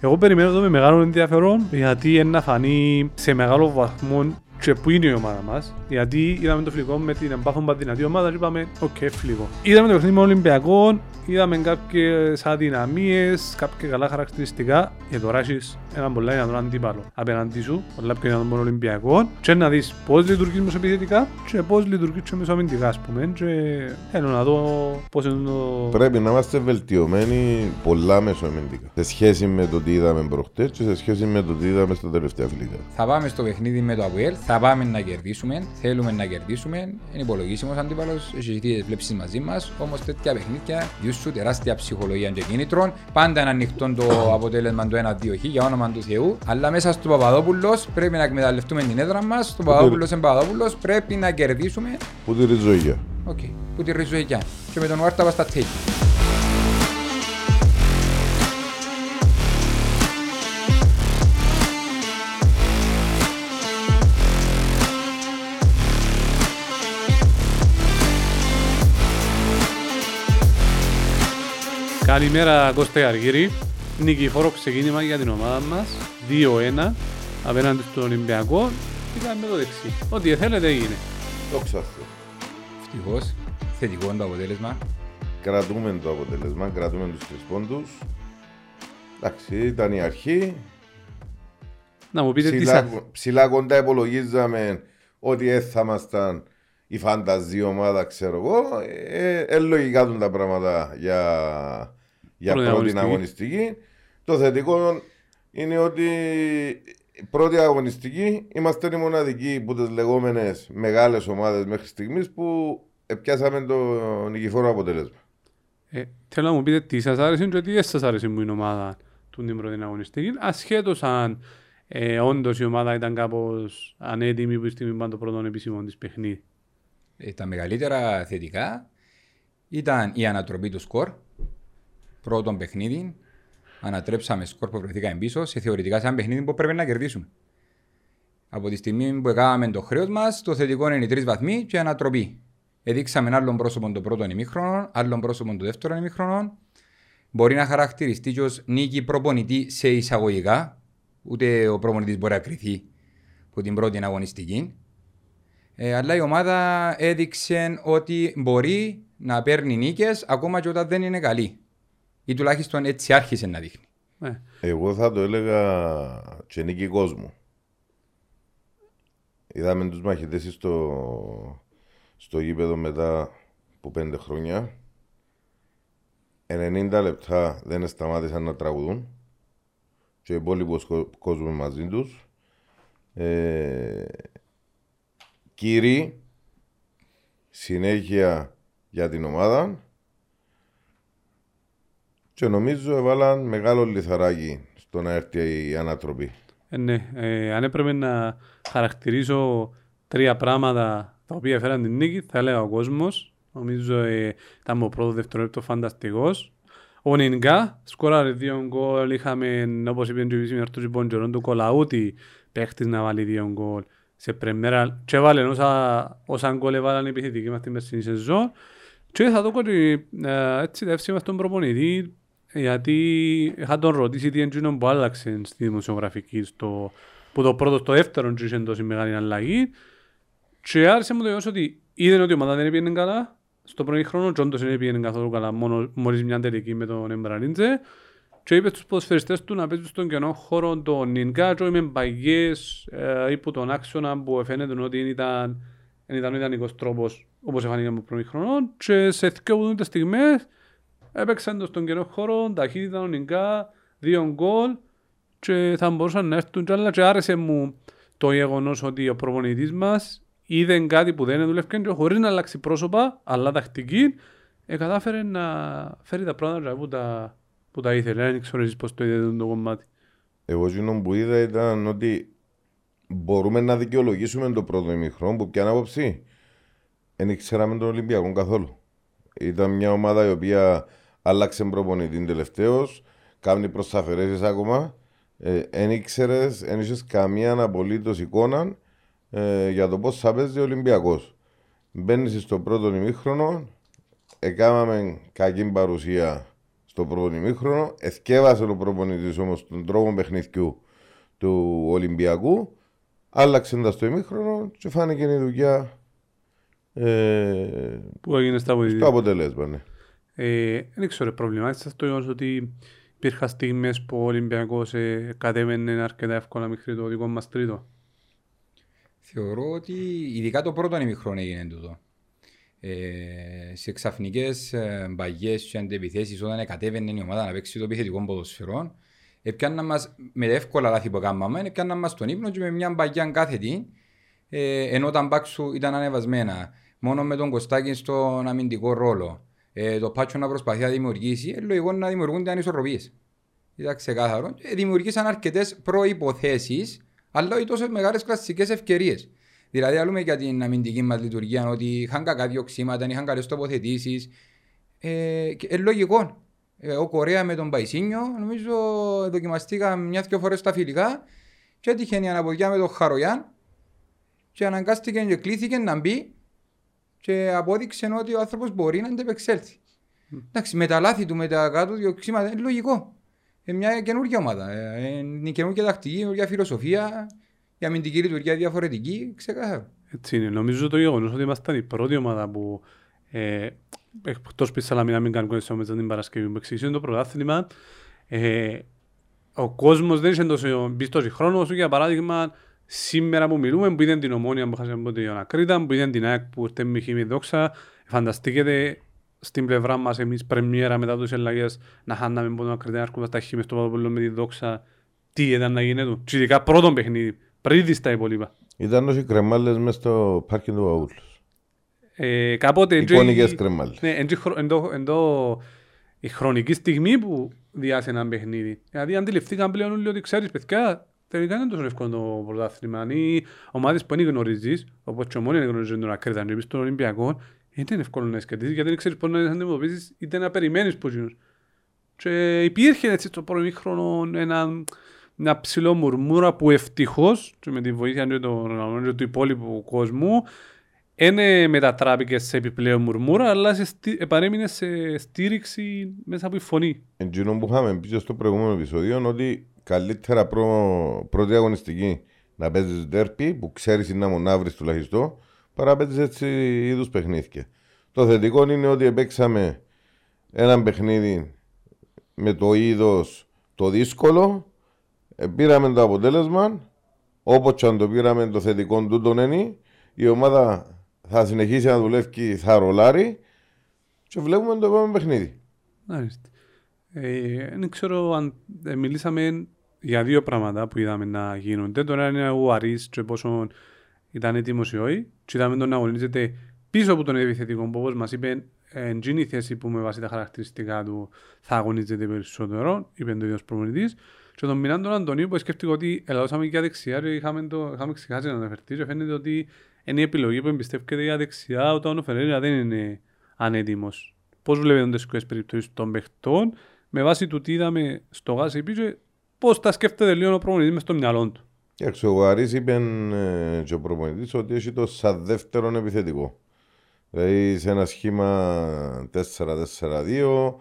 Εγώ περιμένω εδώ με μεγάλο ενδιαφέρον γιατί είναι να φανεί σε μεγάλο βαθμό και πού είναι η ομάδα μας. Γιατί είδαμε το φιλικό με την εμπάθον δυνατή ομάδα και είπαμε: OK, okay, φιλικό. Είδαμε το παιχνίδι με Ολυμπιακό, είδαμε κάποιες αδυναμίες, κάποια καλά χαρακτηριστικά. Για τώρα έχεις έναν πολλά δυνατό αντίπαλο απέναντί σου, πολλά πιο δυνατό τον Ολυμπιακό. Και να δεις πώς λειτουργείς μεσοπιθετικά και πώς λειτουργείς και μεσοαμυντικά, ας πούμε. Και θέλω να δω πώς είναι το. Πρέπει να είμαστε βελτιωμένοι πολλά μεσοαμυντικά. Σε σχέση με το τι είδαμε προχτές και σε σχέση με το τι είδαμε στα τελευταία φιλικά. Θα πάμε στο παιχνίδι με το Αβουέλ, θα πάμε να κερδίσουμε, θέλουμε να κερδίσουμε. Είναι υπολογίσιμος αντίπαλος, έχει τι βλέψει μαζί μας. Όμως τέτοια παιχνίδια διούσου τεράστια ψυχολογία και κίνητρων. Πάντα είναι ανοιχτό το αποτέλεσμα του 1-2 για όνομα του Θεού. Αλλά μέσα στο Παπαδόπουλος πρέπει να εκμεταλλευτούμε την έδρα μας. Στο Παπαδόπουλος εν Παπαδόπουλος πρέπει να κερδίσουμε. Που τη ριζοϊκιά. Οκ, okay. που τη ριζοϊκιά. Και με τον Βάρτα στα τέτοια. Καλημέρα Κώστα Αργύρη. Νικηφόρο ξεκίνημα για την ομάδα μας. 2-1 απέναντι στον Ολυμπιακό. Ήταν με το δεξί. Ό,τι θέλετε έγινε. Το ξαφνί. Ευτυχώς. Θετικό είναι το αποτέλεσμα. Κρατούμε το αποτέλεσμα, κρατούμε τους τρεις πόντους. Εντάξει, ήταν η αρχή. Να μου πείτε ψηλά, τι ψηλά κοντά υπολογίζαμε ότι θα ήμασταν η φανταζή ομάδα, ξέρω εγώ. Ε, ε, λογικά τα πράγματα για για πρώτη, πρώτη αγωνιστική. Το θετικό είναι ότι πρώτη αγωνιστική είμαστε οι μοναδικοί που τις λεγόμενες μεγάλες ομάδες μέχρι στιγμής που πιάσαμε το νικηφόρο αποτέλεσμα. Ε, θέλω να μου πείτε τι σας άρεσε και τι δεν σας άρεσε που είναι η ομάδα του την πρώτη αγωνιστική. Ασχέτως αν ε, όντως η ομάδα ήταν κάπως ανέτοιμη που στιγμή το πρώτο επίσημο της παιχνίδι. Ε, τα μεγαλύτερα θετικά ήταν η ανατροπή του σκορ πρώτο παιχνίδι, ανατρέψαμε σκορ που βρεθήκαμε πίσω σε θεωρητικά σε ένα παιχνίδι που πρέπει να κερδίσουμε. Από τη στιγμή που έκαναμε το χρέος μας, το θετικό είναι οι τρεις βαθμοί και η ανατροπή. Εδείξαμε άλλον πρόσωπο το πρώτο ημίχρονο, άλλον πρόσωπο το δεύτερο ημίχρονο. Μπορεί να χαρακτηριστεί ως νίκη προπονητή σε εισαγωγικά, ούτε ο προπονητής μπορεί να κρυθεί από την πρώτη αγωνιστική. Ε, αλλά η ομάδα έδειξε ότι μπορεί να παίρνει νίκες ακόμα και όταν δεν είναι καλή. Ή τουλάχιστον έτσι άρχισε να δείχνει. Ναι. Εγώ θα το έλεγα και νίκη κόσμου. Είδαμε τους μαχητές στο, στο γήπεδο μετά από πέντε χρόνια. 90 λεπτά δεν σταμάτησαν να τραγουδούν και ο υπόλοιπος κόσμος μαζί τους. Ε, κύριοι, συνέχεια για την ομάδα και νομίζω έβαλαν μεγάλο λιθαράκι στο να έρθει η ανατροπή. Ε, ναι, ε, αν έπρεπε να χαρακτηρίσω τρία πράγματα τα οποία έφεραν την νίκη, θα έλεγα ο κόσμος. Νομίζω ε, ήταν ο πρώτο δευτερόλεπτο φανταστικός. Ο Νινγκά σκόραρε δύο γκολ. Είχαμε, όπως είπε ο Τζιβίση, με τον Ποντζερόν του Κολαούτη παίχτης να βάλει δύο γκολ σε πρεμέρα. Και έβαλε όσα, όσα γκολ έβαλαν επιθετικοί μας την περσινή σεζόν. Και θα δω ότι ε, έτσι δεύσει μας τον προπονητή γιατί είχα τον ρωτήσει τι έγινε που άλλαξε στη δημοσιογραφική στο, που το πρώτο στο δεύτερο και είχε τόση μεγάλη αλλαγή. Και άρεσε μου το γεγονός ότι είδαν ότι η ομάδα δεν πήγαινε καλά. Στο πρώτο χρόνο και όντως δεν πήγαινε καθόλου καλά μόνο, μόλις μια τελική με τον Εμπραλίντζε και είπε στους ποδοσφαιριστές του να παίζουν στον κενό χώρο τον Νινγκάτζο με μπαγιές ε, υπό τον άξονα που φαίνεται ότι ήταν, ήταν ο ιδανικός τρόπος όπως εφανήκαμε από πρώτο χρόνο. Και σε δύο στιγμές έπαιξαν το στον καιρό χώρο, ταχύτητα ονικά, δύο γκολ και θα μπορούσαν να έρθουν κι άλλα και άρεσε μου το γεγονός ότι ο προπονητής μας είδε κάτι που δεν δουλεύει και χωρίς να αλλάξει πρόσωπα, αλλά τακτική, ε, κατάφερε να φέρει τα πράγματα που τα, που τα ήθελε. Δεν ξέρω εσείς πώς το είδατε το κομμάτι. Εγώ εκείνο που είδα ήταν ότι μπορούμε να δικαιολογήσουμε το πρώτο ημιχρόνο που πιάνε άποψη. Δεν ήξεραμε τον Ολυμπιακό καθόλου. Ήταν μια ομάδα η οποία άλλαξε προπονητή τελευταίος, κάνει προσαφαιρέσει ακόμα. Δεν ε, ήξερες, δεν είχες καμία απολύτως εικόνα ε, για το πώς θα παίζει ο Ολυμπιακός. Μπαίνεις στο πρώτο ημίχρονο, έκαναμε κακή παρουσία στο πρώτο ημίχρονο. Εθκεύασε ο προπονητής όμως τον τρόπο παιχνιδιού του Ολυμπιακού. Άλλαξε τα στο ημίχρονο και φάνηκε η δουλειά ε, που έγινε στα βοηθή. Στο αποτέλεσμα, ναι. Ε, δεν ξέρω, προβλημάτισα το γεγονός ότι υπήρχαν στιγμές που ο Ολυμπιακός ε, κατέβαινε αρκετά εύκολα μέχρι το δικό μας τρίτο. Θεωρώ ότι ειδικά το πρώτο ημιχρόνο έγινε τούτο. Ε, σε ξαφνικές ε, μπαγιές και αντεπιθέσει, όταν κατέβαινε η ομάδα να παίξει το επιθετικό ποδοσφαιρό, έπιανα μας, με εύκολα λάθη που κάναμε, έπιανα μας τον ύπνο και με μια μπαγιά κάθετη, ε, ενώ τα μπάξου ήταν ανεβασμένα. Μόνο με τον Κωστάκη στον αμυντικό ρόλο. Ε, το πάτσο να προσπαθεί να δημιουργήσει, ε, λογικό να δημιουργούνται ανισορροπίες. Ήταν ξεκάθαρο. Ε, δημιουργήσαν αρκετές προποθέσει, αλλά όχι τόσο μεγάλες κλασικές ευκαιρίες. Δηλαδή, άλλουμε για την αμυντική μας λειτουργία ότι είχαν κακά διοξήματα, είχαν καλές τοποθετήσεις. Ε, ε, λογικό. Ε, ο Κορέα με τον Παϊσίνιο, νομίζω δοκιμαστήκα μια-δυο φορές στα φιλικά και έτυχε η αναποδιά με τον Χαρογιάν και αναγκάστηκε και κλείθηκε να μπει και απόδειξε ότι ο άνθρωπος μπορεί να αντεπεξέλθει. Mm. Εντάξει, με τα λάθη του, με τα κάτω διοξήματα, είναι λογικό. Είναι μια καινούργια ομάδα. Ε, είναι καινούργια τακτική, καινούργια φιλοσοφία, η αμυντική λειτουργία διαφορετική, ξεκάθαρα. Έτσι είναι. Νομίζω το γεγονός ότι ήμασταν η πρώτη ομάδα που ε, εκτός πίσω να μην κάνουμε κονισμό μετά την Παρασκευή που εξηγήσει το πρωτάθλημα, ε, ο κόσμος δεν είχε τόσο πιστό χρόνος όσο για παράδειγμα σήμερα που μιλούμε, που είδαν την ομόνια που χάσαμε από την Ανακρίτα, που είδαν την ΑΕΚ που ήρθε με χειμή δόξα, φανταστείτε στην πλευρά μας εμείς πρεμιέρα μετά τους ελλαγές να χάναμε από τον Ακριτά να έρχονται στα χειμές στο Παπαπολό με τη δόξα τι ήταν να γίνει του. Και ειδικά πρώτον παιχνίδι, πριν δεις τα υπόλοιπα. Ήταν όσοι κρεμάλες μες στο πάρκι του Αούλους. Ε, κάποτε... Εικόνικες κρεμάλες. Ναι, εν το η χρονική στιγμή που διάσε ένα παιχνίδι. Δηλαδή αντιληφθήκαν πλέον όλοι ότι ξέρεις παιδιά, τελικά είναι τόσο εύκολο το πρωτάθλημα. Οι ομάδες που δεν γνωρίζεις, όπως και ο μόνοι γνωρίζουν τον Ακρίτα, και στον Ολυμπιακό, είναι εύκολο να σκεφτείς γιατί δεν ξέρεις πώς να αντιμετωπίσεις είτε να περιμένεις πώς γίνουν. Και υπήρχε έτσι στο πρώτο χρόνο ένα, ένα ψηλό μουρμούρα που ευτυχώς και με τη βοήθεια του, του, του υπόλοιπου κόσμου δεν μετατράπηκε σε επιπλέον μουρμούρα, αλλά σε στι... παρέμεινε σε στήριξη μέσα από τη φωνή. Εντζήνο που είχαμε πει στο προηγούμενο επεισόδιο ότι καλύτερα προ... πρώτη αγωνιστική να παίζεις ντέρπι που ξέρεις να μονάβρει τουλάχιστον παρά παίζεις έτσι είδους παιχνίδια. Το θετικό είναι ότι παίξαμε ένα παιχνίδι με το είδος το δύσκολο, πήραμε το αποτέλεσμα, όπως και αν το πήραμε το θετικό του τον Ένι, η ομάδα θα συνεχίσει να δουλεύει, θα ρολάρει και βλέπουμε το επόμενο παιχνίδι. Ε, δεν ξέρω αν ε, μιλήσαμε για δύο πράγματα που είδαμε να γίνονται. Τώρα είναι ο Αρής και πόσο ήταν έτοιμος ή όχι. Και είδαμε τον να αγωνίζεται πίσω από τον επιθετικό που όπως μας είπε είναι η θέση που με βάση τα χαρακτηριστικά του θα αγωνίζεται περισσότερο, είπε το ίδιος προπονητής. Και τον μηνάν τον Αντωνίου που σκέφτηκα ότι ελαδώσαμε και δεξιά και είχαμε, το, είχαμε ξεχάσει να αναφερθεί και φαίνεται ότι είναι η επιλογή που εμπιστεύεται για δεξιά όταν ο Φεραίρα δεν είναι ανέτοιμος. Πώς βλέπετε τις κουές περιπτώσεις των παιχτών με βάση του τι είδαμε στο γάσι πίσω πώς τα σκέφτεται λίγο ο προπονητής μες στο μυαλό του. Και ο Αρής είπε ε, και ο προπονητής ότι έχει το σαν δεύτερον επιθετικό. Δηλαδή σε ένα σχήμα 4-4-2,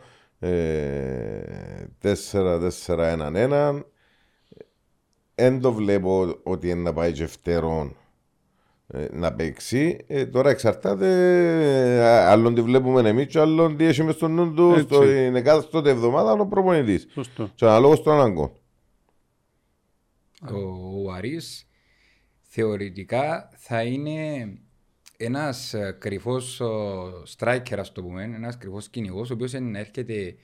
4-4-1-1. Δεν το βλέπω ότι είναι να πάει και φτερόν ε, να παίξει. Ε, τώρα εξαρτάται, άλλον τη βλέπουμε εμείς και άλλον τι έχει μες στο νου του, στο, είναι κάθε τότε εβδομάδα ο προπονητής. Σωστό. Και αναλόγως των αναγκών. Ο Αρής θεωρητικά θα είναι ένας ε, κρυφός striker, ας το πούμε, ένας κρυφός κυνηγός, ο οποίος έρχεται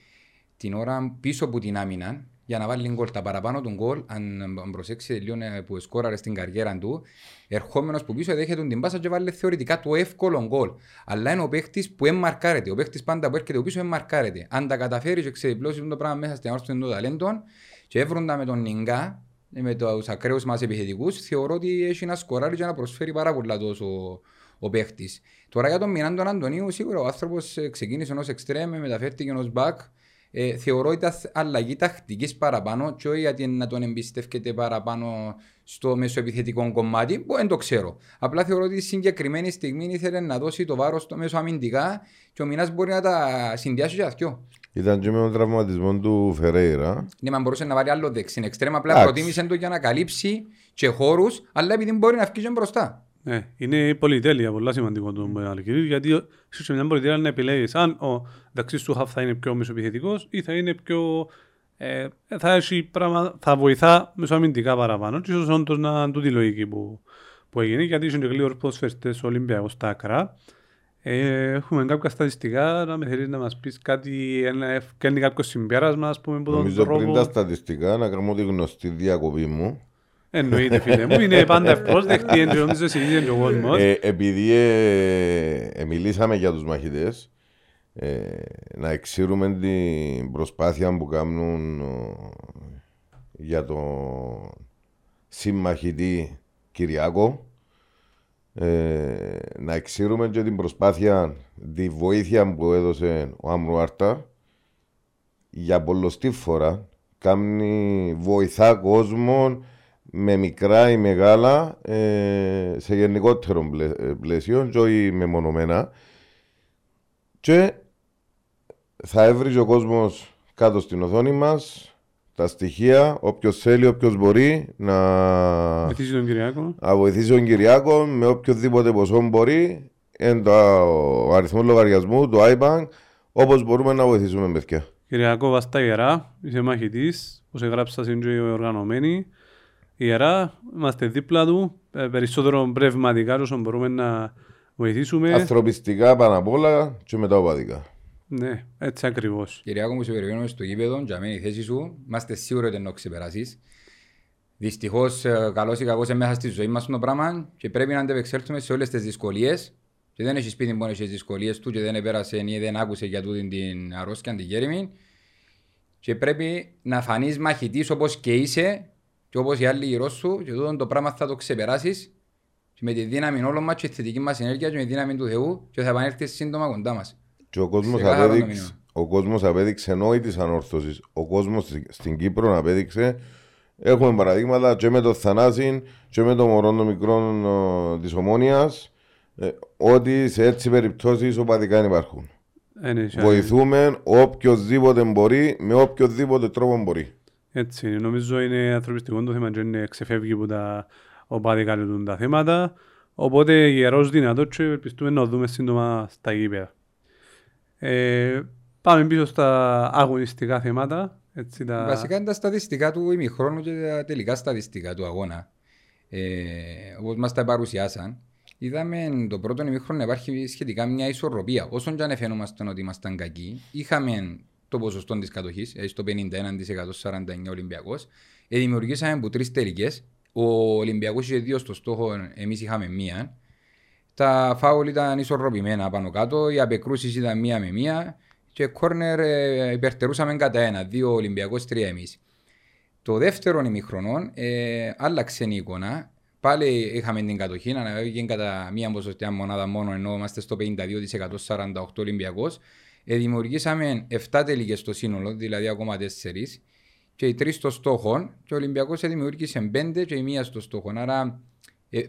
την ώρα πίσω από την άμυνα για να βάλει γκολ. Τα παραπάνω του γκολ, αν προσέξετε λίγο ε, που σκόραρε στην καριέρα του, ερχόμενος που πίσω δέχεται την πάσα και βάλει θεωρητικά το εύκολο γκολ. Αλλά είναι ο παίχτης που εμμαρκάρεται. Ο παίχτης πάντα που έρχεται πίσω εμμαρκάρεται. Αν τα καταφέρει και ξεδιπλώσει το πράγμα μέσα στην άρθρωση των ταλέντων και έβροντα με τον Νιγκά, με τους ακραίους μας επιθετικούς, θεωρώ ότι έχει να σκοράρει και να προσφέρει πάρα πολλά τόσο ο παίχτης. Τώρα για τον Μινάν τον Αντωνίου, σίγουρα ο άνθρωπος ξεκίνησε ως εξτρέμ, μεταφέρθηκε ως μπακ. Ε, θεωρώ ότι ήταν αλλαγή τακτικής παραπάνω και όχι γιατί να τον εμπιστεύεται παραπάνω στο μεσοεπιθετικό κομμάτι, που δεν το ξέρω. Απλά θεωρώ ότι συγκεκριμένη στιγμή ήθελε να δώσει το βάρος στο μέσο αμυντικά και ο Μινάς μπορεί να τα συνδυάσει για αυτό. Ήταν και με τον τραυματισμό του Φερέιρα. Ναι, μα μπορούσε να βάλει άλλο δεξιν εξτρέμα, απλά προτίμησε το για να καλύψει και χώρους, αλλά επειδή μπορεί να βγει μπροστά. Ναι, είναι η πολυτέλεια, πολύ σημαντικό το Αλκυρίου, γιατί σε μια πολυτέλεια να επιλέγεις αν ο δεξί σου χαφ θα είναι πιο μεσοπιθετικός ή θα είναι πιο. Ε, θα, έχει πράγμα, θα βοηθά μεσοαμυντικά παραπάνω. Και ίσως όντως να είναι τούτη η λογική που, που έγινε, γιατί είσαι και λίγος ποδοσφαιριστές Ολυμπιακός στα άκρα. Ε, έχουμε κάποια στατιστικά, να με θέλεις να μας πεις κάτι, ένα, κάνει κάποιος συμπέρασμα, ας πούμε, που τον Νομίζω τρόπο... πριν τα στατιστικά, να κάνω τη γνωστή διακοπή μου. Εννοείται φίλε μου, είναι πάντα ευπρόσδεκτη, εν νομίζω συνήθως ο κόσμος. Ε, επειδή ε, ε, μιλήσαμε για τους μαχητές, ε, να εξήρουμε την προσπάθεια που κάνουν για τον συμμαχητή Κυριάκο, ε, να εξήρουμε και την προσπάθεια, τη βοήθεια που έδωσε ο Άρτα για πολλωστή φορά κάνει βοηθά κόσμο με μικρά ή μεγάλα ε, σε γενικότερο ε, πλαίσιο και όχι μεμονωμένα. Και θα έβριζε ο κόσμος κάτω στην οθόνη μας τα στοιχεία, όποιος θέλει, όποιος μπορεί να βοηθήσει τον Κυριάκο. Να βοηθήσει τον Κυριάκο με οποιοδήποτε ποσό μπορεί. Είναι το, ο αριθμός λογαριασμού, το iBank, όπως μπορούμε να βοηθήσουμε παιδιά. Κυριακό Βαστά Ιερά, είσαι μαχητής, όπως έγραψα στην ζωή οργανωμένη. Ιερά, είμαστε δίπλα του, ε, περισσότερο πνευματικά όσο μπορούμε να βοηθήσουμε. Ανθρωπιστικά πάνω απ' όλα και μεταπαδικά. Ναι, έτσι ακριβώς. Κυριακό μου σε περιμένουμε στο γήπεδο, για μένα η θέση σου, είμαστε σίγουροι ότι να ξεπεράσει. Δυστυχώς, ε, καλός ή κακός, μέσα στη ζωή μας το πράγμα και πρέπει να αντεπεξέλθουμε σε όλες τις δυσκολίες. Και δεν έχεις σπίτι μόνο στι δυσκολίες του και δεν επέρασε ή δεν άκουσε για τούτη την αρρώστια, την γέριμη. Και πρέπει να φανείς μαχητής όπως και είσαι και όπως οι άλλοι γύρω σου, και τούτο το πράγμα θα το ξεπεράσεις με τη δύναμη όλων μας και τη θετική μας ενέργεια και με τη δύναμη του Θεού και θα επανέλθεις σύντομα κοντά μας. Και ο κόσμος απέδειξε, ο κόσμος απέδειξε εννοεί της ανόρθωσης. Ο κόσμος στην Κύπρο απέδειξε. Έχουμε παραδείγματα και με το Θανάση και με το μωρό των μικρών της Ομόνιας ε, ότι σε έτσι περιπτώσεις ισοπαδικά υπάρχουν. Ε, ναι, Βοηθούμε οποιοδήποτε μπορεί με οποιοδήποτε τρόπο μπορεί. Έτσι, νομίζω είναι ανθρωπιστικό το θέμα και είναι ξεφεύγει από τα οπαδικά τα θέματα. Οπότε γερός δυνατός και ελπιστούμε να δούμε σύντομα στα γήπεδα. Ε, πάμε πίσω στα αγωνιστικά θέματα. Έτσι, τα... Βασικά είναι τα στατιστικά του ημιχρόνου και τα τελικά στατιστικά του αγώνα. Ε, Όπως μας τα παρουσιάσαν, είδαμε το πρώτο ημιχρόνο να υπάρχει σχετικά μια ισορροπία. Όσον και αν εφαινόμασταν ότι ήμασταν κακοί, είχαμε το ποσοστό της κατοχής, ε, στο 51% 49 Ολυμπιακός. Ε, δημιουργήσαμε από τρεις τελικές. Ο Ολυμπιακός είχε δύο στο στόχο, εμείς είχαμε μία. Τα φάουλ ήταν ισορροπημένα πάνω κάτω, οι απεκρούσεις ήταν μία με μία και κόρνερ ε, υπερτερούσαμε κατά ένα, δύο Ολυμπιακός, τρία εμείς. Το δεύτερο ημιχρονό ε, άλλαξε η εικόνα. Πάλι είχαμε την κατοχή, αναβέβηκε κατά μία ποσοστιά μονάδα μόνο, ενώ είμαστε στο 52% 48 Ολυμπιακός. Ε, δημιουργήσαμε 7 τελικές στο σύνολο, δηλαδή ακόμα 4 και οι τρεις στο στόχο. Και ο Ολυμπιακός δημιούργησε 5 και η μία στο στόχο. Άρα ε,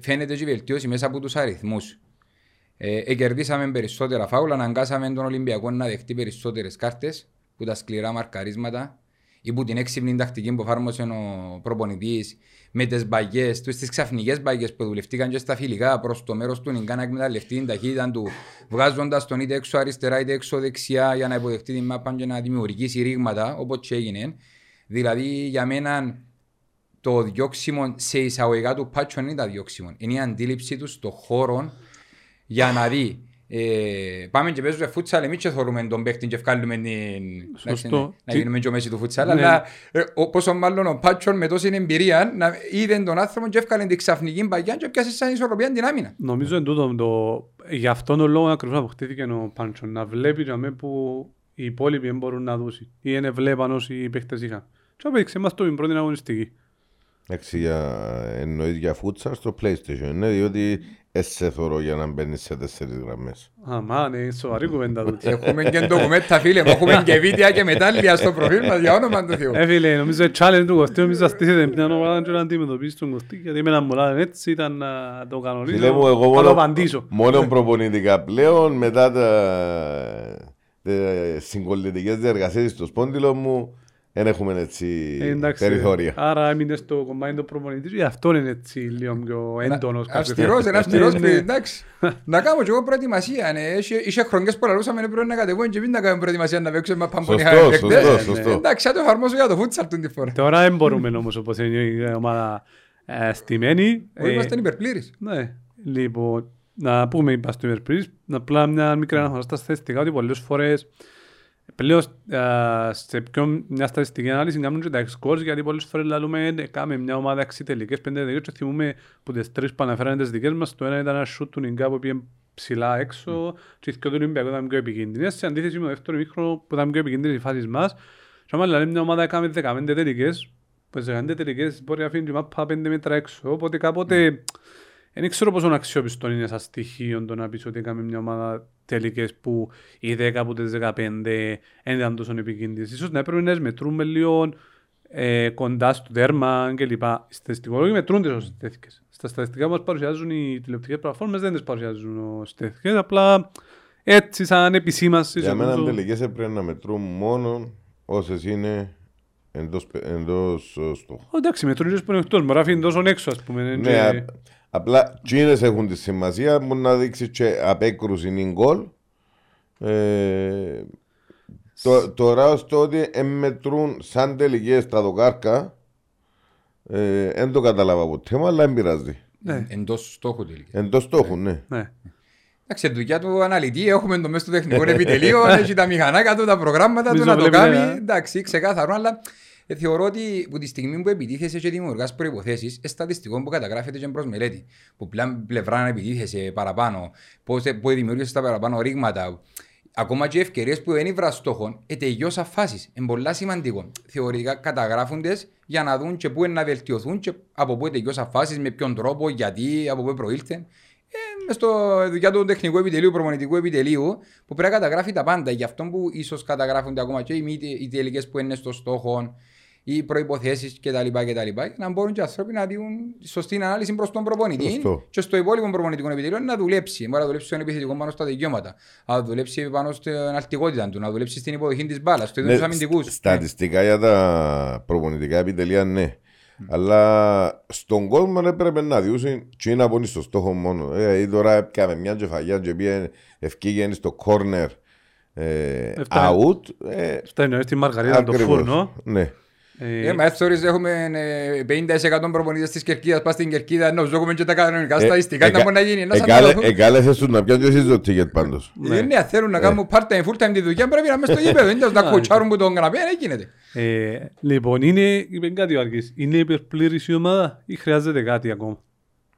φαίνεται και η βελτίωση μέσα από τους αριθμούς. Ε, ε, περισσότερα φάουλα, αναγκάσαμε τον Ολυμπιακό να δεχτεί περισσότερες κάρτες που τα σκληρά μαρκαρίσματα ή που την έξυπνη τακτική που εφάρμοσε ο προπονητής με τις μπαγιές τους, τις ξαφνικές μπαγιές που δουλευτήκαν και στα φιλικά προς το μέρος του Νιγκά να εκμεταλλευτεί την ταχύτητα του, βγάζοντας τον είτε έξω αριστερά είτε έξω δεξιά για να υποδεχτεί την μάπα και να δημιουργήσει ρήγματα, όπως έγινε. Δηλαδή για μένα το διώξιμο σε εισαγωγικά του Πάτσο δεν ήταν διώξιμο. Είναι η αντίληψη τους στον χώρο για να δει. Ε, πάμε και παίζουμε φούτσαλ, εμείς και θεωρούμε τον παίχτη και βγάλουμε την... Σωστό. Να γίνουμε και μέση του φούτσαλ, ναι. αλλά ε, πόσο μάλλον ο Πάτσον με τόση εμπειρία να είδε τον άνθρωπο και έφκαλε την ξαφνική παγιά και πιάσε σαν ισορροπία την άμυνα. Νομίζω εν τούτο, το... γι' αυτόν τον λόγο ακριβώς αποκτήθηκε ο Πάτσον, να βλέπει για μένα που οι υπόλοιποι μπορούν να δώσει ή είναι βλέπαν όσοι οι παίχτες είχαν. Και απέδειξε μας το πρώτη αγωνιστική. Εντάξει, για, εννοείς για φούτσα στο PlayStation, ναι, διότι σε θωρώ για να μπαίνεις σε τέσσερις γραμμές. Αμά, ναι, σοβαρή κουβέντα τούτη. Έχουμε και ντοκουμέντα φίλε μου, έχουμε και βίντεο και μετάλλια στο προφίλ μας για όνομα του Θεού. Ε, φίλε, νομίζω challenge του Κωστή, νομίζω στήσετε μια ομάδα και να αντιμετωπίσει τον Κωστή, γιατί με έναν μολάδεν έτσι ήταν να το κανονίσω, Φίλε μου, εγώ να το μόνο, απαντήσω. μόνο προπονητικά πλέον, μετά τα, τα συγκολητικές διεργασίες στο σπόντιλο μου, δεν έχουμε έτσι Ε, εντάξει, περιθώρια. Άρα έμεινε στο κομμάτι του προπονητής, γι' αυτό είναι έτσι λίγο πιο έντονος. κάθε Αυστηρός, φορά. είναι αυστηρός, Ναι, παιδί, ναι. εντάξει. Να κάνω και εγώ προετοιμασία, ναι. Είχε- Είχε χρονιές που λαλούσαμε ναι, πρέπει να κατεβούν και μην να κάνουμε προετοιμασία να παίξουμε με παμπονιά Σωστός, παίκτες. σωστός, σωστός. Εντάξει, θα το εφαρμόσω για το φούτσαλ την τη φορά. Τώρα δεν μπορούμε όμως όπως είναι η ομάδα ε, στημένη. Όχι, Ε, Είμαστε υπερπλήρεις. Ναι, λοιπόν, να πούμε είπα στο Ιβερπρίς, να απλά μια μικρή αναφορά στα στατιστικά ότι πολλές φορές πλέον α, σε πιο μια στατιστική ανάλυση κάνουν και τα scores γιατί πολλές φορές λαλούμε «Ε, κάμε μια ομάδα έξι τελικές, πέντε τελικές και θυμούμε που τις τρεις που αναφέρανε τις δικές μας το ένα ήταν ένα shoot του Νιγκά που πήγε ψηλά έξω και οι δυο του Ολυμπιακού ήταν πιο επικίνδυνες σε αντίθεση με το δεύτερο μήχρονο που ήταν πιο επικίνδυνες οι φάσεις μας. Και άμα λαλούμε μια ομάδα έκαμε 15 τελικές που σε 15 τελικές μπορεί να αφήνει τη μάπα 5 μέτρα έξω οπότε κάποτε δεν ξέρω πόσο αξιόπιστο είναι σαν στοιχείο το να πεις ότι έκαμε μια ομάδα τελικές που οι 10 από τις 15 δεν ήταν τόσο επικίνδυνες. Ίσως να έπρεπε να τις μετρούμε λίγο ε, κοντά στο τέρμα και λοιπά. Οι στατιστικολόγοι μετρούν τις ως τέτοιες. Στα στατιστικά που μας παρουσιάζουν οι τηλεοπτικές πλατφόρμες δεν τις παρουσιάζουν ως τέτοιες. Απλά έτσι σαν επισήμαση. Για σε μένα αυτό. τελικές έπρεπε να μετρούν μόνο όσες είναι εντός, πε- εντός ε, στόχου. Ω, Εντάξει, μετρούν και που είναι εκτός. Μπορεί να αφήνει τόσο έξω ας πούμε. είναι Ναι, και- α- απλά τσίνες έχουν τη σημασία μου να δείξεις και απέκρουση είναι γκολ. Ε, το, τώρα ως το ότι εμμετρούν σαν τελικές τα δοκάρκα ε, δεν το κατάλαβα ποτέ μου, αλλά δεν πειράζει. Ναι, Εντός στόχου τελικά. Εντός στόχου, ναι. ναι. Εντάξει, δουλειά του αναλυτή, έχουμε το μέσα στο τεχνικό επιτελείο, έχει τα μηχανάκια του, τα προγράμματα του Νομίζω να το βλέπει, κάνει. ναι. Εντάξει, ξεκάθαρο, αλλά ε, θεωρώ ότι από τη στιγμή που επιτίθεσαι και δημιουργάς προϋποθέσεις, ε, στατιστικό που καταγράφεται και προς μελέτη, που πλέον πλευρά να επιτίθεσαι παραπάνω, πώς, ε, πώς δημιούργησες τα παραπάνω ρήγματα, ακόμα και ευκαιρίες που δεν ήβρα στόχων, ε, τελειώσα φάσεις. Είναι πολλά σημαντικό. Θεωρητικά καταγράφονται για να δουν και πού είναι να βελτιωθούν και από πού τελειώσα φάσεις, με ποιον τρόπο, γιατί, από πού προήλθε. Ε, μες στο δουλειά του τεχνικού επιτελείου, προπονητικού επιτελείου, που πρέπει να καταγράφει τα πάντα. Γι' αυτό που ίσως καταγράφονται ακόμα και οι, μη- οι τελικές που είναι στο στόχο, οι προποθέσει κτλ. κτλ. Για να μπορούν και οι άνθρωποι να δουν σωστή ανάλυση προς τον προπονητή Σωστό. και στο υπόλοιπο προπονητικό επιτελείο να δουλέψει. Μπορεί να δουλέψει στον επιθετικό πάνω στα δικαιώματα, να δουλέψει πάνω στην αλτικότητα του, να δουλέψει στην υποδοχή της μπάλας, στου ίδιου Ναι, αμυντικούς. σ- Στατιστικά για τα προπονητικά επιτελεία, ναι. Αλλά στον κόσμο έπρεπε να διούσουν και είναι από στο στόχο μόνο. Ε, ή τώρα έπιαμε μια κεφαγιά και πήγε ευκήγαινε στο corner ε, Έφτανε. out. Ε, Φτάνει στη Μαργαρίτα το ακριβώς. φούρνο. Ναι. Ε, Ε, μα εύθωρες έχουμε ε, 50% προπονητές της Κερκίδας, πας στην Κερκίδα, ενώ ζώγουμε και τα κανονικά στατιστικά, να μπορεί να γίνει. Ένας αναλογούν. Εκάλεσες τους να πιάνουν και εσείς το ticket πάντως. Ε, Ναι, θέλουν να κάνουν part-time, full-time τη δουλειά, πρέπει να είμαι στο γήπεδο. Είναι να κοτσάρουν που τον καναπέ, δεν γίνεται. Ε, λοιπόν, είναι, είπε κάτι ο Άργης, είναι υπερπλήρης η ομάδα ή χρειάζεται κάτι ακόμα;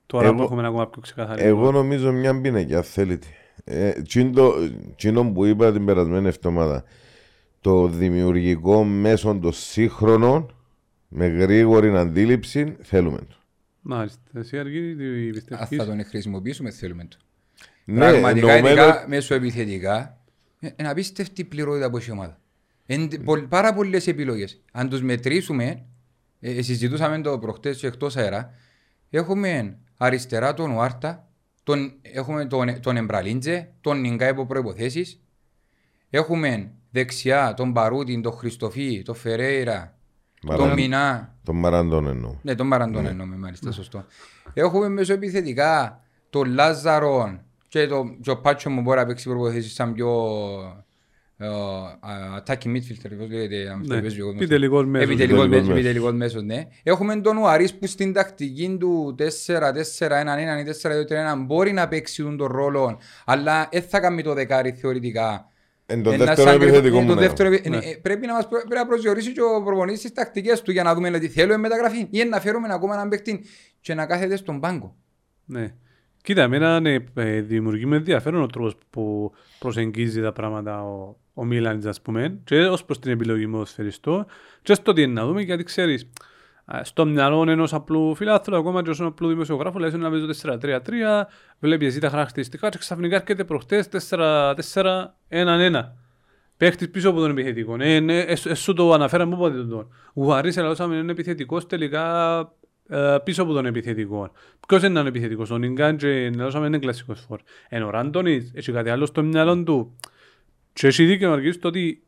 Τώρα Εγώ- που έχουμε ακόμα πιο ξεκαθαρή. Εγώ νομίζω μια πίνακια θέλετε. Ε, Τσίνο που είπα την περασμένη εβδομάδα. Το δημιουργικό μέσο των σύγχρονων με γρήγορη αντίληψη θέλουμε το. Μάλιστα. Εσύ Άργη, τι Αν πιστεύεις. θα τον χρησιμοποιήσουμε, θέλουμε το. Ναι, Πραγματικά, εννοούμενο- ειδικά μέσω επιθετικά, ε, είναι απίστευτη πληρότητα από η ομάδα. Είναι πο- πάρα πολλές επιλογές. Αν τους μετρήσουμε, ε, συζητούσαμε το προχτές εκτός αέρα, έχουμε αριστερά τον Ουάρτα, τον, έχουμε τον, τον Εμπραλίντζε, τον Νιγκά υπό προποθέσει. Έχουμε δεξιά τον Παρούτιν, τον Χριστοφί, τον Φερέιρα, τον Μαραν- Μινά. Τον Μαραντών εννοώ. Ναι, τον Μαραντών εννοούμε, μάλιστα, σωστό. Έχουμε μεσοεπιθετικά τον Λάζαρο και το, και ο Πάτσο μου μπορεί να παίξει προποθέσεις σαν πιο ε, α, attacking midfielder, πώς λέγεται, αν Ναι, παίζει ο κόσμος. επιτελικός μέσος. Επιτελικός Επιτελικός μέσος, μέσος. επιτελικός μέσος, ναι. Έχουμε τον Ουαρίς που στην τακτική του 4-4-1-1 ή 4-2-3-1 μπορεί να παίξει τον ρόλο, αλλά δεν θα κάνει το δεκάρι θεωρητικά. Εν το Ένα δεύτερο σαν- επιθετικό ε, μου το ναι. δεύτερο επι- Ναι. ε, ε, Πρέπει να μας προ- πρέπει να προσδιορίσει και ο προπονητής τις τακτικές του για να δούμε ότι θέλουμε μεταγραφή ή να φέρουμε ακόμα έναν παίκτη και να κάθεται στον πάγκο. Ναι. Κοίτα, εμένα ναι, ε, δημιουργεί με ενδιαφέρον ο τρόπος που προσεγγίζει τα πράγματα ο, ο Μίλανιτς, ας πούμε, και ως προς την επιλογή μου ως φεριστό, και στο τι είναι να δούμε, γιατί ξέρεις, ε, στο μυαλό ενός απλού φιλάθλου, ακόμα και όσον απλού δημοσιογράφου, λέει να παίζω 4-3-3, βλέπει εσύ τα χαρακτηριστικά και ξαφνικά έρχεται προχτές 4-1-1. Παίχτης πίσω από τον επιθετικό. Ε, ναι, εσύ το αναφέραμε όποτε τον. Ο Χαρίς ελαλώσαμε είναι επιθετικός τελικά ε, πίσω από τον επιθετικό. Ποιος είναι ο επιθετικός, ο Νιγκάν και ελαλώσαμε είναι κλασικός φόρ. Εν ο Ράντονης έχει κάτι άλλο στο μυαλό του. Και έχει δίκιο να αργήσει το ότι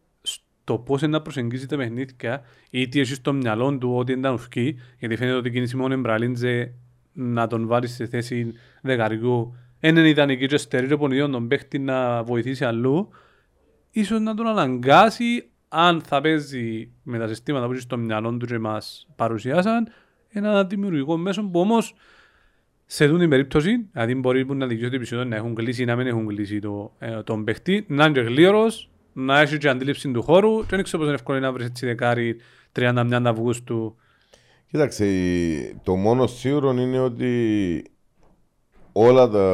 το πώς είναι να προσεγγίσει τα παιχνίδια ή τι έχει στο μυαλό του ότι ήταν ουφκή, γιατί φαίνεται ότι η κίνηση μόνο εμπραλίντζε να τον βάλει σε θέση δεκαριού. Έναν ιδανική και στερεί τον ίδιο τον παίχτη να βοηθήσει αλλού ίσως να τον αναγκάσει αν θα παίζει με τα συστήματα που έχει στο μυαλό του και μας παρουσιάσαν ένα δημιουργικό μέσο που όμως σε δουν την περίπτωση, δηλαδή μπορεί να δικαιώσει την επεισόδιο να έχουν κλείσει ή να μην έχουν κλείσει το, ε, τον παίχτη, να είναι και γλύρος, να έχει και αντίληψη του χώρου και δεν ξέρω πώς είναι εύκολο να βρεις έτσι δεκάρι 31 Αυγούστου. Κοίταξε, το μόνο σίγουρο είναι ότι όλα τα,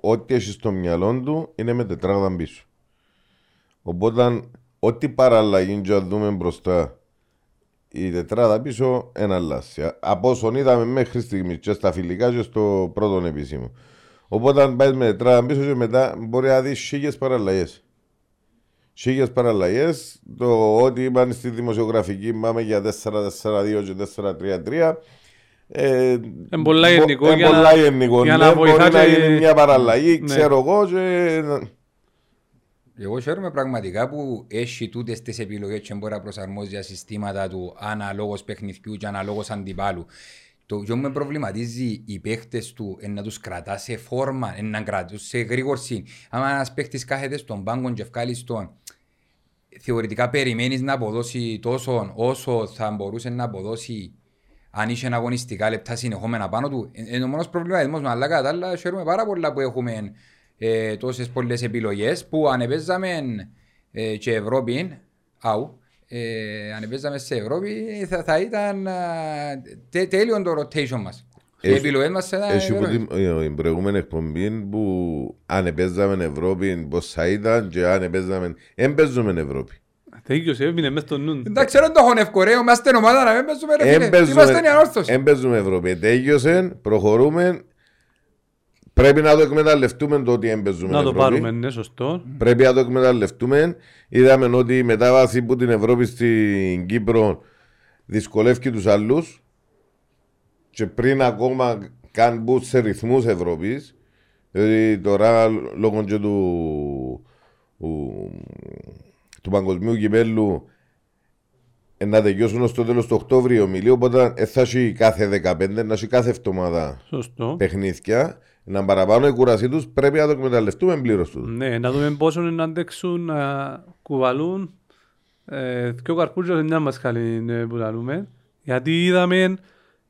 ό,τι έχεις στο μυαλό του είναι με τετράδα πίσω. Οπότε, ό,τι παραλλαγή να δούμε μπροστά, η τετράδα πίσω είναι αλλάζει. Από όσον είδαμε μέχρι στιγμής και στα φιλικά και στο πρώτο επίσημο. Οπότε, αν πάεις με τετράδα πίσω και μετά μπορεί να δεις χίλιες παραλλαγές. Χίλιε παραλλαγές. Το ότι είπαν στη δημοσιογραφική πάμε για 4-4-2 και 4-3-3. Ε, πολλά γενικό για, να, για να, βοηθάει. Μπορεί να γίνει μια παραλλαγή, ναι. ξέρω εγώ. Και... Εγώ χαίρομαι πραγματικά που έχει τούτες τις επιλογές και μπορεί να προσαρμόζει τα συστήματα του αναλόγως παιχνιδιού και αναλόγως αντιπάλου. Το οποίο με προβληματίζει οι παίχτες του να τους κρατά σε φόρμα, να κρατούν σε γρήγορση. Αν ένας παίχτης κάθεται στον πάγκο και ευκάλει τον, θεωρητικά περιμένεις να αποδώσει τόσο όσο θα μπορούσε να αποδώσει αν είσαι αγωνιστικά λεπτά συνεχόμενα πάνω του. Είναι ο μόνος προβληματισμός μου, αλλά κατά άλλα χαίρομαι πάρα πολλά που έχουμε ε, τόσες πολλές επιλογές που αν ε, και Ευρώπη, αου, ε, αν σε Ευρώπη θα, θα ήταν τε, τέλειο το rotation μας. Οι επιλογές μας ήταν Έχει που την προηγούμενη εκπομπή που αν παίζαμε Ευρώπη πώς θα ήταν και αν παίζαμε, δεν παίζουμε Ευρώπη. Τέγιος έμεινε μες στο νου. Εντάξει, δεν το έχω ευκορέ, είμαστε ομάδα να μην παίζουμε ρε Είμαστε νεανόρθος. Δεν παίζουμε Ευρώπη. Τέγιωσε, προχωρούμε, Πρέπει να το εκμεταλλευτούμε το ότι έμπαιζουμε. Να το Ευρώπη. πάρουμε, ναι, σωστό. Πρέπει να το εκμεταλλευτούμε. Είδαμε ότι η μετάβαση που την Ευρώπη στην Κύπρο δυσκολεύει τους άλλους. Και πριν ακόμα καν μπουν σε ρυθμούς Ευρώπης, δηλαδή τώρα λόγω και του, του, του παγκοσμίου κυπέλου να τελειώσουν στο τέλος του Οκτώβριο μιλίου. Οπότε θα έχει κάθε 15, να έχει κάθε εβδομάδα παιχνίδια να παραπάνω η κουρασή τους, πρέπει να το εκμεταλλευτούμε πλήρως τους. Ναι, να δούμε πόσο να αντέξουν να κουβαλούν ε, και ο καρπούζος δεν είναι μας καλή ε, που λαλούμε. Γιατί είδαμε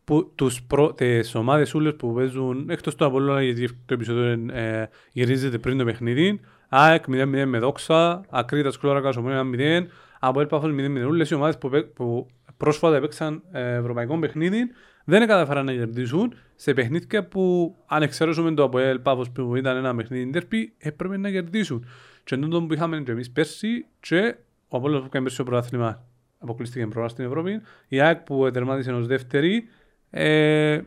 που τους προ, τις ομάδες ούλες που παίζουν εκτός του Απόλλωνα γιατί το επεισόδιο ε, γυρίζεται πριν το παιχνίδι ΑΕΚ 0-0 με δόξα, Ακρίτας Κλώρακας 0-0 από Ελπαφός 0-0 όλες οι ομάδες που, που πρόσφατα έπαιξαν ε, ευρωπαϊκό παιχνίδι δεν καταφέραν να κερδίσουν σε παιχνίδια που αν εξαιρέσουμε το από El Pavos που ήταν ένα παιχνίδι τερπί έπρεπε να κερδίσουν. Και εντός που είχαμε και εμείς πέρσι και ο Απόλλωνας που έκανε πέρσι το πρωτάθλημα αποκλείστηκε πρώτα στην Ευρώπη, η ΑΕΚ που τερμάτισε ως δεύτερη ε,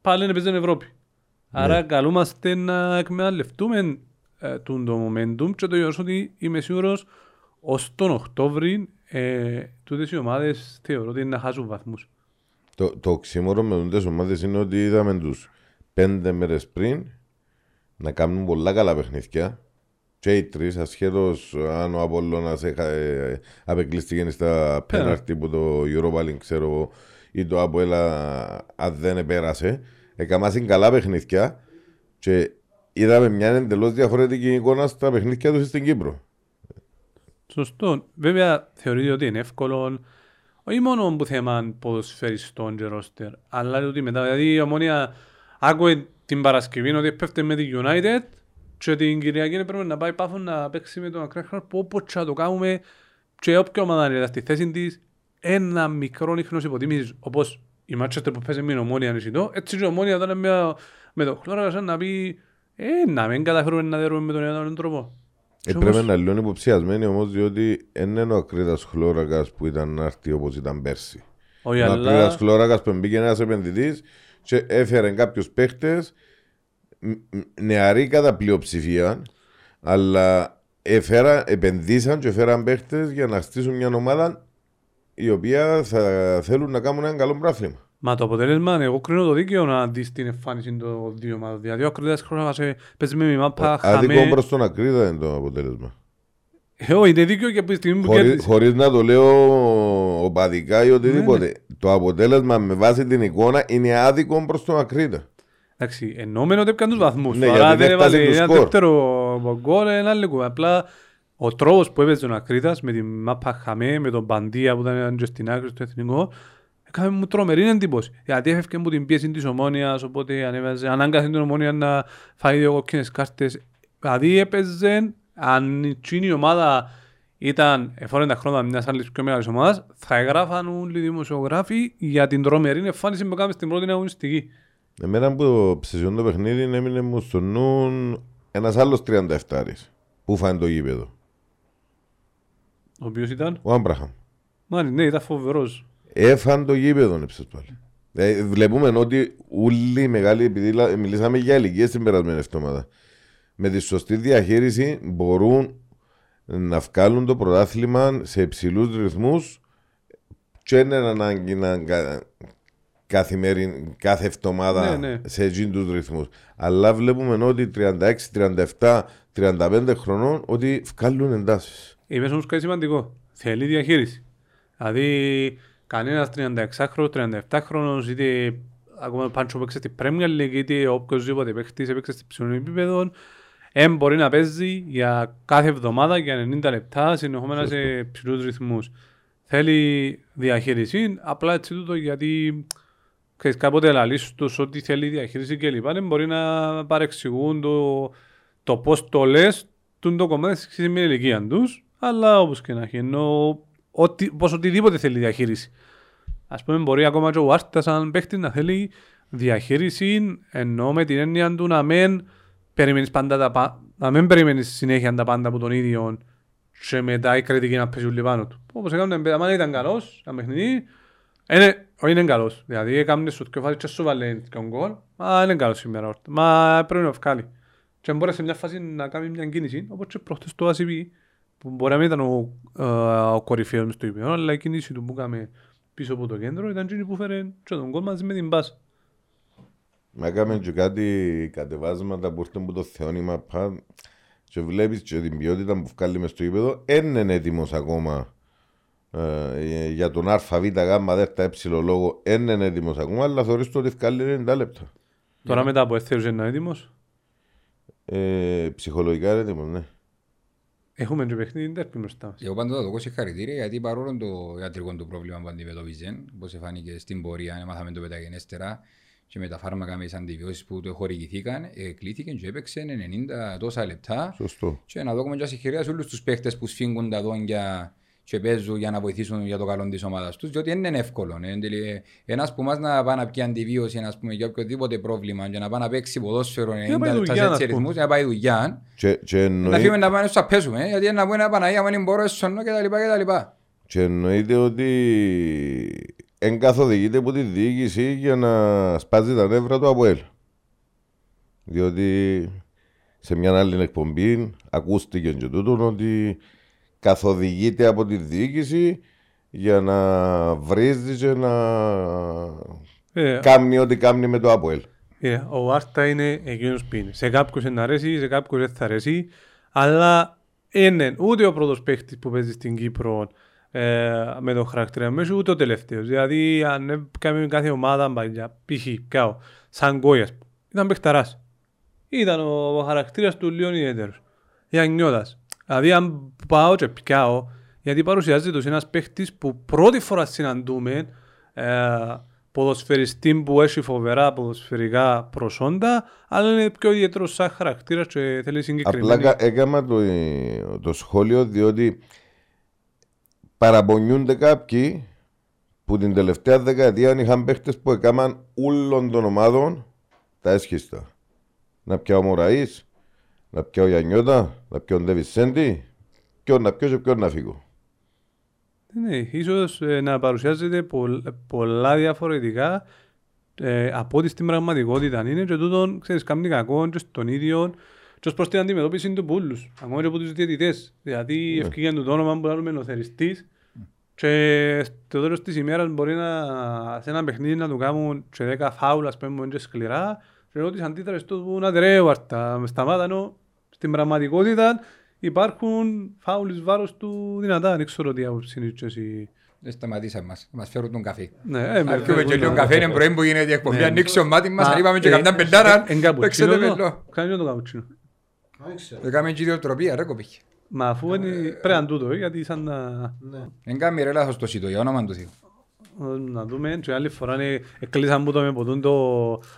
πάλι είναι στην Ευρώπη. Ναι. Άρα καλούμαστε να εκμεταλλευτούμε ε, το momentum και το γεγονός ότι είμαι σίγουρος ως τον Οκτώβρη ε, τούτες οι ομάδες θεωρώ ότι είναι να χάσουν βαθμούς. Το, το οξύμορο με τις ομάδες είναι ότι είδαμε τους πέντε μέρες πριν να κάνουν πολλά καλά παιχνίδια και οι τρεις ασχέτως αν ο Απόλλωνας ε, απεκλείστηκε στα πέναρτη που το Europa ξέρω ή το Αποέλα αν δεν επέρασε έκαναν καλά παιχνίδια και είδαμε μια εντελώς διαφορετική εικόνα στα παιχνίδια τους στην Κύπρο. Σωστό. Βέβαια θεωρείται ότι είναι εύκολο όχι μόνο που θέμα ποδοσφαιριστών και ρόστερ, αλλά ότι μετά, δηλαδή η ομόνια άκουε την Παρασκευή ότι πέφτει με τη United και την Κυριακή πρέπει να πάει πάφος να παίξει με τον Ακρέχαρ που όπως θα το κάνουμε και όποια ομάδα είναι στη θέση της ένα μικρό ίχνος υποτίμησης όπως η Manchester που παίζει με την ομόνια νησιτό έτσι και η ομόνια τώρα με, με το χλώρα σαν να πει ε, να μην καταφέρουμε να δέρουμε με τον έναν τρόπο. Ε, πρέπει να είναι υποψιασμένοι όμως διότι δεν είναι ο ακρίδας χλώρακας που ήταν να έρθει όπως ήταν πέρσι. Όχι, Ο αλλά... Ακρίδας Χλώρακας που μπήκε ένας επενδυτής και έφερε κάποιους παίχτες μ- μ- νεαροί κατά πλειοψηφία αλλά έφερα, επενδύσαν και έφεραν παίχτες για να στήσουν μια ομάδα η οποία θα θέλουν να κάνουν ένα καλό πράθλημα. Μα το αποτέλεσμα, εγώ κρίνω το δίκαιο να δεις την εμφάνιση των δύο ομάδων. Δηλαδή ο Ακρίδας Χρόνακας ε, παίζει με μάπα Άδικο χαμέ. προς τον Ακρίδα είναι το αποτέλεσμα. Ε, Όχι, είναι δίκαιο και από τη στιγμή που Χωρί, κέρδισε. χωρίς να το λέω οπαδικά ή οτιδήποτε. Το αποτέλεσμα με βάση την εικόνα είναι άδικο προς τον Ακρίδα. Εντάξει, εννοούμενο ότι έπιαν τους βαθμούς. Ναι, Τώρα γιατί δεν δεν φτάσει έβαλε το ένα σκορ. δεύτερο γκολ, ένα άλλη κουβέντα. Απλά ο τρόπος που έπαιζε ο Ακρίδας με την μάπα χαμέ, με τον Παντία που ήταν και στην άκρη στο εθνικό, έκαμε μου τρομερή εντύπωση. Γιατί έφευκε μου την πίεση της ομόνιας, οπότε ανέβαζε, ανάγκασε την ομόνια να φάει δύο κόκκινες κάρτες. Δηλαδή έπαιζε, αν εκείνη η ομάδα ήταν, εφόρεν τα χρόνια μιας άλλης πιο μεγάλης ομάδας, θα εγγράφαν όλοι οι δημοσιογράφοι για την τρομερή εμφάνιση που έκαμε στην πρώτη αγωνιστική. Εμένα που ψησιόν το παιχνίδι έμεινε μου στο νου ένας άλλος 37 που φάνε το γήπεδο; Ο οποίος ήταν, Ο Άμπραχαμ. μάλιστα, ναι, ήταν φοβερός. Έφαν το γήπεδο έψες πάλι. Ε, βλέπουμε ότι όλοι οι μεγάλοι, επειδή λα- μιλήσαμε για ηλικίες την περασμένη εβδομάδα, με τη σωστή διαχείριση μπορούν να βγάλουν το πρωτάθλημα σε υψηλούς ρυθμούς και δεν είναι ανάγκη να κα- καθημεριν, κάθε εβδομάδα Ναι, ναι. σε εκείνους τους ρυθμούς. Αλλά βλέπουμε ότι 36, 37, 35 χρονών ότι βγάλουν εντάσεις. Είπες όμως κάτι σημαντικό. Θέλει διαχείριση. Δηλαδή, κανένας 36χρονος, 37χρονος, είτε ακόμα πάντσο που έπαιξε στην Premier League, είτε οποιοσδήποτε παίχτης έπαιξε στην ψηλών επίπεδο, δεν μπορεί να παίζει για κάθε εβδομάδα για 90 λεπτά συνεχόμενα σε ψηλούς ρυθμούς. Θέλει διαχείριση, απλά έτσι τούτο γιατί ξέρεις, κάποτε λαλείς τους ότι θέλει διαχείριση και λοιπά, δεν μπορεί να παρεξηγούν το, το πώς το λες τούν το κομμάτι στη σημερινή ηλικία τους, αλλά όπως και να έχει, ενώ ότι, πως οτιδήποτε θέλει διαχείριση. Ας πούμε μπορεί ακόμα και ο Άρτα σαν παίχτης να θέλει διαχείριση ενώ με την έννοια του να μην περιμένεις πάντα τα πα- να μην περιμένεις συνέχεια τα πάντα από τον ίδιο και μετά η κριτική να πέσει όλοι πάνω του. Όπως έκαναν, αν ήταν καλός, ένα παιχνίδι, είναι, όχι είναι καλός. Δηλαδή έκαναν σου και φάσεις και σου βάλε τον γκολ, μα είναι καλός σήμερα. όρτα. Μα πρέπει να βγάλει. Και μπορεί σε μια φάση να κάνει μια κίνηση, όπως και προχτές το ACB, που μπορεί να μην ήταν ο, ε, ο κορυφαίος μες στο υπηό, αλλά η κίνηση του που έκαμε πίσω από το κέντρο ήταν εκείνη που φέρε και τον γκολ μαζί με την μπάσα. Μα έκαμε και κάτι κατεβάσματα που ήρθαν από το θεώνημα πα και βλέπεις και την ποιότητα που βγάλει μες στο ύπεδο δεν είναι έτοιμος ακόμα ε, για τον ΑΒ, γ, δ, ε λόγο δεν είναι έτοιμος ακόμα αλλά θεωρείς το ότι βγάλει 90 λεπτά. Τώρα μετά από έθερος είναι έτοιμος, Ε, ψυχολογικά είναι έτοιμος, ναι. Έχουμε και παιχνίδι τέρπι μπροστά μας. Εγώ πάντοτε θα δώσω συγχαρητήρια γιατί παρόλο το ιατρικό του πρόβλημα που αντιμετώπιζε, όπως εφάνηκε στην πορεία, έμαθαμε το μεταγενέστερα και με τα φάρμακα με τις αντιβιώσεις που του χορηγηθήκαν, ε, κλήθηκε και έπαιξε 90 τόσα λεπτά Σωστό. και να δούμε και συγχαρητήρια σε όλους τους παίχτες που σφίγγουν τα δόντια και παίζουν για να βοηθήσουν για το καλό της ομάδας τους, διότι δεν είναι εύκολο. Ε. Εντελει- Ένας που μας να πάει να πιει αντιβίωση ας πούμε, για οποιοδήποτε πρόβλημα και να πάει να παίξει ποδόσφαιρο 90 πάει λεπτά δουλειά, σε ας έτσι πούμε. ρυθμούς, να πάει δουλειά, Και, και, να εννοεί, φύγουμε να πάμε να πέσουμε, ε, γιατί να πούμε Παναγία μου δεν μπορώ, εσωνώ κτλ. κτλ. και εννοείται ότι εν καθοδηγείται από τη διοίκηση για να σπάζει τα νεύρα του από ελ. Διότι σε μια άλλη εκπομπή ακούστηκε και τούτο ότι καθοδηγείται από τη διοίκηση για να βρίζει και να Ε, κάνει ό,τι κάνει με το ΑΠΟΕΛ. Ε, ο Άρτα είναι εκείνος που είναι. Σε κάποιους είναι αρέσει, σε κάποιους δεν θα αρέσει, αλλά είναι ούτε ο πρώτος παίχτης που παίζει στην Κύπρο ε, με τον χαρακτήρα μέσα, ούτε ο τελευταίος. Δηλαδή, αν έκαμε κάθε ομάδα παλιά, π.χ. κάω, σαν Γκόιας, ήταν παιχταράς. Ήταν ο, χαρακτήρας του λίγο ιδιαίτερος. Για νιώτας. Δηλαδή, αν πάω και πιάω, γιατί παρουσιάζεται ως ένας παίχτης που πρώτη φορά συναντούμε ε, ποδοσφαιριστή που έχει φοβερά ποδοσφαιρικά προσόντα, αλλά είναι πιο ιδιαίτερος σαν χαρακτήρας και θέλει Απλά συγκεκριμένη. κα- έκανα το, το σχόλιο διότι παραπονιούνται κάποιοι που την τελευταία δεκαετία είχαν παίχτες που έκαναν όλων των ομάδων τα έσχιστα. Να πιάω Μωραΐς, να πιάω Γιαννιώτα, να πιάω Ντεβισέντη, ποιον να πιω και ποιον να φύγω. Ναι, ίσως ε, να παρουσιάζεται πολλ, πολλά διαφορετικά ε, από ό,τι στην πραγματικότητα είναι και τούτον, ξέρεις, κάνει κακό και στον ίδιο και ως προς την αντιμετώπιση του πούλους, ακόμα και από τους διαιτητές. Δηλαδή, Ναι. ευκήγε το όνομα που λέμε ο θεριστής και στο τέλος της ημέρας μπορεί να, σε ένα παιχνίδι να του κάνουν και δέκα φάουλα, ας πούμε, και σκληρά και εγώ τις αντίδρασες του που να τρέουαρτα, με σταμάτα ενώ στην πραγματικότητα υπάρχουν φάουλ εις βάρος του δυνατά, δεν ξέρω τι άποψη είναι και εσύ. Δεν σταματήσαμε μας. Μας φέρουν τον καφέ. Ναι, ε, Αρκούμε με- και λίγο καφέ, είναι πρωί που γίνεται η εκπομπή. Ναι. Ανοίξει ο μάτι μας, Μα, αν είπαμε και ε, καμιά πεντάρα, εν καπουτσίνο παίξετε το. μελό. Κάνει το καπουτσίνο. Δεν ξέρω. Δεν κάνουμε και ιδιοτροπία, ρε κοπήκε. Μα αφού είναι πρέπει να τούτο, ε, γιατί σαν να... Ναι. Δεν κάνουμε ρε λάθος το σιτό, για όνομα του Θεού. Να δούμε, και άλλη φορά είναι, εκλείσαν που το με ποτούν το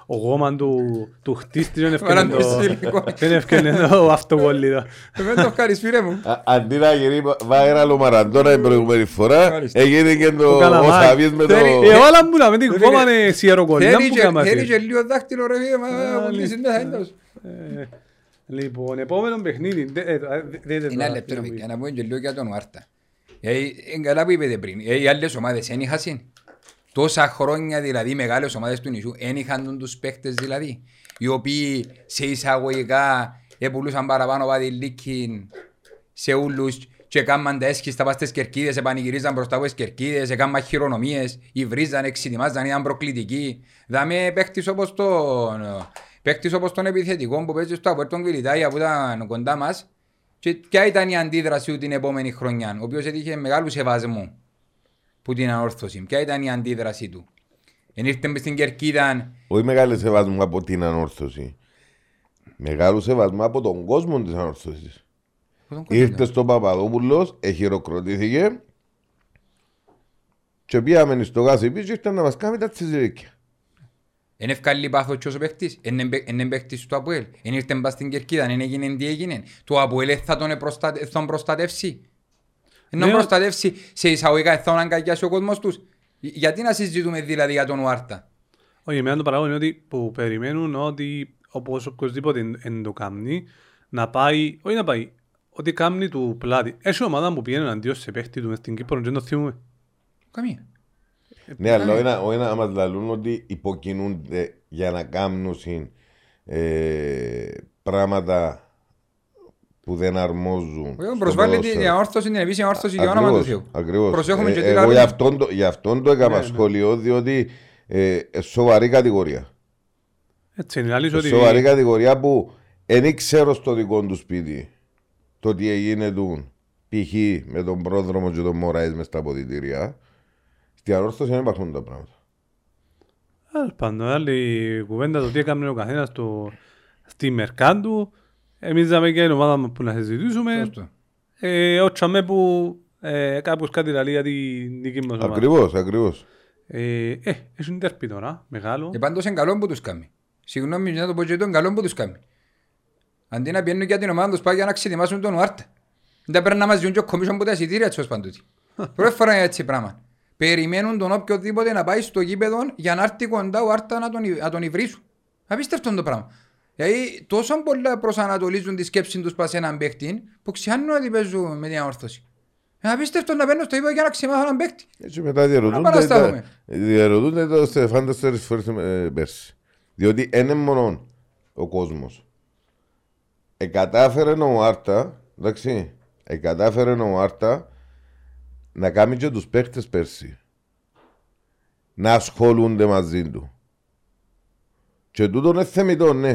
ο γόμα του, του χτίστη, δεν ευκαινε Βάλαν το, το σιλικό. δεν ευκαινε το αυτοκόλλητο. Δεν το ευχαριστώ φίλε μου. Α- Αντί να γίνει viral ο Μαραντώνα την προηγούμενη φορά, Μάλιστα. έγινε και το Το ο καλαμάκι. Σαβίες με το... Θέλει- Ε, όλα μου να με την Φίλε, κόμμα είναι σιεροκολλιά Θέλει που και- κάμα Θέλει εσύ. και λίγο δάχτυλο ρε φίλε, μα Α, πουλήσεις ναι. μέσα εντός. Ε, Λοιπόν, επόμενο παιχνίδι. δε- ε, δε- δε- δε- Είναι ένα λεπτό ρε παιδί, για να πούμε και λίγο για τον Μάρτα. Γιατί είναι καλά που είπατε πριν, ε, οι άλλες ομάδες δεν είχαν συν. Τόσα χρόνια δηλαδή μεγάλες ομάδες του νησιού δεν είχαν τους παίχτες δηλαδή οι οποίοι σε εισαγωγικά επουλούσαν παραπάνω βαδιλίκιν σε ούλους και κάμαν τα έσχιστα πας στις κερκίδες, επανηγυρίζαν μπροστά από τις κερκίδες, έκαναν χειρονομίες, υβρίζαν, εξετοιμάζαν, ήταν προκλητικοί. Δάμε παίχτης όπως τον, παίχτης όπως τον επιθετικό που παίζει στο Απουέρτον Κβιλιτάια που ήταν κοντά μας και ποια ήταν η αντίδραση του την επόμενη χρονιά, ο οποίος έτυχε μεγάλου σεβασμού που την ανόρθωση. Ποια ήταν η αντίδραση του. Εν ήρθε μες στην κερκίδα, Όχι μεγάλο σεβασμό από την ανόρθωση. Μεγάλο σεβασμό από τον κόσμο της ανόρθωσης. Ήρθε στον Παπαδόπουλος, εχειροκροτήθηκε και πήγαμε στο γάσι πίσω και ήρθε να μας κάνει τα τσιζιρίκια. Εν ευκάλλει πάθος και ο παίχτης, εν είναι παίχτης του Αποέλ, εν ήρθε μπας στην κερκίδα, εν έγινε τι έγινε. Το Αποέλ θα τον, προστατε, θα τον προστατεύσει. Εν τον Ναι, προστατεύσει σε εισαγωγικά, θα τον αγκαγιάσει ο κόσμος τους. Γιατί να συζητούμε δηλαδή για τον Ουάρτα; Όχι, εμένα το παράγον είναι ότι που περιμένουν ότι όπως οποιοςδήποτε εν- εν το κάνει να πάει, όχι να πάει, ότι κάνει του πλάτη. Έχει ομάδα που πήγαινε αντίον σε παίχτη του μες στην Κύπρο και δεν το θυμούμε. Καμία. Ναι, αλλά ο ένα, ο ένα μας λαλούν ότι υποκινούνται για να κάνουν συν, ε, πράγματα που δεν αρμόζουν. Εγώ στο Προσβάλλει ποδόσφαιρο. την αόρθωση, την επίσημη αόρθωση για όνομα του Ακριβώς, Θεού. ακριβώς. Προσέχουμε Ε, και τι Εγώ λαλούμε. γι' αυτόν το, γι αυτόν το έκανα Ναι, ναι. σχόλιο, διότι ε, ε, σοβαρή κατηγορία. Έτσι είναι, αλήθεια ότι... Σοβαρή κατηγορία που δεν ξέρω στο δικό του σπίτι το τι έγινε του π.χ. με τον πρόδρομο και τον Μωράης μες στα αποδητήρια. Στην ανόρθωση δεν υπάρχουν τα πράγματα. Τέλος πάντων, άλλη κουβέντα το τι έκανε ο καθένας στο, στη μερκάντου. Εμείς είχαμε και η ομάδα μας που να συζητήσουμε. Σωστό. Ε, ο Τσαμέ που ε, κάπως κάτι λαλεί για την δική μας ομάδα. Ακριβώς, ακριβώς. Ε, ε, έχει τερπί τώρα, μεγάλο. Και πάντως είναι καλό που τους κάνει. Συγγνώμη να το πω και το είναι καλό που τους κάνει. Αντί να πιένουν για την ομάδα τους πάει για να ξετοιμάσουν τον Ουάρτα. Δεν πρέπει να μας διούν και ο κομίσον που τα εισιτήρια τους ως παντούτη. Πρώτη φορά είναι έτσι πράγμα. Περιμένουν τον οποιοδήποτε να πάει στο γήπεδο για να έρθει κοντά ο Άρτα να τον, υ- να τον υβρίσουν. Απίστευτο το πράγμα. Δηλαδή τόσο πολλά προσανατολίζουν τη σκέψη τους πας σε έναν παίχτη που ξιάνουν ότι παίζουν με την αόρθωση. Είναι απίστευτο να παίρνω στο γήπεδο για να ξημάθω έναν παίχτη. Έτσι μετά διαρωτούνται, παρασταθούμε. τα, διαρωτούνται το Στεφάν τέσσερις φορές ε, πέρσι. Διότι είναι μόνο ο κόσμος. Εκατάφερε ο Άρτα, εντάξει, εκατάφερε ο Άρτα να κάνει και τους παίχτες πέρσι. Να ασχολούνται μαζί του. Και τούτο είναι θεμητό, ναι.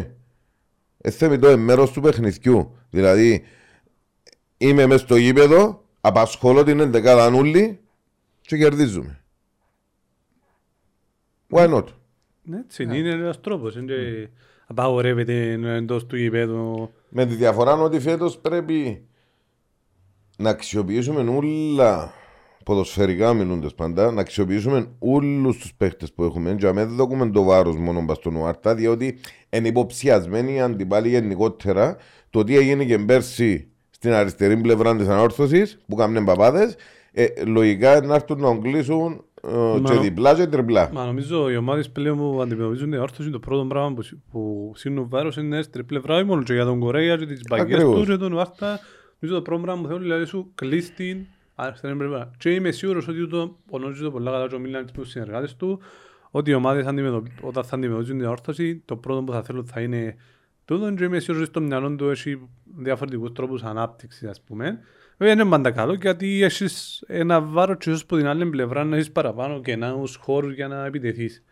Είναι θεμητό, είναι μέρος του παιχνιδιού. Δηλαδή, είμαι μες στο γήπεδο, απασχολώ την εντεκάδα νουλή και κερδίζουμε. Why not? Ναι, Έτσι είναι, είναι ένας τρόπος. είναι και Απαγορεύεται εντός του γηπέδου. Με τη διαφορά ότι φέτος πρέπει να αξιοποιήσουμε όλα ποδοσφαιρικά μιλούντες πάντα, να αξιοποιήσουμε όλους τους παίχτες που έχουμε και αμέσως δεν δούμε το βάρος μόνο μπας στον Ουάρτα διότι είναι υποψιασμένοι οι αντιπάλοι γενικότερα το τι έγινε και πέρσι στην αριστερή πλευρά της ανόρθωσης που κάνουν παπάδες ε, λογικά να έρθουν να κλείσουν ε, και Μα- διπλά και τριπλά. Μα νομίζω οι ομάδες πλέον που αντιμετωπίζουν την όρθωση το πρώτο πράγμα που, σ- που σύνουν βάρος είναι αριστερή πλευρά όχι μόνο και για τον Κορέα και τις μπαγκές Ακριβώς. τους και τον Βάρτα. Νομίζω το πρώτο πράγμα που θέλουν δηλαδή σου κλείς την αριστερή πλευρά. Και είμαι σίγουρος ότι το γνωρίζει το πολλά καλά και ο Μίλαν και τους συνεργάτες του ότι οι ομάδες όταν θα αντιμετωπίζουν την όρθωση το πρώτο που θα θέλουν θα είναι τούτο και είμαι σίγουρος ότι στο μυαλό του έχει διαφορετικούς τρόπους ανάπτυξης ας πούμε. Βέβαια είναι πάντα καλό γιατί έχεις ένα βάρος και ίσως από την άλλη πλευρά να έχεις παραπάνω και νέους χώρους για να επιτεθείς.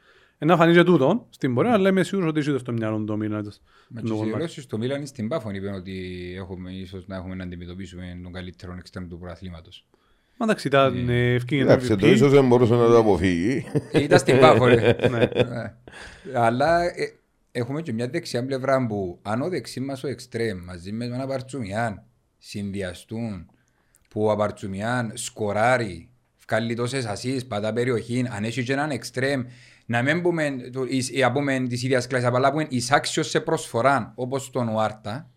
Να φανεί και τούτο στην πορεία, αλλά είμαι σίγουρος ότι είσαι στο μυαλό του Μίλαν. Μα και οι στο Μίλαν στην Πάφων είπαν ότι έχουμε, ίσως να έχουμε να αντιμετωπίσουμε τον καλύτερο εξτρέμ του προαθλήματος. Μα εντάξει, ήταν ε, ευκήγη να το ίσως δεν μπορούσε να το αποφύγει. Ήταν στην Πάφων. Ναι. Αλλά ε, έχουμε και μια δεξιά πλευρά που αν ο δεξί μας ο εξτρέμ μαζί με τον Απαρτσουμιάν συνδυαστούν που ο Απαρτσουμιάν σκοράρει, βγάλει τόσες ασίες, πατά περιοχή, αν έχει και έναν εξτρέμ να μην πούμε, ή πούμε της ίδιας κλάσης, αλλά πούμε εισάξιος σε προσφορά, όπως τον Ουάρτα,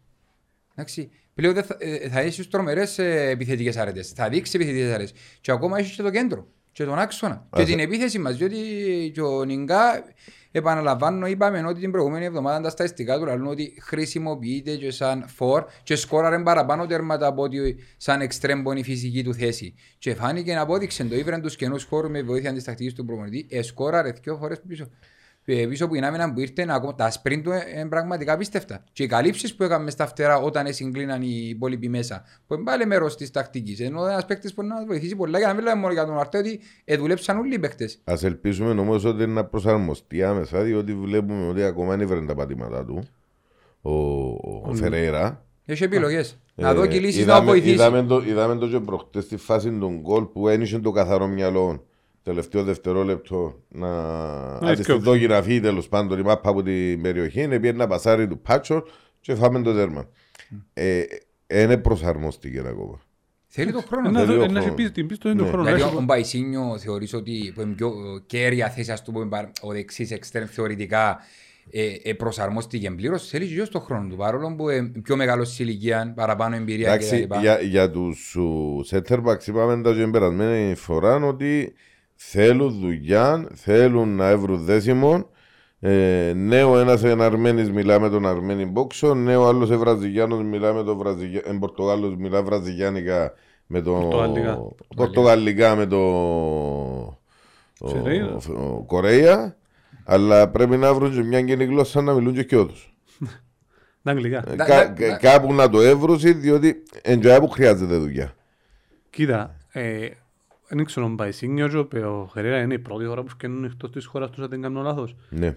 εντάξει, πλέον θα, ε, θα έχεις τρομερές ε, επιθετικές αρέτες, θα δείξει επιθετικές αρέτες. Και ακόμα έχεις και το κέντρο και τον άξονα και την επίθεση μας, διότι και ο Νιγκά Επαναλαμβάνω, είπαμε ότι την προηγούμενη εβδομάδα τα στατιστικά του λαλούν ότι χρησιμοποιείται και σαν φορ και σκόραρε παραπάνω τέρματα από ότι σαν εξτρέμπον η φυσική του θέση. Και φάνηκε να απόδειξε το ήβραν τους καινούς χώρου με βοήθεια της τακτικής του προπονητή, εσκόραρε δύο φορές πίσω. Ε, πίσω που η άμυνα που ήρθε, τα σπριν του είναι πραγματικά πίστευτα. Και οι καλύψεις που έκαμε στα φτερά όταν συγκλίναν οι υπόλοιποι μέσα, που είναι πάλι μέρος της τακτικής. Ενώ ένας παίκτης μπορεί να βοηθήσει πολλά για να μην λέμε μόνο για τον Αρτέ ότι δουλέψαν όλοι οι παίκτες. Α ελπίσουμε όμω ότι είναι να προσαρμοστεί άμεσα, διότι βλέπουμε ότι ακόμα είναι τα πατήματά του. Ο, ο Φεραίρα. Έχει επιλογές. Ε, να δω και λύσεις να βοηθήσει. Είδαμε το, είδαμε το και προχτές στη φάση των γκολ που ένιωσε το καθαρό μυαλό τελευταίο δευτερόλεπτο να αντιστοιχτώ γραφή τέλος πάντων η μάπα από την περιοχή. Είναι πει ένα πασάρι του Πάτσο και φάμε το δέρμα. Ε, είναι προσαρμοστική ακόμα. Θέλει τον χρόνο. Να έχει πει την πίστη του χρόνο. Δηλαδή ο Μπαϊσίνιο θεωρείς ότι είναι πιο κέρια θέση ας πούμε ο δεξής εξτρέμ θεωρητικά ε, ε, προσαρμόστηκε πλήρως. Θέλεις και τον χρόνο του παρόλο που είναι πιο μεγάλος σε ηλικία, παραπάνω εμπειρία Εντάξει, Για, για τους σέτερμπαξ είπαμε τα περασμένη φορά ότι θέλουν δουλειά, θέλουν να έβρουν δέσιμο. Ε, νέο ένας Αρμένης μιλά με τον Αρμένη Μπόξο, νέο άλλος Βραζιλιάνος μιλά με τον Βραζιλιάνο, ε, Πορτογάλος μιλά Βραζιλιάνικα με τον. Πορτογαλικά. με τον. Κορέα. Αλλά πρέπει να βρουν μια κοινή γλώσσα να μιλούν και όντω. αγγλικά. Ε, κάπου να το έβρουν, διότι εντζοιά που χρειάζεται δουλειά. Κοίτα, ε, δεν ξέρω αν πάει σύνιο και ο Χερέρα είναι η πρώτη χώρα που φτιάχνουν εκτός της χώρας τους αν δεν κάνω λάθος. Ναι.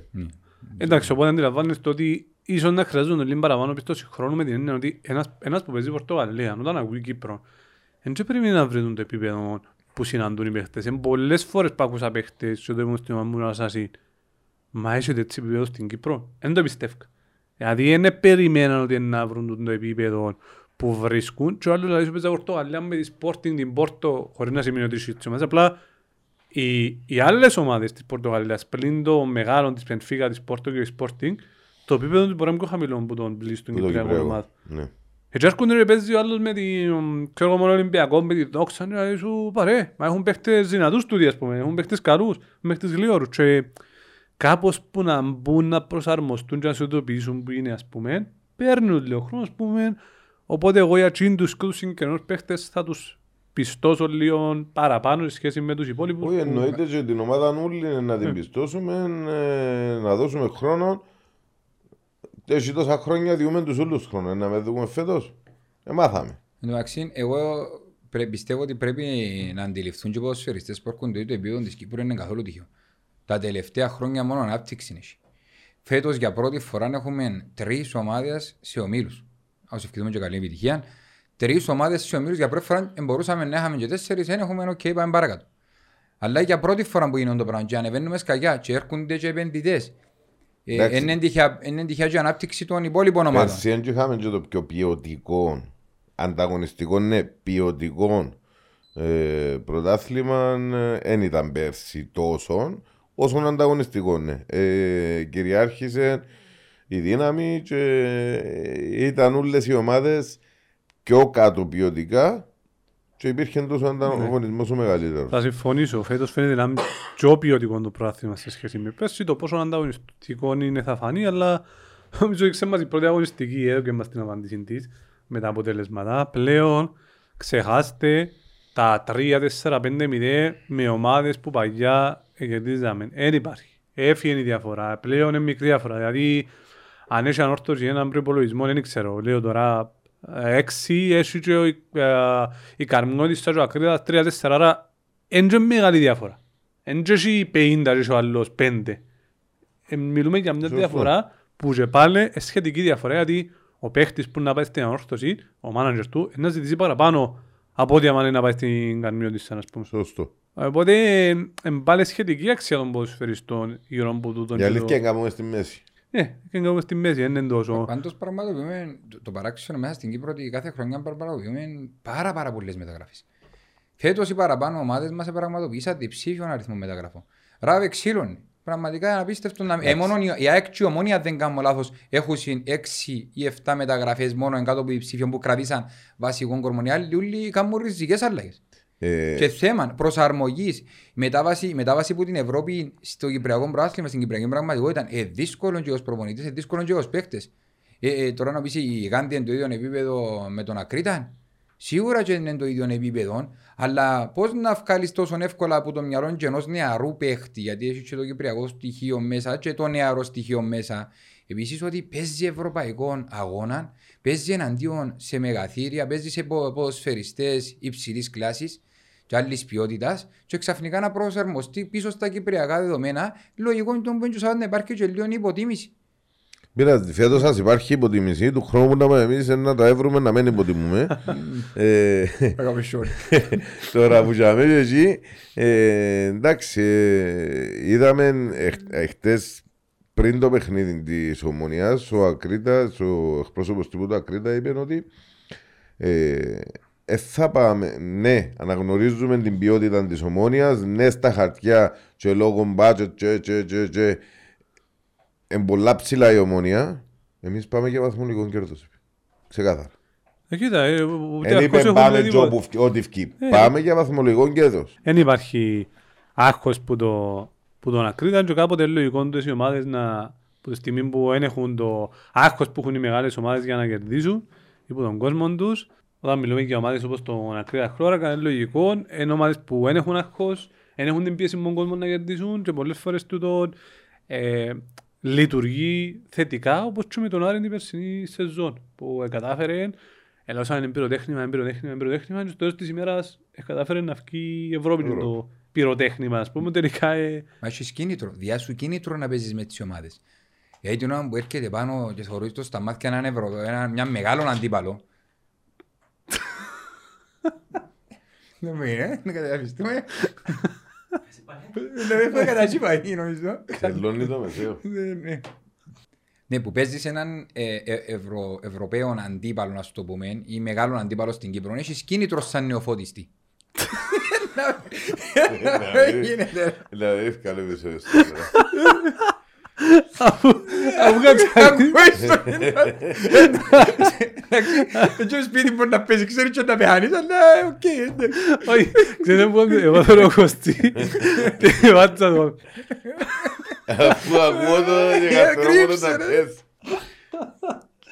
Εντάξει, οπότε αντιλαμβάνεστε το ότι ίσως να χρειάζονται λίγο παραπάνω πιστός χρόνου με την έννοια ότι ένας, ένας που παίζει Πορτογαλία, όταν ακούει Κύπρο, δεν πρέπει να βρουν το επίπεδο που συναντούν οι παίχτες. Είναι πολλές φορές που άκουσα παίχτες και το ήμουν στην ομάδα μου να σας Μα έχετε έτσι επίπεδο στην Κύπρο. Δεν το πιστεύω. Δηλαδή δεν περιμέναν ότι να βρουν το επίπεδο που βρίσκουν και ο άλλος δηλαδή σου παίζει Πορτογαλία με τη Sporting την Πόρτο χωρίς να σημαίνει ότι είσαι μας απλά οι, οι άλλες ομάδες της Πορτογαλίας πλην το μεγάλο της Πενφίγα, της Πόρτο και της Sporting το επίπεδο του μπορεί να είναι πιο χαμηλό που τον πλήσει στον Κυπριακό ομάδα. Ναι. Έτσι έρχονται να παίζει ο άλλος με την ξέρω μόνο Ολυμπιακό με την Δόξα και σου παρέ, μα έχουν παίχτες δυνατούς του ας πούμε, έχουν παίχτες καλούς, παίχτες γλίωρους και κάπως που να μπουν να προσαρμοστούν και να σου το πείσουν που είναι ας πούμε, παίρνουν λίγο χρόνο ας πούμε, Οπότε εγώ για τσιν τους και τους συγκεκριμένους παίχτες θα τους πιστώσω λίγο παραπάνω σε σχέση με τους υπόλοιπους. Όχι, εννοείται και την ομάδα νουλή να την ε. πιστώσουμε, ε, να δώσουμε χρόνο. Έχει τόσα χρόνια διούμε τους όλους χρόνους, να με δούμε φέτος. Ε, μάθαμε. Εντάξει, εγώ πιστεύω ότι πρέπει να αντιληφθούν και οι ποδοσφαιριστές που έρχονται το επίπεδο της Κύπρου είναι καθόλου τυχαίο. Τα τελευταία χρόνια μόνο ανάπτυξη είναι. Φέτος για πρώτη φορά έχουμε τρεις ομάδες σε ομίλους ας ευχηθούμε και καλή επιτυχία. Τρεις ομάδες σε ομίλους για πρώτη φορά μπορούσαμε να έχουμε και τέσσερις, δεν έχουμε οκ, πάμε παρακάτω. Αλλά για πρώτη φορά που γίνονται το πράγμα και ανεβαίνουμε σκαλιά και έρχονται και επενδυτές. Είναι τυχαία και ανάπτυξη των υπόλοιπων ομάδων. Πέρσι δεν είχαμε και το πιο ποιοτικό, ανταγωνιστικό, ναι, ποιοτικό ε, πρωτάθλημα δεν ήταν πέρσι τόσο, όσο ανταγωνιστικό, ναι. Ε, κυριάρχησε η δύναμη και ήταν όλες οι ομάδες πιο κάτω ποιοτικά και υπήρχε τόσο ανταγωνισμός ο μεγαλύτερος. Θα συμφωνήσω. Φέτος φαίνεται να είναι πιο ποιοτικό το πρόθυμα σε σχέση με πέρσι. Το πόσο ανταγωνιστικό είναι θα φανεί, αλλά νομίζω ότι ξέρουμε η πρώτη αγωνιστική εδώ και είμαστε την απάντηση της με τα αποτελέσματα. Πλέον ξεχάστε τα 3-4-5-0 με ομάδες που παγιά κερδίζαμε. Δεν υπάρχει. Έφυγε η διαφορά. Πλέον είναι μικρή διαφορά. Δηλαδή, αν έχει ανόρθωση έναν προϋπολογισμό, δεν ξέρω. Λέω τώρα, έξι, έχει και ο- ε, η Καρμιώτης και ο Ακρίδας, τρία-τέσσερα, άρα είναι μεγάλη διαφορά. Εν και έχει 50 και ο άλλος 5. Ε, μιλούμε για μια Σωστό. διαφορά που και πάλι είναι σχετική διαφορά γιατί ο παίχτης που να πάει στην ανόρθωση, ο μάνατζερ του, είναι να ζητήσει παραπάνω από ό,τι άμα είναι να πάει στην Καρμιώτης, ας πούμε. Σωστό. Οπότε είναι πάλι σχετική αξία των ποδοσφαιριστών γύρω από τούτον. Η και αλήθεια το- είναι στη μέση. Ναι, και κάνουμε στη μέση, δεν είναι τόσο... Πάντως πραγματοποιούμε το- το παράξενο μέσα στην Κύπρο ότι κάθε χρονιά πραγματοποιούμε πάρα πάρα πολλές μεταγραφές. Φέτος οι παραπάνω ομάδες μας πραγματοποιήσαν διψήφιον αριθμό μεταγραφών. Ράβε ξύλων. Πραγματικά είναι απίστευτο να... Ε, μόνο η- η ΑΕΚ και η Ομόνια δεν κάνω λάθος έχουν 6 ή 7 μεταγραφές μόνο εν κάτω από διψήφιον που κρατήσαν βασικών κορμών. Οι άλλοι όλοι κάνουν ριζικές αλλαγές. Ε, Και θέμα προσαρμογής, μετάβαση, μετάβαση που την Ευρώπη στο Κυπριακό Πρωτάθλημα, στην Κυπριακή πραγματικότητα, είναι δύσκολο και ως προπονητής, είναι δύσκολο και ως παίκτες. Ε, ε, τώρα να πεις η Γάντι είναι το ίδιο επίπεδο με τον Ακρίταν. Σίγουρα και είναι το ίδιο επίπεδο, αλλά πώς να βγάλεις τόσο εύκολα από το μυαλό και ενός νεαρού παίχτη, γιατί έχει και το Κυπριακό στοιχείο μέσα και το νεαρό στοιχείο μέσα. Επίσης ότι παίζει ευρωπαϊκό αγώνα, παίζει εναντίον σε μεγαθύρια, παίζει σε ποδοσφαιριστές υψηλής κλάσης και άλλης ποιότητας, και ξαφνικά να προσαρμοστεί πίσω στα κυπριακά δεδομένα, λογικό είναι τον πέντζο να υπάρχει και λίγο υποτίμηση. Πειράζει, φέτος σας υπάρχει υποτιμήση, του χρόνου που να πάμε εμείς είναι να τα έβρουμε να μην υποτιμούμε. Ε, Τώρα που είχαμε και εκεί, ε, εντάξει, ε, είδαμε εχ- εχθές πριν το παιχνίδι της Ομονίας, ο Ακρίτας, ο εκπρόσωπος του του Ακρίτα είπε ότι ε, ε, θα πάμε, ναι, αναγνωρίζουμε την ποιότητα της Ομόνιας, ναι στα χαρτιά και λόγω budget και και και και είναι πολλά ψηλά η Ομόνια, εμείς πάμε για βαθμολογικό κέρδος. είπε. Ξεκάθαρα. Ε, κοίτα, ε, ούτε Δεν αρχώς είπε έχουμε πάμε και τίποτα. όπου φκ- ό,τι φκεί. Ε. Πάμε για βαθμολογικό κέρδος. Δεν υπάρχει άγχος που, το, που τον ακρίταν και κάποτε είναι λογικό τους οι ομάδες να που τη στιγμή που δεν έχουν το άγχος που έχουν οι μεγάλες ομάδες για να κερδίσουν ή που τον κόσμο τους όταν μιλούμε για ομάδες όπως τον Ακρίδα Χλώρακα είναι λογικό είναι ομάδες που δεν έχουν άγχος δεν έχουν την πίεση με τον κόσμο να κερδίσουν και πολλές φορές τούτο ε, λειτουργεί θετικά όπως και με τον Άρη την περσινή σεζόν που ε, κατάφερε Ελώσαν είναι πυροτέχνημα, είναι πυροτέχνημα, είναι πυροτέχνημα και στο τέλος της ημέρας ε, κατάφερε να βγει η Ευρώπη με το πυροτέχνημα, ας πούμε, τελικά ε, Μα έχεις κίνητρο, διά σου κίνητρο να παίζεις με τις ομάδες. Γιατί την ώρα που έρχεται πάνω και θεωρείς το στα μάτια έναν ευρώ, ένα, μια μεγάλο αντίπαλο. Δεν με είναι, δεν καταλαβαίνουμε. Δεν θα κατασύπαγει νομίζω. Τελώνει το μεσαίο. Ναι, ναι. Ναι, που παίζεις έναν ε, ε, Ευρω, Ευρωπαίο αντίπαλο, να σου το πούμε, ή μεγάλο αντίπαλο στην Κύπρο, έχεις κίνητρο σαν νεοφώτιστη. Δεν γίνεται. Δηλαδή, ευκάλε μεσαίο. Αφού αφού κατσακεί Έτσι σπίτι μπορεί να παίζει, ξέρει και να πεθάνεις, αλλά οκ. εντάξει. όχι, ξέρετε που εγώ θέλω Κωστή και βάτσα το Αφού ακούω το και Ε, καθόλου κρύψε, να ρε. πες.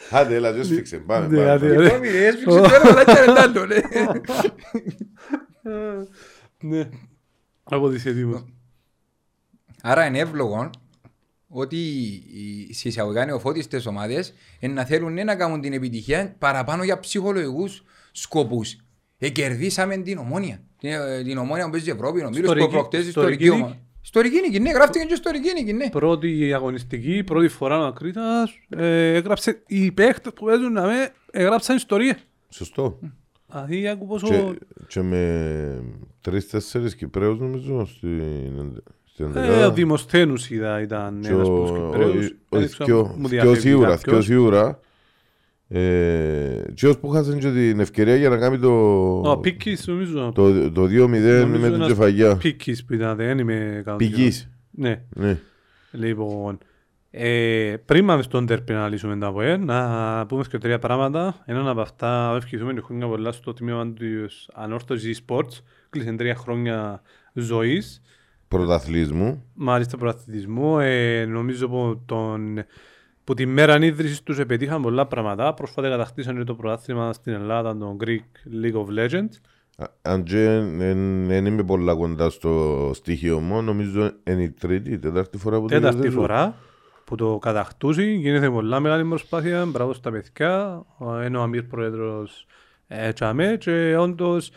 Άντε, έλα, δεν σφίξε. Πάμε, Ναι, πάμε. άντε. πάμε. Λοιπόν, μη, έσφιξε τώρα, αλλά και ρετάντο, ναι. ναι από τις έτοιμος Άρα είναι εύλογο ότι οι συσσαγωγικά νεοφώτιστες ομάδες είναι να θέλουν ναι, να κάνουν την επιτυχία παραπάνω για ψυχολογικούς σκοπούς. Εκερδίσαμε την ομόνια. Την, ε, την ομόνια που παίζει η Ευρώπη, ο Μύρος που Ιστορική- προχτές ιστορική ιστορική νίκη. ομάδα. Ιστορική νίκη, ναι, γράφτηκε και ιστορική νίκη, ναι. πρώτη αγωνιστική, πρώτη φορά ο Ακρίτας ε, έγραψε, οι παίχτες που παίζουν να με έγραψαν ιστορία Σωστό. Δηλαδή άκου πόσο Και- Και με τρεις-τέσσερις Κυπρέους νομίζω στην στην ε, ο δεκάδα. Δημοσθένους είδα ήταν Και ένας ο- από τους Κυπρέους όχι, Δεν όχι, ξέρω, δυο- μου δυο διαφεύγει σίγουρα, κάποιος. δυο σίγουρα. Ε, Και ως που χάσαν και την ευκαιρία για να κάνει Ο το Πίκης νομίζω το το 2-0 Νομίζω με την ένας κεφαγιά. Πίκης που ήταν, δεν είμαι καλά. Πηγής. Ναι, Ναι. λοιπόν. Ε, πριν πάμε στον τερπι να λύσουμε τα ΠΟΕ, να πούμε και τρία πράγματα. Έναν από αυτά ευχηθούμε και χρόνια πολλά στο τμήμα του Ανόρθωσης Sports. Κλείσαν τρία χρόνια ζωής. Πρωταθλήσμου. Μάλιστα προαθλητισμού. Ε, νομίζω που, τον, που τη μέρα ίδρυσης τους επετύχαν πολλά πράγματα. Πρόσφατα κατακτήσαν και το πρωτάθλημα στην Ελλάδα, το Greek League of Legends. Αν και δεν είμαι πολλά κοντά στο στοιχείο μου, νομίζω είναι η τρίτη, η τέταρτη φορά που τέταρτη το φορά που το κατακτούσει, γίνεται πολλά μεγάλη προσπάθεια, μπράβο στα παιδιά, είναι ο Αμύρ Πρόεδρος Τσαμέ και όντως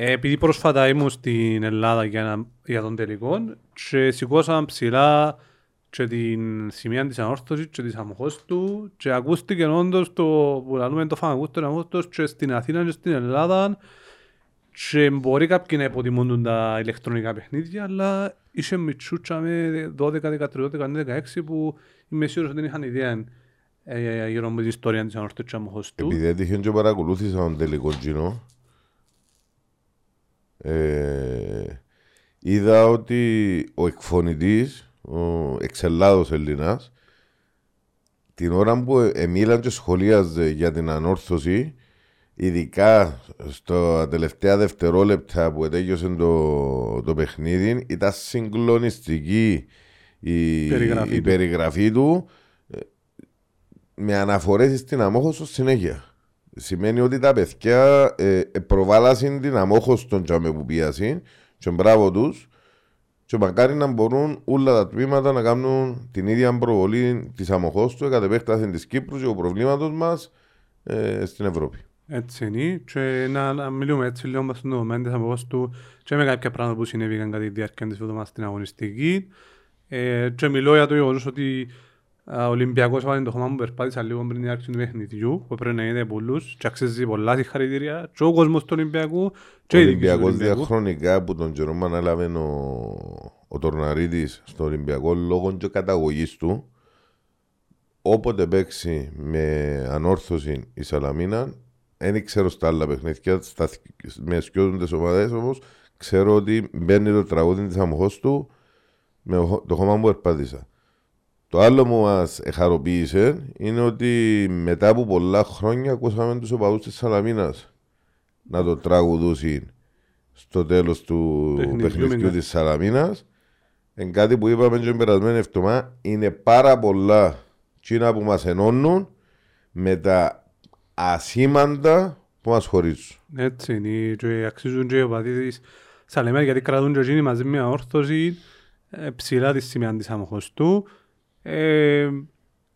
επειδή πρόσφατα ήμουν στην Ελλάδα για, για τον τελικό και σηκώσαμε ψηλά και την σημεία της ανόρθωσης και της αμοχώς του και ακούστηκε όντως το που λαλούμε το φανακούστο αμόχωστος και στην Αθήνα και στην Ελλάδα και μπορεί κάποιοι να υποτιμούν τα ηλεκτρονικά παιχνίδια αλλά είσαι μητσούτσα με 12, 13, 16 που είμαι σίγουρος ότι δεν είχαν ιδέα ε, γύρω από την ιστορία της ανόρθωσης και αμοχώς του. Επειδή έτυχε και παρακολούθησα τον τελικό κοινό ε, είδα ότι ο εκφωνητής, ο εξελάδος Ελληνάς, την ώρα που εμίλαν και σχολίαζε για την ανόρθωση, ειδικά στα τελευταία δευτερόλεπτα που ετέγιωσε το, το παιχνίδι, ήταν συγκλονιστική η περιγραφή, η περιγραφή του ε, με αναφορές στην αμόχωστο συνέχεια. Σημαίνει ότι τα παιδιά ε, ε προβάλλασαν την αμόχωστον τζάμε που πίασαν και μπράβο τους και μακάρι να μπορούν όλα τα τμήματα να κάνουν την ίδια προβολή της αμοχώστου. Κατά επέκταση της Κύπρου και του προβλήματος μας ε, στην Ευρώπη. Έτσι είναι και να, να μιλούμε έτσι λίγο με στον δεδομένο της αμοχώστου. Και με κάποια πράγματα που συνέβηκαν κατά τη διάρκεια της εβδομάδας στην αγωνιστική. Ε, και μιλώ για το γεγονός ότι ο Ολυμπιακός βάλει το χώμα μου περπάτησα λίγο πριν την άρχιση του παιχνιδιού που πρέπει να είναι πολλούς και αξίζει πολλά συγχαρητήρια και ο κόσμος του Ολυμπιακού και ο Ολυμπιακός διαχρονικά που τον καιρό ανέλαβε ο, ο Τορναρίδης στο Ολυμπιακό λόγω και καταγωγής του όποτε παίξει με ανόρθωση η Σαλαμίνα δεν ξέρω στα άλλα παιχνίδια, στα, με σκιώδοντες ομάδες όμως ξέρω ότι μπαίνει το τραγούδι της αμοχώς του με το χώμα μου περπάτησα. Το άλλο που μας εχαροποίησε είναι ότι μετά από πολλά χρόνια ακούσαμε τους οπαδούς της Σαλαμίνας να το τραγουδούσουν στο τέλος του παιχνιδιού της Σαλαμίνας. Εν κάτι που είπαμε την περασμένη εβδομάδα είναι πάρα πολλά τσίνα που μας ενώνουν με τα ασήμαντα που μας χωρίζουν. Έτσι είναι. Και αξίζουν και οι οπαδοί της Σαλαμίνας γιατί κρατούν και εκείνοι μαζί με όρθωση ε, ψηλά τη σημεία της αμοχωστού. Ε,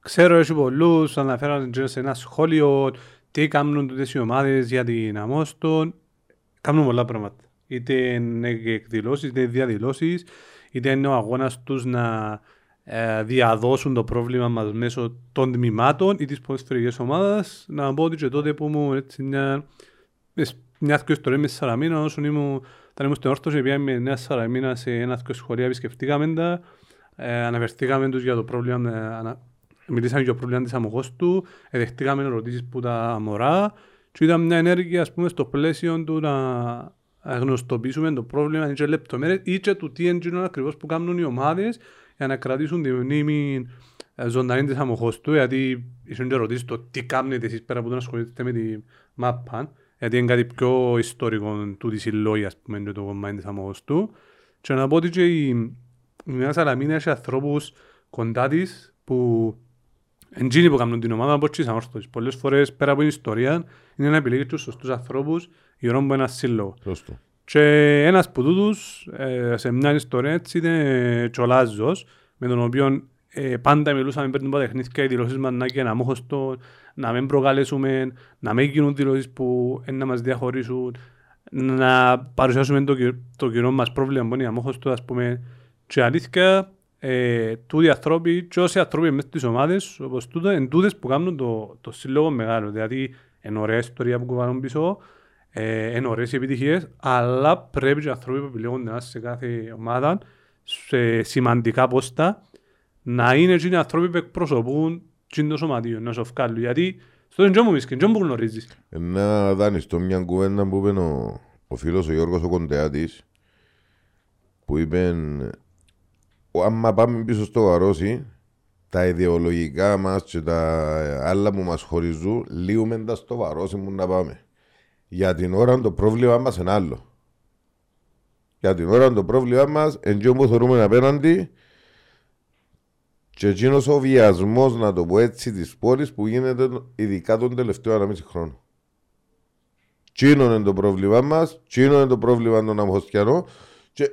ξέρω ότι πολλούς αναφέραν σε ένα σχόλιο τι κάνουν τούτες οι ομάδες για την αμόστον. Κάνουν πολλά πράγματα. Είτε είναι εκδηλώσεις, είτε διαδηλώσεις, είτε είναι ο αγώνας τους να ε, διαδώσουν το πρόβλημα μας μέσω των τμήματων ή της ποδοσφαιρικής ομάδας. Να πω ότι και τότε που ήμουν έτσι μια, μια ιστορία μες Σαραμίνα, όσο ήμουν, όταν ήμουν στην όρθωση, πήγαμε μια Σαραμίνα σε ένα σχολεία, επισκεφτήκαμε τα ε, αναφερθήκαμε τους για το πρόβλημα, ε, ανα... μιλήσαμε για το πρόβλημα της αμογός του, δεχτήκαμε ερωτήσεις που τα μωρά και ήταν μια ενέργεια ας πούμε, στο πλαίσιο του να γνωστοποιήσουμε το πρόβλημα και λεπτομέρειες ή και του τι είναι ακριβώς που κάνουν οι ομάδες για να κρατήσουν τη μνήμη ε, ζωντανή της αμοχώς του γιατί ήσουν και ερωτήσεις το τι κάνετε εσείς πέρα από το να ασχολείστε με τη μάπα γιατί είναι κάτι πιο ιστορικό του της συλλόγια ας πούμε το κομμάτι της αμοχώς του. Και να πω ότι και η μια Σαλαμίνα έχει ανθρώπους κοντά της που εντζήνει που κάνουν την ομάδα από τις αμόρθωσες. Πολλές φορές πέρα από την ιστορία είναι να επιλέγεις τους σωστούς ανθρώπους γύρω από ένας σύλλογος. Σωστό. Και ένας από τούτους ε, σε μια ιστορία έτσι είναι ο Λάζος με τον οποίο ε, πάντα μιλούσαμε πριν από τεχνίθηκα οι δηλώσεις μας να είναι αμόχωστο, να μην προκαλέσουμε, να μην γίνουν δηλώσεις που να μας διαχωρίσουν, να παρουσιάσουμε το, το κοινό μας πρόβλημα που είναι αμόχωστο, ας πούμε, και αλήθεια, ε, τούτοι ανθρώποι και όσοι άνθρωποι μέσα στις ομάδες, όπως τούτα, είναι τούτες που κάνουν το, το σύλλογο μεγάλο. Δηλαδή, είναι ωραία ιστορία που κουβαλούν πίσω, ε, είναι ωραίες οι επιτυχίες, αλλά πρέπει και οι άνθρωποι που επιλέγονται σε κάθε ομάδα, σε σημαντικά πόστα, να είναι και οι άνθρωποι που εκπροσωπούν το σωματείο, να σου βγάλουν. Γιατί στο δεν μου και δεν που γνωρίζεις. Να δάνεις μια κουβέντα που είπε ο, ο φίλος ο Γιώργος ο Κοντεάτης, που είπε άμα πάμε πίσω στο Βαρόσι, τα ιδεολογικά μας και τα άλλα που μας χωρίζουν, λύουμε τα στο Βαρόσι μου να πάμε. Για την ώρα το πρόβλημα μας είναι άλλο. Για την ώρα το πρόβλημα μας εντό που θεωρούμε απέναντι και εκείνος ο βιασμός, να το πω έτσι, της πόλης που γίνεται ειδικά τον τελευταίο ανάμιση χρόνο. Τσίνο είναι το πρόβλημα μας, τσίνο είναι το πρόβλημα των Αμχωστιανών. Και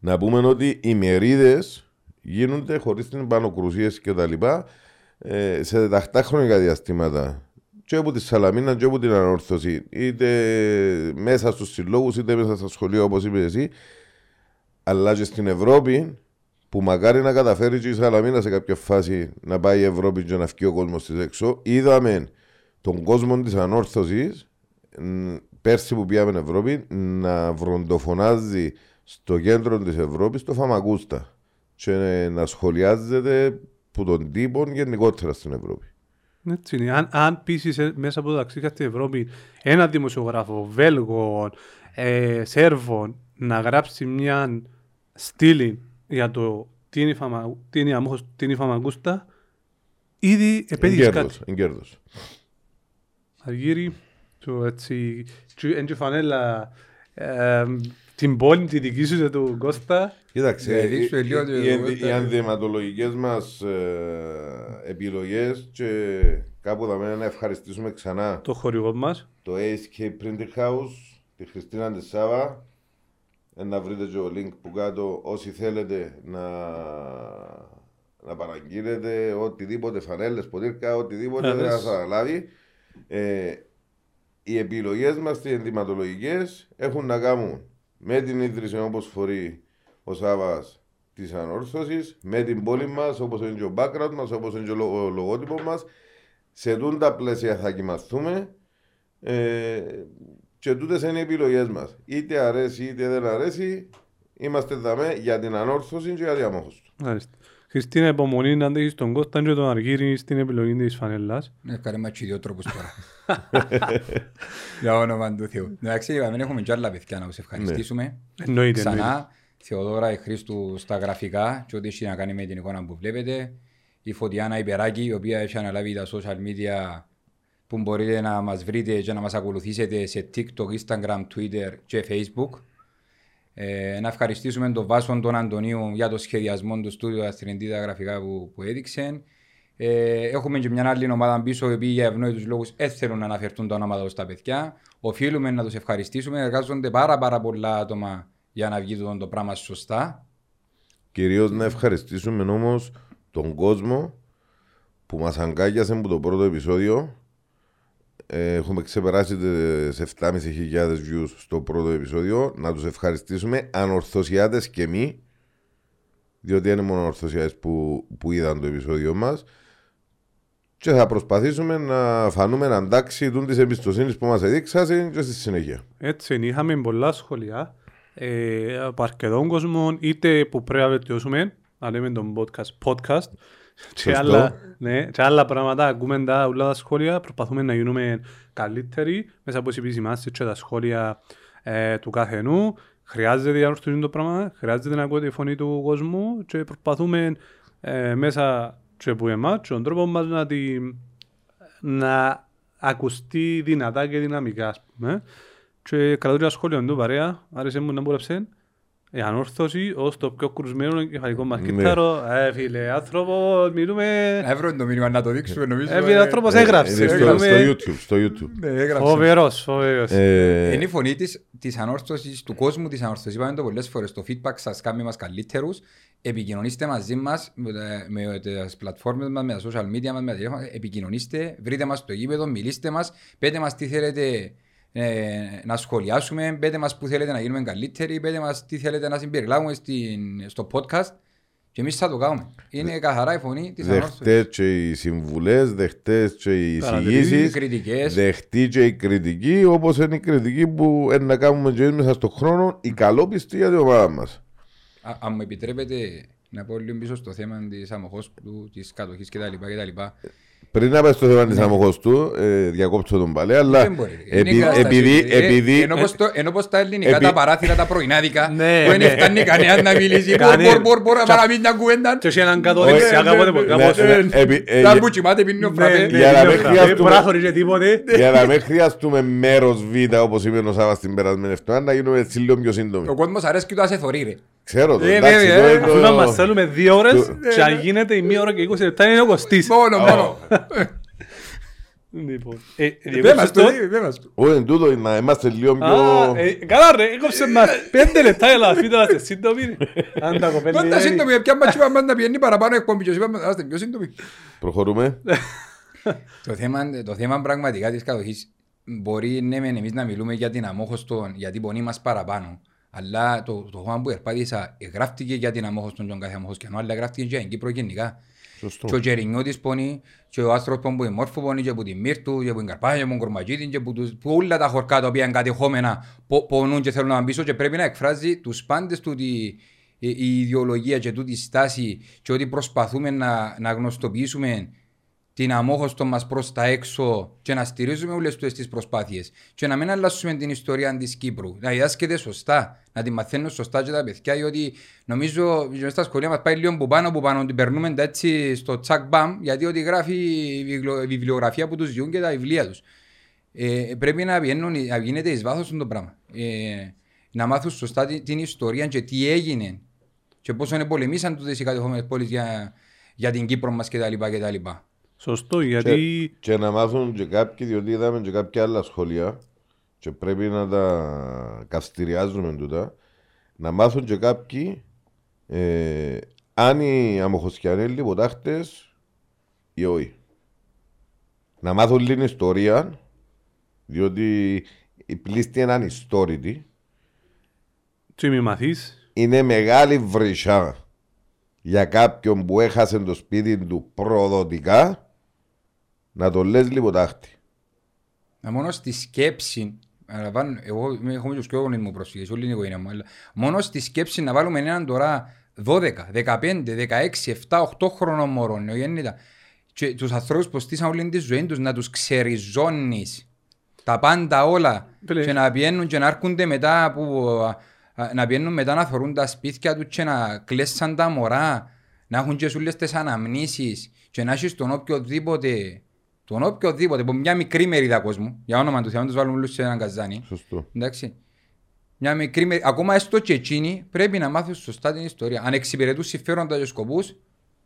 να πούμε ότι οι μερίδες γίνονται χωρίς την πανοκρουσίε κτλ. Ε, σε τακτά χρονικά διαστήματα. Και από τη Σαλαμίνα και από την ανόρθωση. Είτε μέσα στους συλλόγους είτε μέσα στα σχολεία, όπως είπες εσύ. Αλλά και στην Ευρώπη, που μακάρι να καταφέρει και η Σαλαμίνα σε κάποια φάση να πάει η Ευρώπη και να βγει ο κόσμος της έξω, είδαμε τον κόσμο της ανόρθωσης πέρσι που πήγαμε Ευρώπη να βροντοφωνάζει στο κέντρο της Ευρώπης το Φαμακούστα και να σχολιάζεται που τον τύπο γενικότερα στην Ευρώπη. Έτσι είναι. Αν, αν πείσεις ε, μέσα από το ταξίδι στην Ευρώπη ένα δημοσιογράφο Βέλγο, ε, Σέρβο να γράψει μια στήλη για το τι είναι, φαμα, τι είναι, αμόχος, τι είναι η Φαμαγκούστα, ήδη επέδειξε κάτι. Εγκέρδος. Αργύρι, το έτσι, έτσι φανέλα, ε, την πόλη τη δική σου και του Κώστα. Κοίταξε, Ναι, δείξου οι, λίγο το- οι, οι, το- οι ενδυματολογικές μας ε, επιλογές και κάπου θα μένει να ευχαριστήσουμε ξανά Το χορηγό μας. το ASK Printing House, τη Χριστίνα τη Σάβα. Ε, να βρείτε και ο link που κάτω όσοι θέλετε να, να παραγγείλετε οτιδήποτε φανέλες, ποτήρκα, οτιδήποτε Ε, δεν δες. θα λάβει. Ε, οι επιλογές μας οι ενδυματολογικές έχουν να κάνουν με την ίδρυση όπως φορεί ο Σάβας της ανόρθωσης, με την πόλη μας όπως είναι και ο background μας, όπως είναι και ο λο- ο λογότυπος μας. Σε τούντα πλαίσια θα κοιμαθούμε ε, και τούτες είναι οι επιλογές μας. Είτε αρέσει είτε δεν αρέσει, είμαστε δαμέ για την ανόρθωση και για διαμόχωση του. Μάλιστα. Χριστίνα, υπομονή να αντέχεις τον Κώστα και τον Αργύρι στην επιλογή της φανέλας. Ναι, κάνουμε και δύο τρόπους τώρα. Για όνομα του Θεού. Εντάξει, είπαμε, έχουμε και άλλα παιδιά να τους ευχαριστήσουμε. Εννοείται. εννοείται. Ξανά, Θεοδόρα η Χρήστου στα γραφικά και ό,τι έχει να κάνει με την εικόνα που βλέπετε. Η Φωτιάνα Υπεράκη, η οποία έχει αναλάβει τα social media που μπορείτε να μας βρείτε και να μας ακολουθήσετε σε TikTok, Instagram, Twitter και Facebook. Ε, να ευχαριστήσουμε τον Βάσον τον Αντωνίου για το σχεδιασμό του στούντιο, τα 3D τα γραφικά που, που έδειξε. Ε, έχουμε και μια άλλη ομάδα πίσω, οι οποίοι για ευνόητους λόγους δεν θέλουν να αναφερθούν τα ονόματα τους στα παιδιά. Οφείλουμε να τους ευχαριστήσουμε. Εργάζονται πάρα, πάρα πολλά άτομα για να βγει το, το πράγμα σωστά. Κυρίως να ευχαριστήσουμε όμως τον κόσμο που μας αγκάγιασε από το πρώτο επεισόδιο. Ε, έχουμε ξεπεράσει τις 7.500 views στο πρώτο επεισόδιο. Να τους ευχαριστήσουμε ανορθωσιάτες και μη, διότι είναι μόνο ανορθωσιάτες που, που είδαν το επεισόδιο μας. Και θα προσπαθήσουμε να φανούμε αντάξει τούν της εμπιστοσύνης που μας εδείξασαν και στη συνέχεια. Έτσι είναι, είχαμε πολλά σχόλια ε, από αρκετών κόσμων, είτε που πρέπει να βελτιώσουμε, να λέμε τον podcast, podcast και, Σωστό. άλλα, ναι, και άλλα πράγματα, ακούμε τα, όλα τα σχόλια, προσπαθούμε να γίνουμε καλύτεροι μέσα από τις επισημάνσεις και τα σχόλια ε, του καθενού. Χρειάζεται να ορθώσει το πράγμα, χρειάζεται να ακούτε τη φωνή του κόσμου και προσπαθούμε ε, μέσα και από εμάς και τον τρόπο μας να, τη, να ακουστεί δυνατά και δυναμικά, ας πούμε. Και κρατώ και ένα σχόλιο του παρέα, άρεσε μου να μπόρεψε. Η ανόρθωση ως το πιο κρουσμένο κεφαλικό μας Ναι. κύτταρο. Ε, φίλε, άνθρωπο, μιλούμε... Να βρω το μήνυμα να το δείξουμε νομίζω. Ε, φίλε, άνθρωπος έγραψε. Είναι στο, Μιλούμε... στο YouTube. Στο YouTube. Ναι, έγραψε. Φοβερός, φοβερός. Ε, Είναι η φωνή της, της ανόρθωσης, του κόσμου της ανόρθωσης. Είπαμε το πολλές φορές. Το feedback σας κάνει μας καλύτερους. Επικοινωνήστε μαζί μας με, τα- με τις πλατφόρμες μας, με τα social media μας, με τα τηλέφωνα. Επικοινωνήστε, βρείτε μας στο γήπεδο, μιλήστε μας, πέτε μας τι θέλετε ε, να σχολιάσουμε, πέτε μας που θέλετε να γίνουμε καλύτεροι, πέτε μας τι θέλετε να συμπεριλάβουμε στην, στο podcast και εμείς θα το κάνουμε. Είναι καθαρά η φωνή της ανόρθωσης. Δεχτές και οι συμβουλές, δεχτές και οι Παρατηρήσεις, Οι εισηγήσεις, κριτικές. δεχτεί και η κριτική, όπως είναι η κριτική που είναι να κάνουμε και εμείς μέσα στον χρόνο, η καλόπιστη για την ομάδα μας. Α- Αν μου επιτρέπετε να πω λίγο πίσω στο θέμα της αμοχώς του, της κατοχής κτλ. Κτλ. Πριν να πας στο θέμα της αμοχώς του, ε, διακόψω τον παλέ, αλλά Ναι. Δεν μπορεί. Είναι επει- η κατάσταση. επειδή, Ε, επειδή, Ενώ πως το- Ενώ πως τα ελληνικά επει- τα παράθυρα τα πρωινάδικα Ναι, που δεν ναι. φτάνει κανένα να μιλήσει. Μπορ, Κανένα. μπορ, μπορ, μπορ, να παραμείνει μια κουβέντα. Και έχει έναν κάτω Όχι, δεξιά ναι, κάποτε ναι, κάπως. ναι, ναι. Επί- ε, Τα για- που κοιμάται πίνει ο Ναι, φραπέ. ναι, Για να ναι, μην ναι, χρειαστούμε- Μπορεί να χωρίζει τίποτε. για να μην χρειαστούμε μέρος Β, όπως είπε ο Σάβας την περασμένη εβδομάδα, να γίνουμε έτσι λίγο πιο σύντομοι. Ο κόσμος αρέσκει το να σε θωρεί ρε. Ξέρω το, Ε, εντάξει, βέβαια, το ε, είναι Αφού το- να μας θέλουμε δύο ώρες το- και αν γίνεται η μία ώρα και 20 λεπτά είναι ο Κωστής. Μόνο, μόνο. Λοιπόν, ε, ε, Πέ διακόψες μας το. το, πέ μας το. Όχι, εν τούτο, να είμαστε λίγο Α, πιο... ε, Καλά ρε, έκοψε μας πέντε λεπτά έλα, αφήνω να είστε σύντομοι. Αν τα κοπέλη Πάντα είναι- σύντομη, ποια μάτσι είπαμε να πιένει παραπάνω εκπομπή και είπαμε, άστε πιο σύντομη. Προχωρούμε. Το θέμα, το θέμα πραγματικά της κατοχής μπορεί ναι μεν εμείς να μιλούμε για την αμόχωστον, γιατί πονεί μας παραπάνω. Αλλά το, το χώμα που ερπάτησα ε, γράφτηκε για την αμόχωστον και τον κάθε αμόχωστιανό, αλλά γράφτηκε και για την Κύπρο γενικά. Σωστό. Και ο Τζερινιώτης πονεί, και ο άνθρωπος που είναι Μόρφου πονεί, και που την Μύρτου, και που την Καρπάγια, και που την Κορματζίτη, και που, τους, που όλα τα χωρκά τα οποία είναι κατεχόμενα πο, πονούν και θέλουν να μπουν πίσω και πρέπει να εκφράζει τους πάντες του τη, η, η ιδεολογία και τούτη στάση και ότι προσπαθούμε να, να γνωστοποιήσουμε την αμόχωστο μας προς τα έξω και να στηρίζουμε όλες τις τις προσπάθειες και να μην αλλάσουμε την ιστορία της Κύπρου. Να διδάσκεται σωστά, να την μαθαίνουν σωστά και τα παιδιά, γιατί νομίζω ότι μέσα στα σχολεία μας πάει λίγο που πάνω που πάνω, την περνούμε τα έτσι στο τσακ μπαμ, γιατί ότι γράφει η βιβλιο- η βιβλιογραφία που τους ζουν και τα βιβλία τους. Ε, πρέπει να, βγαίνουν, να γίνεται εις βάθος το πράγμα. Ε, να μάθουν σωστά την, την ιστορία και τι έγινε και πόσο είναι πολεμήσαν τούτες οι κατεχόμενες πόλεις για, για την Κύπρο μας κτλ. Κτλ. Σωστό, γιατί Και να μάθουν και κάποιοι, διότι είδαμε και κάποια άλλα σχολεία και πρέπει να τα καυστηριάζουμε τούτα, να μάθουν και κάποιοι ε, αν οι αμοχοσκιανοί είναι λιποτάχτες ή όχι. Να μάθουν λίγη ιστορία, διότι η πλήστη είναι ανιστόρητη, και μη μαθείς, είναι μεγάλη βρυσιά για κάποιον που έχασε το σπίτι του προδοτικά να το λες λιποτάχτη. Να μόνο στη σκέψη, αναλαμβάνω, εγώ είμαι- έχω με τους πιο γονείς μου πρόσφυγες, όλη είναι η οικογένεια μου, αλλά μόνο στη σκέψη να βάλουμε έναν τώρα 12, 15, 16, 7, 8 χρονών μωρών, νεογέννητα, και τους ανθρώπους που στήσαν όλη τη ζωή τους να τους ξεριζώνεις τα πάντα όλα Φίλε. και να πιένουν και να έρχονται μετά που, α, α, να πιένουν μετά να θωρούν τα σπίτια τους και να κλέσσαν τα μωρά να έχουν και σούλες τις αναμνήσεις και να έχεις τον οποιοδήποτε τον οποιοδήποτε από μια μικρή μερίδα κόσμου για όνομα του Θεού να τους βάλουν όλους σε έναν καζάνι Σωστό. εντάξει μια μικρή, μερίδα, ακόμα έστω και εκείνοι πρέπει να μάθουν σωστά την ιστορία αν εξυπηρετούν συμφέροντα και σκοπούς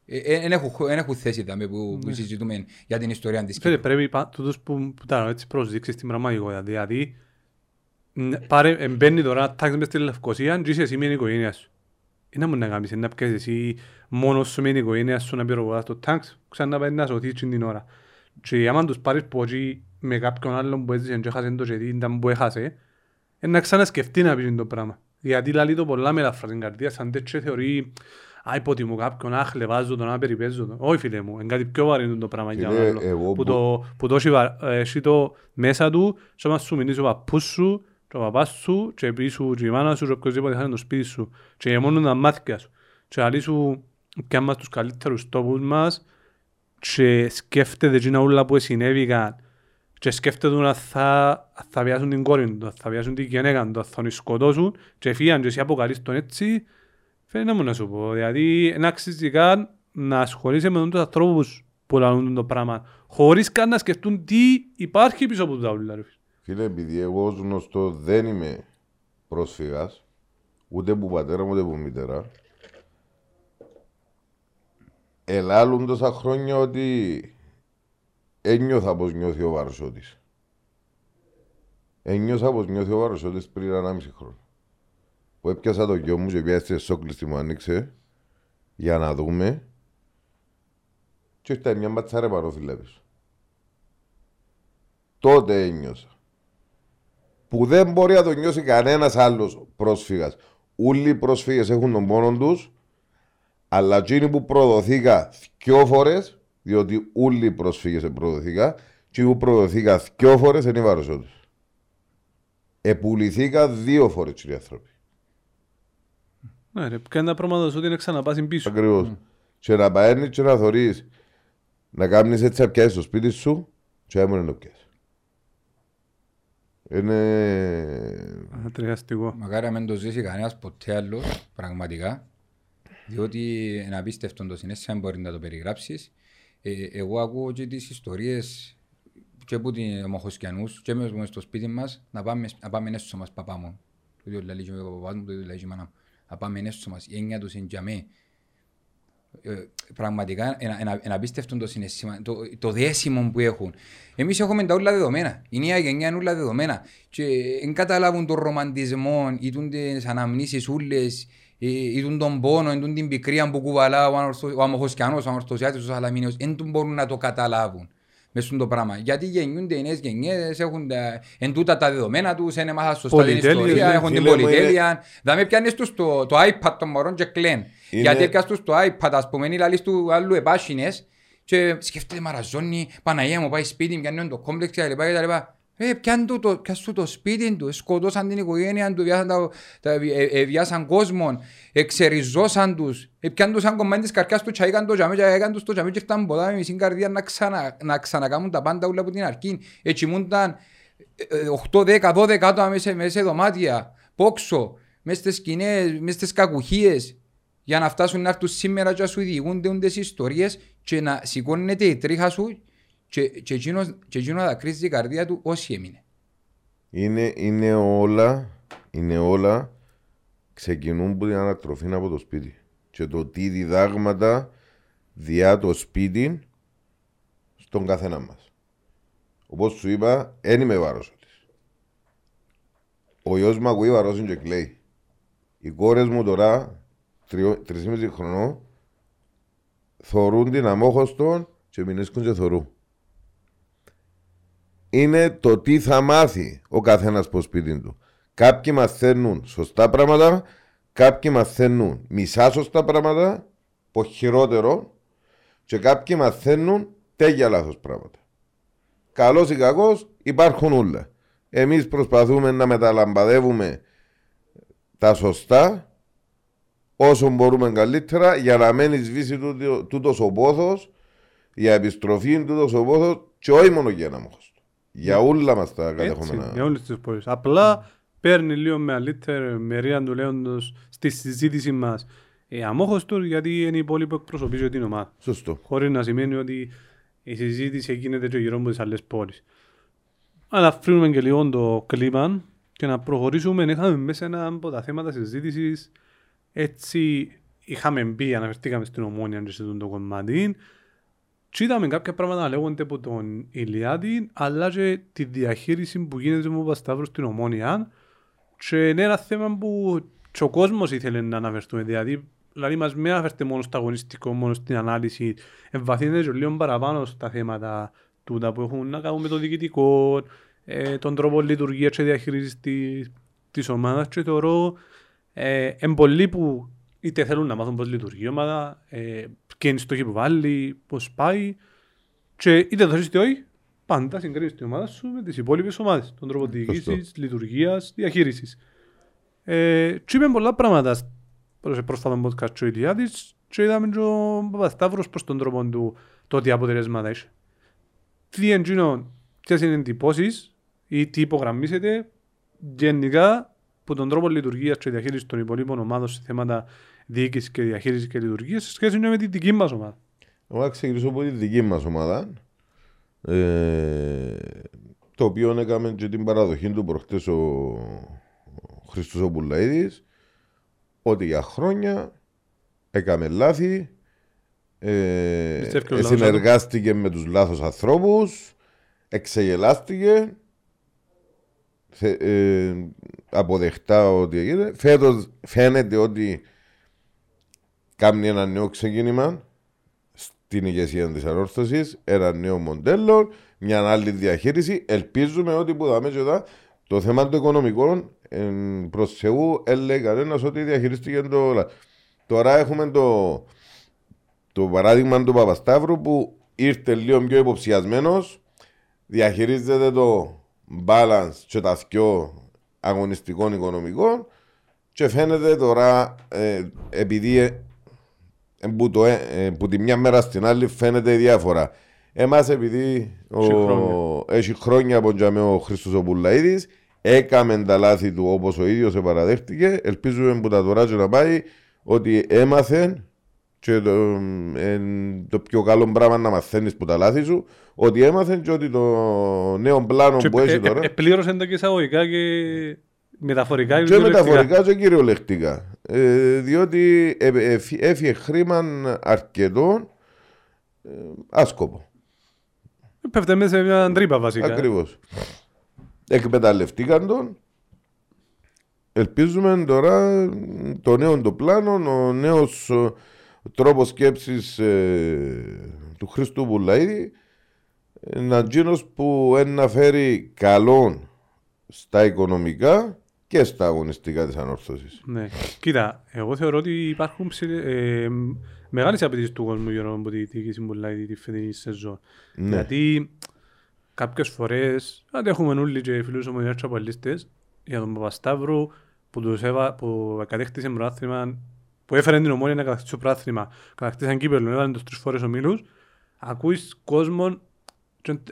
δεν έχουν, εν έχουν θέση δάμε που, που συζητούμε για την ιστορία της Φίλε, Κύπρου. πρέπει πα- τούτος που, που τα έτσι προσδείξεις στην πραγματικότητα. Δηλαδή, ν- πάρε, εμπαίνει τώρα τάξη μες στη Λευκοσία και είσαι εσύ με την οικογένεια σου. Είναι να μου να κάνεις, είναι να πιάσεις εσύ μόνος σου με την οικογένεια σου να πυροβολάς το τάγκς, ξανά πάει να σωθείς την ώρα. Και άμα τους πάρεις από εκεί με κάποιον άλλον που έζησε και έχασε το και τι ήταν που έχασε, είναι να ξανασκεφτεί να πεις το πράγμα. Γιατί λαλεί το πολλά με ελαφρά στην καρδία, σαν τέτοιο θεωρεί «Α, υποτιμώ κάποιον, α, χλεβάζω τον, α, περιπέζω τον». Όχι φίλε μου, είναι κάτι πιο βαρύνο το πράγμα για Φίλε, τον άλλο. εγώ Που που- το, που το έχει βα- ε, έχει το μέσα του και άμα σου μείνεις ο παππούς σου και ο παπάς σου και πίσω και η μάνα σου και οποιοςδήποτε χάνει το σπίτι σου και μόνο τα μάτια σου και άλλοι σου πιάνε μας τους καλύτερους τόπους μας και σκέφτεται εκείνα όλα που συνέβηκαν και σκέφτεται να θα, αν θα βιάσουν την κόρη του, αν θα βιάσουν την γυναίκα του, αν θα τον σκοτώσουν και φύγαν και εσύ αποκαλείς τον έτσι φαίνεται να μου να σου πω, δηλαδή είναι αξίζει καν να ασχολείσαι με τους ανθρώπους που λαλούν το πράγμα χωρίς καν να σκεφτούν τι υπάρχει πίσω από τα ούλα. ρε φίλε. Φίλε, επειδή εγώ ως γνωστός δεν είμαι πρόσφυγας, ούτε που πατέρα μου ούτε που μητέρα, ελάλουν τόσα χρόνια ότι ένιωθα πως νιώθει ο Βαρσότης. Ένιωσα πως νιώθει ο Βαρσότης πριν 1,5 χρόνο. Που έπιασα το γιο μου και πιάσε σόκλιστη μου άνοιξε για να δούμε και ήρθε μια μπατσάρα παρόφυλλα πίσω. Τότε ένιωσα που δεν μπορεί να το νιώσει κανένας άλλος πρόσφυγας. Όλοι οι πρόσφυγες έχουν τον πόνο τους, αλλά εκείνοι που προδοθήκα δυο φορές, διότι όλοι οι πρόσφυγες προδοθήκα, και που προδοθήκα δυο φορές είναι οι βαροσότε. Επουληθήκα δύο φορές οι άνθρωποι. Ναι ρε, ποια είναι τα πράγματα σου ότι είναι ξαναπάσουν πίσω. Ακριβώς. Και να παίρνει και να θωρείς να κάνεις έτσι να πιάσεις το σπίτι σου, και έμονε να πιάσει. Είναι. Ατριαστικό. Μακάρι να μην το ζήσει κανένας ποτέ άλλος, πραγματικά. Διότι είναι απίστευτο το συνέστημα, μπορεί να το περιγράψεις. Ε, εγώ ακούω και τις ιστορίες και από την Μοχοσκιανούς και μες μες στο σπίτι μας να πάμε, να πάμε έσω μας παπά μου. Το ίδιο λέει και ο παπάς μου, το ίδιο λέει και η μάνα μου. Να πάμε έσω μας. Η έννοια τους είναι για μέ. Ε, πραγματικά ένα, ένα, ένα απίστευτο το συναισθήμα, το, το δέσιμο που έχουν. Εμείς έχουμε τα όλα δεδομένα. Η νέα γενιά είναι όλα δεδομένα. Και δεν καταλάβουν τον ρομαντισμό ή τις αναμνήσεις ούλες ή τον πόνο, ή την πικρία που κουβαλά ο, ο Αμοχοσκιανός, ο Αμορθωσιάτης, ο Σαλαμίνιος. Δεν μπορούν να το καταλάβουν μέσα στο πράγμα. Γιατί γεννιούνται οι νέες γενιές, έχουν τα, εν τούτα τα δεδομένα τους, είναι μάθα σωστά την ιστορία, έχουν την πολυτέλεια. με πιάνεις τους το, το iPad των μωρών και κλαίν. Είναι... Γιατί έπιας τους το iPad, ας πούμε, είναι λαλείς του άλλου επάσχινες και σκέφτεται μαραζόνι, Παναγία μου πάει σπίτι, πιάνει το κόμπλεξ και τα λοιπά και Ε, πιάν του το, πιάν το σπίτι του, σκοτώσαν την οικογένεια του, βιάσαν, τα, τα, ε, ε, βιάσαν κόσμο, εξεριζώσαν τους, ε, πιάν τους σαν κομμάτι της καρκιάς τους και έκαν το τζαμί και έκαν τους το τζαμί και φτάνουν ποτά με μισή καρδιά να, ξανα, να ξανακάμουν τα πάντα όλα από την αρχή. Έτσι μούνταν 8, 10, 12 άτομα μέσα, μέσα σε δωμάτια, πόξο, μέσα στις σκηνές, μέσα στις κακουχίες, για να φτάσουν να έρθουν σήμερα και να σου διηγούνται τις ιστορίες και να σηκώνεται η τρίχα σου και, και, εκείνος, και εκείνος να κρίζει η καρδία του όσοι έμεινε. Είναι, είναι όλα, είναι όλα ξεκινούν από την ανατροφή από το σπίτι. Και το τι διδάγματα διά το σπίτι στον καθένα μας. Όπως σου είπα, δεν είμαι βάρος της. Ο γιος μου ακούει βαρός και κλαίει. Οι κόρες μου τώρα, τρεις χρονών, θορούν την αμόχωστον και μηνίσκουν και θορούν είναι το τι θα μάθει ο καθένας από σπίτι του. Κάποιοι μαθαίνουν σωστά πράγματα, κάποιοι μαθαίνουν μισά σωστά πράγματα, που χειρότερο, και κάποιοι μαθαίνουν τέτοια λάθος πράγματα. Καλός ή κακός υπάρχουν όλα. Εμείς προσπαθούμε να μεταλαμπαδεύουμε τα σωστά όσο μπορούμε καλύτερα για να μένει σβήσει τούτος ο πόθος, για επιστροφή τούτος ο πόθος, και όχι μόνο για να μου για όλα μας τα κατεχόμενα. Για όλες τις πόλεις. Απλά παίρνει λίγο μεγαλύτερη μερία του λέοντος στη συζήτηση μας ε, αμόχος του γιατί είναι η πόλη που εκπροσωπεί την ομάδα. Σωστό. Χωρίς να σημαίνει ότι η συζήτηση γίνεται και γύρω από τις άλλες πόλεις. Αλλά αφήνουμε και λίγο το κλίμα και να προχωρήσουμε. Είχαμε μέσα ένα από τα θέματα συζήτησης έτσι είχαμε μπει, αναφερθήκαμε στην ομόνια και σε το κομμάτι και είδαμε κάποια πράγματα να λέγονται από τον Ηλιάδη, αλλά και τη διαχείριση που γίνεται με τον Πασταύρος στην Ομόνια. Και είναι ένα θέμα που και ο κόσμος ήθελε να αναφερθούμε. Δηλαδή, δηλαδή μας μην αναφερθεί μόνο στο αγωνιστικό, μόνο στην ανάλυση. Εμβαθύνεται και λίγο παραπάνω στα θέματα τούτα που έχουν να κάνουν με το διοικητικό, ε, τον τρόπο λειτουργίας και διαχείρισης της, της ομάδας και θεωρώ ε, πολλοί που είτε θέλουν να μάθουν πώς λειτουργεί η ομάδα, ε, και είναι στόχοι που βάλει, πώς πάει και είτε θα είτε όχι, πάντα συγκρίνεις την ομάδα σου με τις υπόλοιπες ομάδες, τον τρόπο διοίκησης, λειτουργίας, διαχείρισης. Ε, και είπαμε πολλά πράγματα σε πρόσφατα podcast ο Ηλιάδης και είδαμε και ο Παπασταύρος προς τον τρόπο του το τι αποτελέσματα έχει. Τι εντύνω, ποιες είναι εντυπώσεις ή τι υπογραμμίσετε γενικά που τον τρόπο λειτουργίας και διαχείρισης των υπολείπων ομάδων σε θέματα διοίκηση και διαχείριση και λειτουργία σε σχέση με τη δική μας ομάδα. Εγώ θα ξεκινήσω από τη δική μας ομάδα. Ε, το οποίο έκαμε και την παραδοχή του προχτές ο, ο Χριστός ο ότι για χρόνια έκαμε λάθη ε, συνεργάστηκε με τους λάθος ανθρώπους εξεγελάστηκε ε, αποδεχτά ότι έγινε φέτος φαίνεται ότι κάνει ένα νέο ξεκίνημα στην ηγεσία της ανόρθωσης, ένα νέο μοντέλο, μια άλλη διαχείριση. Ελπίζουμε ότι που δάμε εδώ το θέμα του οικονομικών προς Θεού έλεγε κανένας ότι διαχειρίστηκε το. Τώρα έχουμε το, το παράδειγμα του Παπασταύρου που ήρθε λίγο πιο υποψιασμένος, διαχειρίζεται το balance και τα δυο αγωνιστικών οικονομικών και φαίνεται τώρα ε, επειδή που, το, ε, ε, που τη μια μέρα στην άλλη φαίνεται η διάφορα. Εμάς επειδή ο, έχει χρόνια από ο Χρήστος Οπουλαίδη, έκαμε τα λάθη του όπως ο ίδιος παραδέχτηκε. Ελπίζουμε που τα τώρα να πάει ότι έμαθε και το, ε, το πιο καλό πράγμα να μαθαίνεις που τα λάθη σου, ότι έμαθε και ότι το νέο πλάνο και που έχει τώρα. Επλήρωσε τα και εισαγωγικά και μεταφορικά και, και μεταφορικά και κυριολεκτικά. Ε, διότι ε, ε, έφυγε χρήμα αρκετό ε, άσκοπο. Πέφτε μέσα σε μια τρύπα βασικά. Ακριβώς. Εκμεταλλευτήκαν τον. Ελπίζουμε τώρα το νέο το πλάνο, ο νέος τρόπος σκέψης του Χρήστου Βουλαίδη να γίνος που να φέρει καλόν στα οικονομικά και στα αγωνιστικά της ανόρθωσης. Ναι. Κοίτα, εγώ θεωρώ ότι υπάρχουν ε, μεγάλες απαιτήσεις του κόσμου για να τη διοίκηση Μπουλάιδη τη φετινή σεζόν. Ναι. Γιατί κάποιες φορές, αν έχουμε όλοι και φίλους ομονιάρτε τσαπαλίστες, για τον Παπασταύρου που, τους έβα, που κατέκτησε πρωτάθλημα, που έφερε την ομόνια να κατακτήσει το πρωτάθλημα, κατακτήσαν κύπελο, έβαλαν τους τρεις φορές ομίλους, ακούεις κόσμο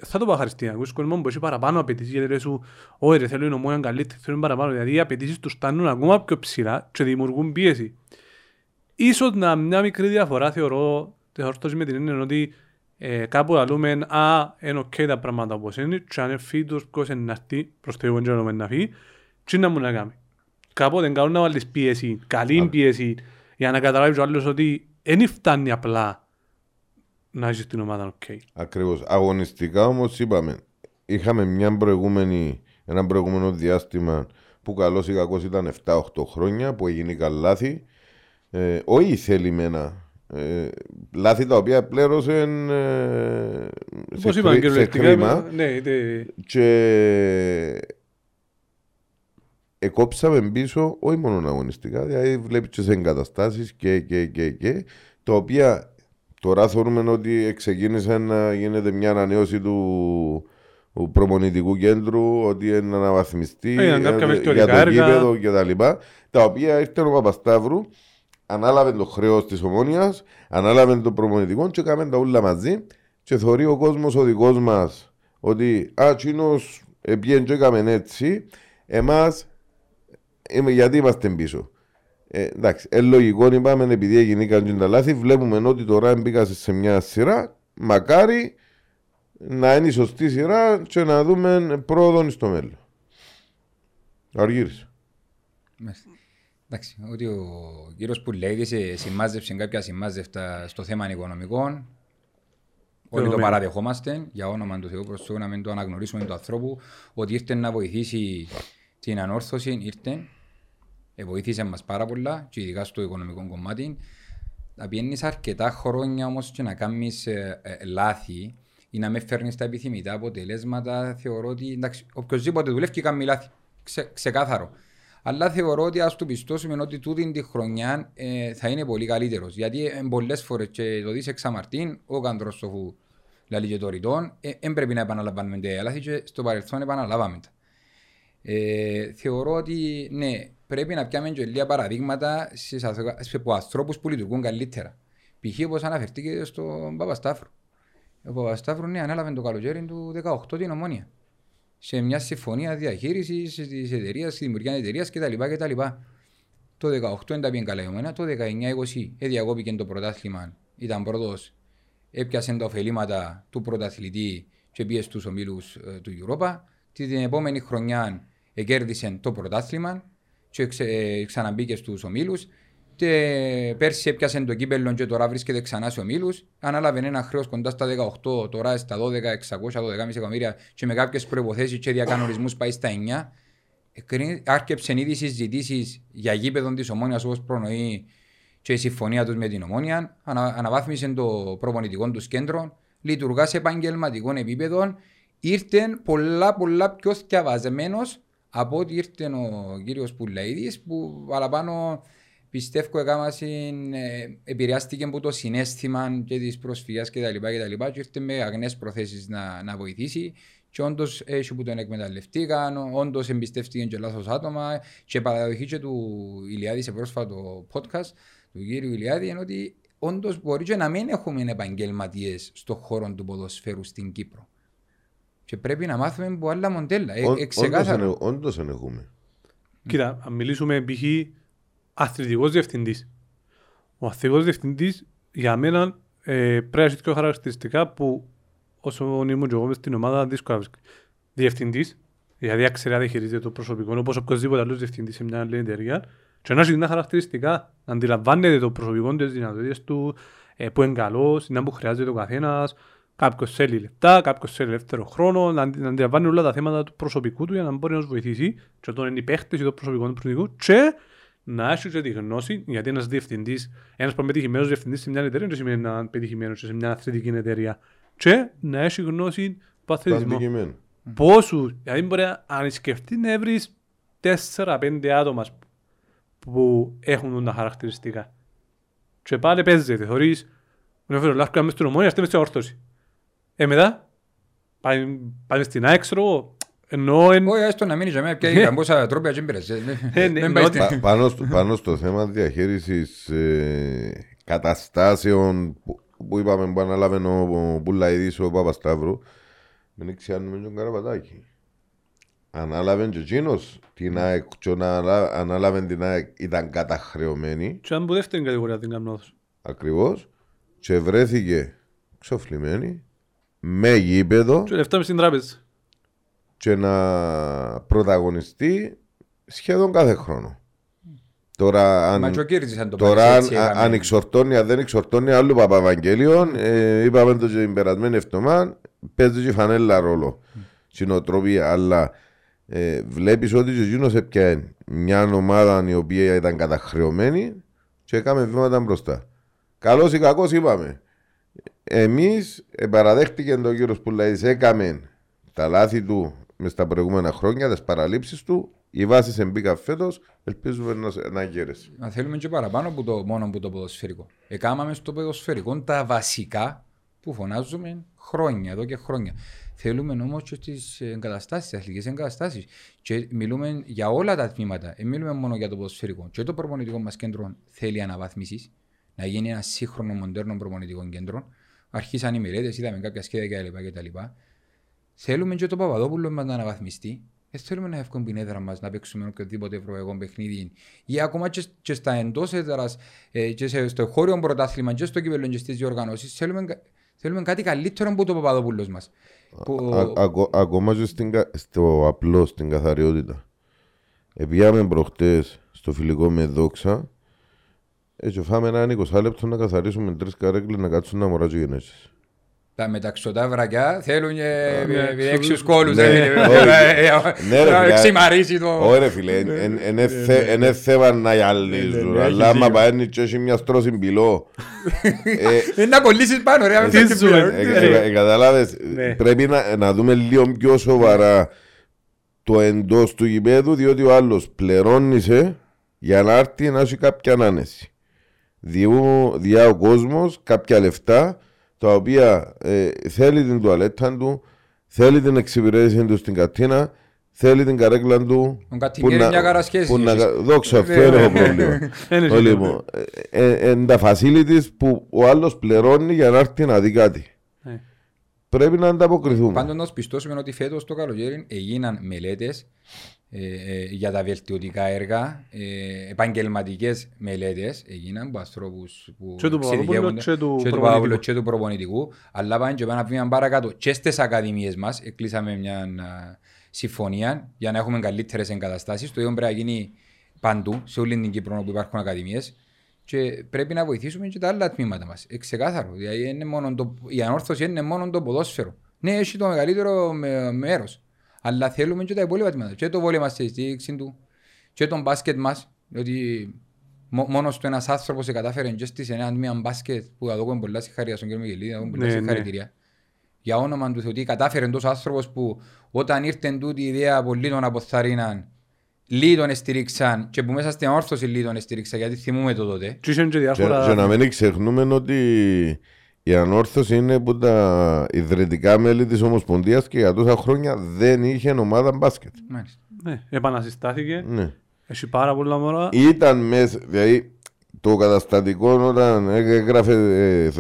θα το πω χαριστεί, ακούεις κόσμο που έχει παραπάνω απαιτήσεις γιατί σου «Όχι ρε θέλω η ομόνια καλύτερη, θέλουν παραπάνω» γιατί οι απαιτήσεις τους στάνουν ακόμα πιο ψηλά και δημιουργούν πίεση. Ίσως να μια μικρή διαφορά θεωρώ ορθώση με την έννοια ότι ε, κάπου αλλούμε «Α, είναι οκ τα πράγματα όπως είναι» και αν είναι φύτος ποιος είναι να έρθει προς το εγωγέντρο να φύγει τι να μου να κάνει. Κάποτε είναι καλό να βάλεις πίεση, καλή πίεση για να καταλάβεις ο άλλος ότι δεν φτάνει απλά να έχεις την ομάδα ok. Ακριβώς. Αγωνιστικά όμως είπαμε, είχαμε μια προηγούμενη, ένα προηγούμενο διάστημα που καλώς ή κακώς ήταν 7-8 χρόνια που έγινε καλάθη. Ε, όχι θελημένα. Ε, λάθη τα οποία πλέρωσαν ε, σε, χρή, σε χρήμα ναι, ναι. και εκόψαμε πίσω όχι μόνο αγωνιστικά, δηλαδή βλέπεις τι εγκαταστάσεις και, και, και, και, τα οποία τώρα θεωρούμε ότι ξεκίνησε να γίνεται μια ανανέωση του, του προμονητικού κέντρου, ότι είναι να αναβαθμιστεί ε, για το γήπεδο κτλ. Τα, τα οποία ήρθε ο Παπασταύρου, ανάλαβε το χρέος της ομόνοια, ανάλαβε το προμονητικό και έκαμε τα όλα μαζί. Και θεωρεί ο κόσμος ο δικός μας ότι α, τσίνο πιέν και έκαμε έτσι, εμάς γιατί είμαστε πίσω. Ε, εντάξει, ε, λογικό είπαμε επειδή έγινε κανένα τα λάθη. Βλέπουμε ότι τώρα μπήκα σε μια σειρά. Μακάρι να είναι η σωστή σειρά και να δούμε πρόοδο στο μέλλον. Αργύρισε. Εντάξει, ότι ο κύριος που λέει σε συμμάζευσε κάποια συμμάζευτα στο θέμα οικονομικών. Όλοι το παραδεχόμαστε για όνομα του Θεού προς να μην το αναγνωρίσουμε του ανθρώπου ότι ήρθε να βοηθήσει την ανόρθωση, ήρθε ε, βοήθησε μας πάρα πολλά και ειδικά στο οικονομικό κομμάτι. Να πιένεις αρκετά χρόνια όμως και να κάνεις ε, ε, λάθη ή να με φέρνεις τα επιθυμητά αποτελέσματα, θεωρώ ότι εντάξει, οποιοςδήποτε δουλεύει και κάνει λάθη. Ξε, ξεκάθαρο. Αλλά θεωρώ ότι ας του πιστώσουμε ότι τούτη τη χρονιά ε, θα είναι πολύ καλύτερος. Γιατί ε, πολλές φορές και το δεις εξ αμαρτίν, ο Καντρόσοφου λαλή και το ρητόν, δεν ε, πρέπει να επαναλαμβάνουμε τα λάθη και στο παρελθόν επαναλάβαμε τα. Ε, θεωρώ ότι ναι, πρέπει να πιάμε και λίγα παραδείγματα από ανθρώπους που λειτουργούν καλύτερα. Π.χ. όπως αναφερθήκες στον Παπαστάφρου. Ο Παπαστάφρου ναι, ανέλαβε το καλοκαίρι του 18 την ομόνια. Σε μια συμφωνία διαχείρισης της εταιρείας, τη δημιουργία εταιρείας κτλ. Το 18 δεν τα πήγε καλά εμένα, το 19-20 διακόπηκε το πρωτάθλημα, ήταν πρώτος, έπιασε τα ωφελήματα του πρωταθλητή και πήγε στους ομίλους ε, του Europa. Την επόμενη χρονιά κέρδισε το πρωτάθλημα και ξε, ξαναμπήκε στους ομίλους. Και πέρσι έπιασε το κύπελο και τώρα βρίσκεται ξανά σε ομίλους. Ανάλαβε ένα χρέος κοντά στα 18, τώρα στα 12, 612 εκατομμύρια και με κάποιες προποθέσει και διακανονισμούς πάει στα 9. Άρκεψε ήδη συζητήσεις για γήπεδο της ομόνοια όπως προνοεί και η συμφωνία τους με την ομόνοια. Ανα, αναβάθμισε το προπονητικό τους κέντρο. Λειτουργάς σε επαγγελματικό επίπεδο. Ήρθε πολλά πολλά πιο διαβασμένο από ότι ήρθε ο κύριος Πουλαίδης που παραπάνω πιστεύω έκαναν, ε, επηρεάστηκε από το συνέστημα και της προσφυγιάς κτλ. Και, και ήρθε με αγνές προθέσεις να, να βοηθήσει. Και όντως έτσι που τον εκμεταλλευτήκαν, όντως εμπιστεύτηκαν και λάθος άτομα. Και παραδοχή και του Ηλιάδης σε πρόσφατο podcast του κύριου Ηλιάδη είναι ότι όντως μπορεί και να μην έχουμε επαγγελματίες στον χώρο του ποδοσφαίρου στην Κύπρο. Και πρέπει να μάθουμε από άλλα μοντέλα. Ε, ε, όντως δεν έχουμε. Κοίτα, αν μιλήσουμε π.χ. αθλητικός διευθυντής. Ο αθλητικός διευθυντής για μένα ε, πρέπει να έχει δύο χαρακτηριστικά που όσο ήμουν και εγώ μες στην ομάδα δύσκολα βρίσκω. Διευθυντής, δηλαδή ξέρει να διαχειρίζεται το προσωπικό όπως οποιοδήποτε άλλος διευθυντής σε μια άλλη εταιρεία Και να έχει τα χαρακτηριστικά, να αντιλαμβάνεται το προσωπικό του, τις δυνατότητες του, ε, που είναι καλός, να που χρειάζεται ο καθένας, κάποιος θέλει λεπτά, κάποιος θέλει ελεύθερο χρόνο, να, να αντιλαμβάνει όλα τα θέματα του προσωπικού του για να μπορεί να τους βοηθήσει και όταν είναι οι παίχτες ή το προσωπικό του προσωπικού και να έχει και τη γνώση, γιατί ένας διευθυντής, ένας πετυχημένος διευθυντής σε μια εταιρεία δεν σημαίνει να είναι πετυχημένος σε μια αθλητική εταιρεία και να έχει γνώση του αθλητισμού. Αντικειμένο. Πόσους, δηλαδή μπορεί να- αν σκεφτεί να βρεις 4-5 άτομα που έχουν τα χαρακτηριστικά. Και πάλι παίζεται, θωρείς, ο Νεοφέρος Λάρκα μες στην ομόνια, είστε μες στην όρθωση. Ε, μετά, πάμε, πάμε στην ΑΕΚ, ξέρω εγώ, εννοώ εν... Όχι, έστω να μείνει για μένα πια η καμπόσα τρόπια και μπήρες. Ε, ναι, Δεν πάει ότι- στην- Πα- πάνω, στο, πάνω στο θέμα διαχείρισης ε, καταστάσεων που, που είπαμε που ανάλαβε ο, ο Πουλαίδης ο Παπασταύρου μην ξέρουμε τον Καραπατάκη. Ανάλαβε και εκείνος την ΑΕΚ και όταν αναλά- ανάλαβε την ΑΕΚ ήταν καταχρεωμένη Και αν που δεύτερη κατηγορία την κάνω λάθος. ακριβώς και βρέθηκε ξοφλημένη με γήπεδο Και λεφτά μες στην τράπεζα. και να πρωταγωνιστεί σχεδόν κάθε χρόνο. Τώρα Μα αν, και ο Κύρτζης αν το τώρα, πάρεις αν, έτσι, αν, έκαμε. αν εξορτώνει, αν δεν εξορτώνει άλλο Παπαβαγγέλιον, ε, είπαμε το και την περασμένη εβδομάδα, παίζει και φανέλα ρόλο στην οτροπία, αλλά ε, βλέπεις ότι και εκείνος έπιανε μια ομάδα η οποία ήταν καταχρεωμένη και έκαμε βήματα μπροστά. Καλός ή κακός είπαμε. Εμείς ε, παραδέχτηκε το κύριο Πουλαίδης, έκαμε τα λάθη του μες στα προηγούμενα χρόνια, τις παραλήψεις του, οι βάσεις εμπήκαν φέτος, ελπίζουμε να, σε- να γέρεσει. Να θέλουμε και παραπάνω από το μόνο που το ποδοσφαιρικό. Εκάμαμε στο ποδοσφαιρικό τα βασικά που φωνάζουμε χρόνια, εδώ και χρόνια. Θέλουμε όμως και τι εγκαταστάσεις, τις αθλητικές εγκαταστάσεις. Και μιλούμε για όλα τα τμήματα. Δεν μιλούμε μόνο για το ποδοσφαιρικό. Και το προπονητικό μας κέντρο θέλει αναβάθμιση. Να γίνει ένα σύγχρονο, μοντέρνο προπονητικό κέντρο. Αρχίσαν οι μελέτε, είδαμε κάποια σχέδια κτλ. Θέλουμε και το Παπαδόπουλο μας να αναβαθμιστεί. Δεν θέλουμε να έχουμε την έδρα μας να παίξουμε οποιοδήποτε ευρωπαϊκό παιχνίδι ή ακόμα και, και στα εντός έδρας, ε, και σε, στο χώριο πρωτάθλημα και στο κύπελο και στις διοργανώσεις. Θέλουμε, κα- θέλουμε κάτι καλύτερο από το Παπαδόπουλος μας. Που... Α- ακο- Ακόμα και στην κα- στο απλό, στην καθαριότητα. Επίαμε προχτές στο φιλικό με δόξα, έτσι φάμε ένα 20 λεπτό να καθαρίσουμε τρεις καρέκλες να κάτσουν να μωράζουν γενέσεις. Τα μεταξωτά βρακιά θέλουν και ναι, ε, ξέρω. έξιους κόλους. Ναι, ε, όχι. ε, ε, Ναι, ρε, Να φίλε. ξημαρίσει το... Ωραία φίλε, είναι θέμα να γυαλίζουν, ναι, αλλά έχει άμα δίκιο. παίρνει και έχει μια στρώση μπυλό. ε, Ε, Να κολλήσεις πάνω ρε. Τι αυτό σου, και ε, πλέον. Ε, ε, ε, Κατάλαβες, Ναι. πρέπει να, να δούμε λίγο πιο σοβαρά το εντό του γηπέδου, διότι ο άλλο πληρώνησε για να έρθει να έχει κάποια ανάνεση. Διού, διά ο κόσμος κάποια λεφτά τα οποία ε, θέλει την τουαλέτα του, θέλει την εξυπηρέτηση του στην κατίνα, θέλει την καρέκλα του. Ο Κατσικέρης μια χαρά σχέση που να- έχεις. Δόξα, αυτό Ναι, δεν έχω ναι. πρόβλημα. Δεν έχει Το λοιπόν, ε, ε, εν τα facilities που ο άλλος πληρώνει για να έρθει να δει κάτι. Ναι. Πρέπει να ανταποκριθούμε. Πάντως να σου πιστώσουμε ότι φέτος το καλοκαίρι έγιναν μελέτες ε, ε, για τα βελτιωτικά έργα, ε, επαγγελματικές μελέτες έγιναν από ανθρώπους που Και του Παπαδόπουλου εξειδικεύονται- και του και του προπονητικού. Παπαδόπουλου και του προπονητικού, αλλά πάνε και πάνε ένα βήμα παρακάτω και στις ακαδημίες μας, εκλείσαμε μια α, συμφωνία για να έχουμε καλύτερες εγκαταστάσεις, το ίδιο πρέπει να γίνει παντού, σε όλη την Κύπρο όπου υπάρχουν ακαδημίες και πρέπει να βοηθήσουμε και τα άλλα τμήματα μας. Εξεκάθαρο. Δηλαδή είναι μόνο το, η ανόρθωση είναι μόνο το ποδόσφαιρο. Ναι, έχει το μεγαλύτερο με, μέρος. Αλλά θέλουμε και τα υπόλοιπα τμήματα. Και το βόλιο μας στη στήριξη του, και τον μπάσκετ μας, διότι μο- μόνος του ένας άνθρωπος σε κατάφερε και στις ένα τμήμα μπάσκετ που θα δούμε πολλά συγχαρία στον κύριο Μιγελίδη, θα δούμε πολλά Ναι, ναι. συγχαρητήρια. Για όνομα του Θεού, κατάφερε τόσος άνθρωπος που όταν ήρθε τούτη η ιδέα πολλοί τον αποθαρρύναν, λίγοι τον στηρίξαν και που μέσα στην όρθωση λίγοι τον στηρίξαν γιατί θυμούμε το τότε. Και είχαν και Και, διάφορα... και να μην ξεχνούμε ότι η ανόρθωση είναι που τα ιδρυτικά μέλη της Ομοσπονδίας και για τόσα χρόνια δεν είχε ομάδα μπάσκετ. Μάλιστα. Ναι, επανασυστάθηκε. Ναι. Έχει πάρα πολλά μωρά. Ήταν μέσα, δηλαδή το καταστατικό όταν έγραφε,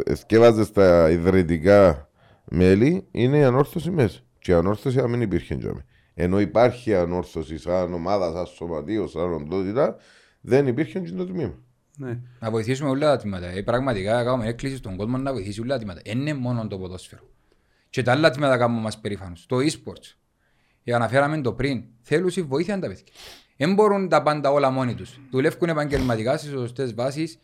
ε, σκεύαζε στα ιδρυτικά μέλη είναι η ανόρθωση μέσα. Και η ανόρθωση να μην υπήρχε τζάμε. Ενώ υπάρχει ανόρθωση σαν ομάδα, σαν σωματείο, σαν οντότητα, δεν υπήρχε και το τμήμα. Ναι. Να βοηθήσουμε όλα τα τμήματα. Ε, πραγματικά κάνουμε έκκληση στον κόσμο να βοηθήσει όλα τα τμήματα. Δεν είναι μόνο το ποδόσφαιρο. Και τα άλλα τμήματα κάνουμε μας περήφανος. Το e-sports. Ε, αναφέραμε το πριν. Θέλουν βοήθεια να τα παιδιά. Δεν μπορούν τα πάντα όλα μόνοι τους. Δουλεύουν επαγγελματικά στις σωστές βάσεις,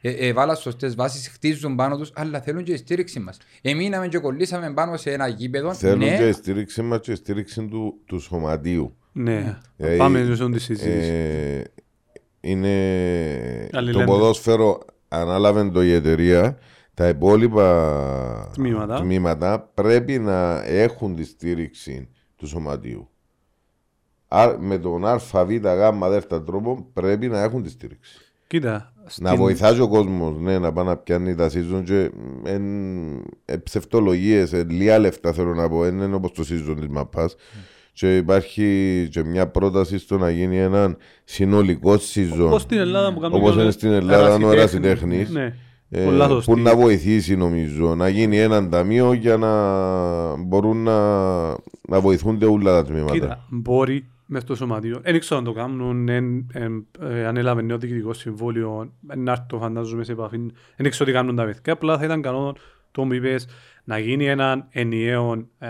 ε, ε, βάλα σωστές βάσεις, χτίζουν πάνω τους, αλλά θέλουν και η στήριξη μας. Εμείναμε και κολλήσαμε πάνω σε ένα γήπεδο. Θέλουν ναι, και η στήριξη μας και η στήριξη του, του σωματείου. Ναι, Ε, πάμε σε αυτή τη συζήτηση. Ε, είναι το Αλληλένδετο. ποδόσφαιρο ανάλαβε το η εταιρεία τα υπόλοιπα Τμήματα. τμήματα πρέπει να έχουν τη στήριξη του σωματείου. Α, με τον α, β, γ, δ τρόπο πρέπει να έχουν τη στήριξη. Κοίτα, Να στην- βοηθάζει ο κόσμος ναι, να πάει να πιάνει τα season και εν, ε, ψευτολογίες, ε, λίγα λεφτά θέλω να πω, δεν είναι όπως το season της μαπάς. Και υπάρχει και μια πρόταση στο να γίνει έναν συνολικό season. Όπως στην Ελλάδα που κάνουν Όπως και είναι στην Ελλάδα ο ερασιτέχνης. Ναι, ε, πολλά σωστή. που να βοηθήσει νομίζω να γίνει έναν ταμείο για να μπορούν να, να βοηθούνται όλα τα τμήματα. Κοίτα, μπορεί μες στο σωματείο. Δεν ξέρω αν το κάνουν, εν, εν, ε, αν έλαβε νέο διοικητικό συμβούλιο, να έρθω φαντάζομαι σε επαφή. Δεν ξέρω τι κάνουν τα παιδιά. Απλά θα ήταν καλό το που είπες, να γίνει έναν ενιαίο ε,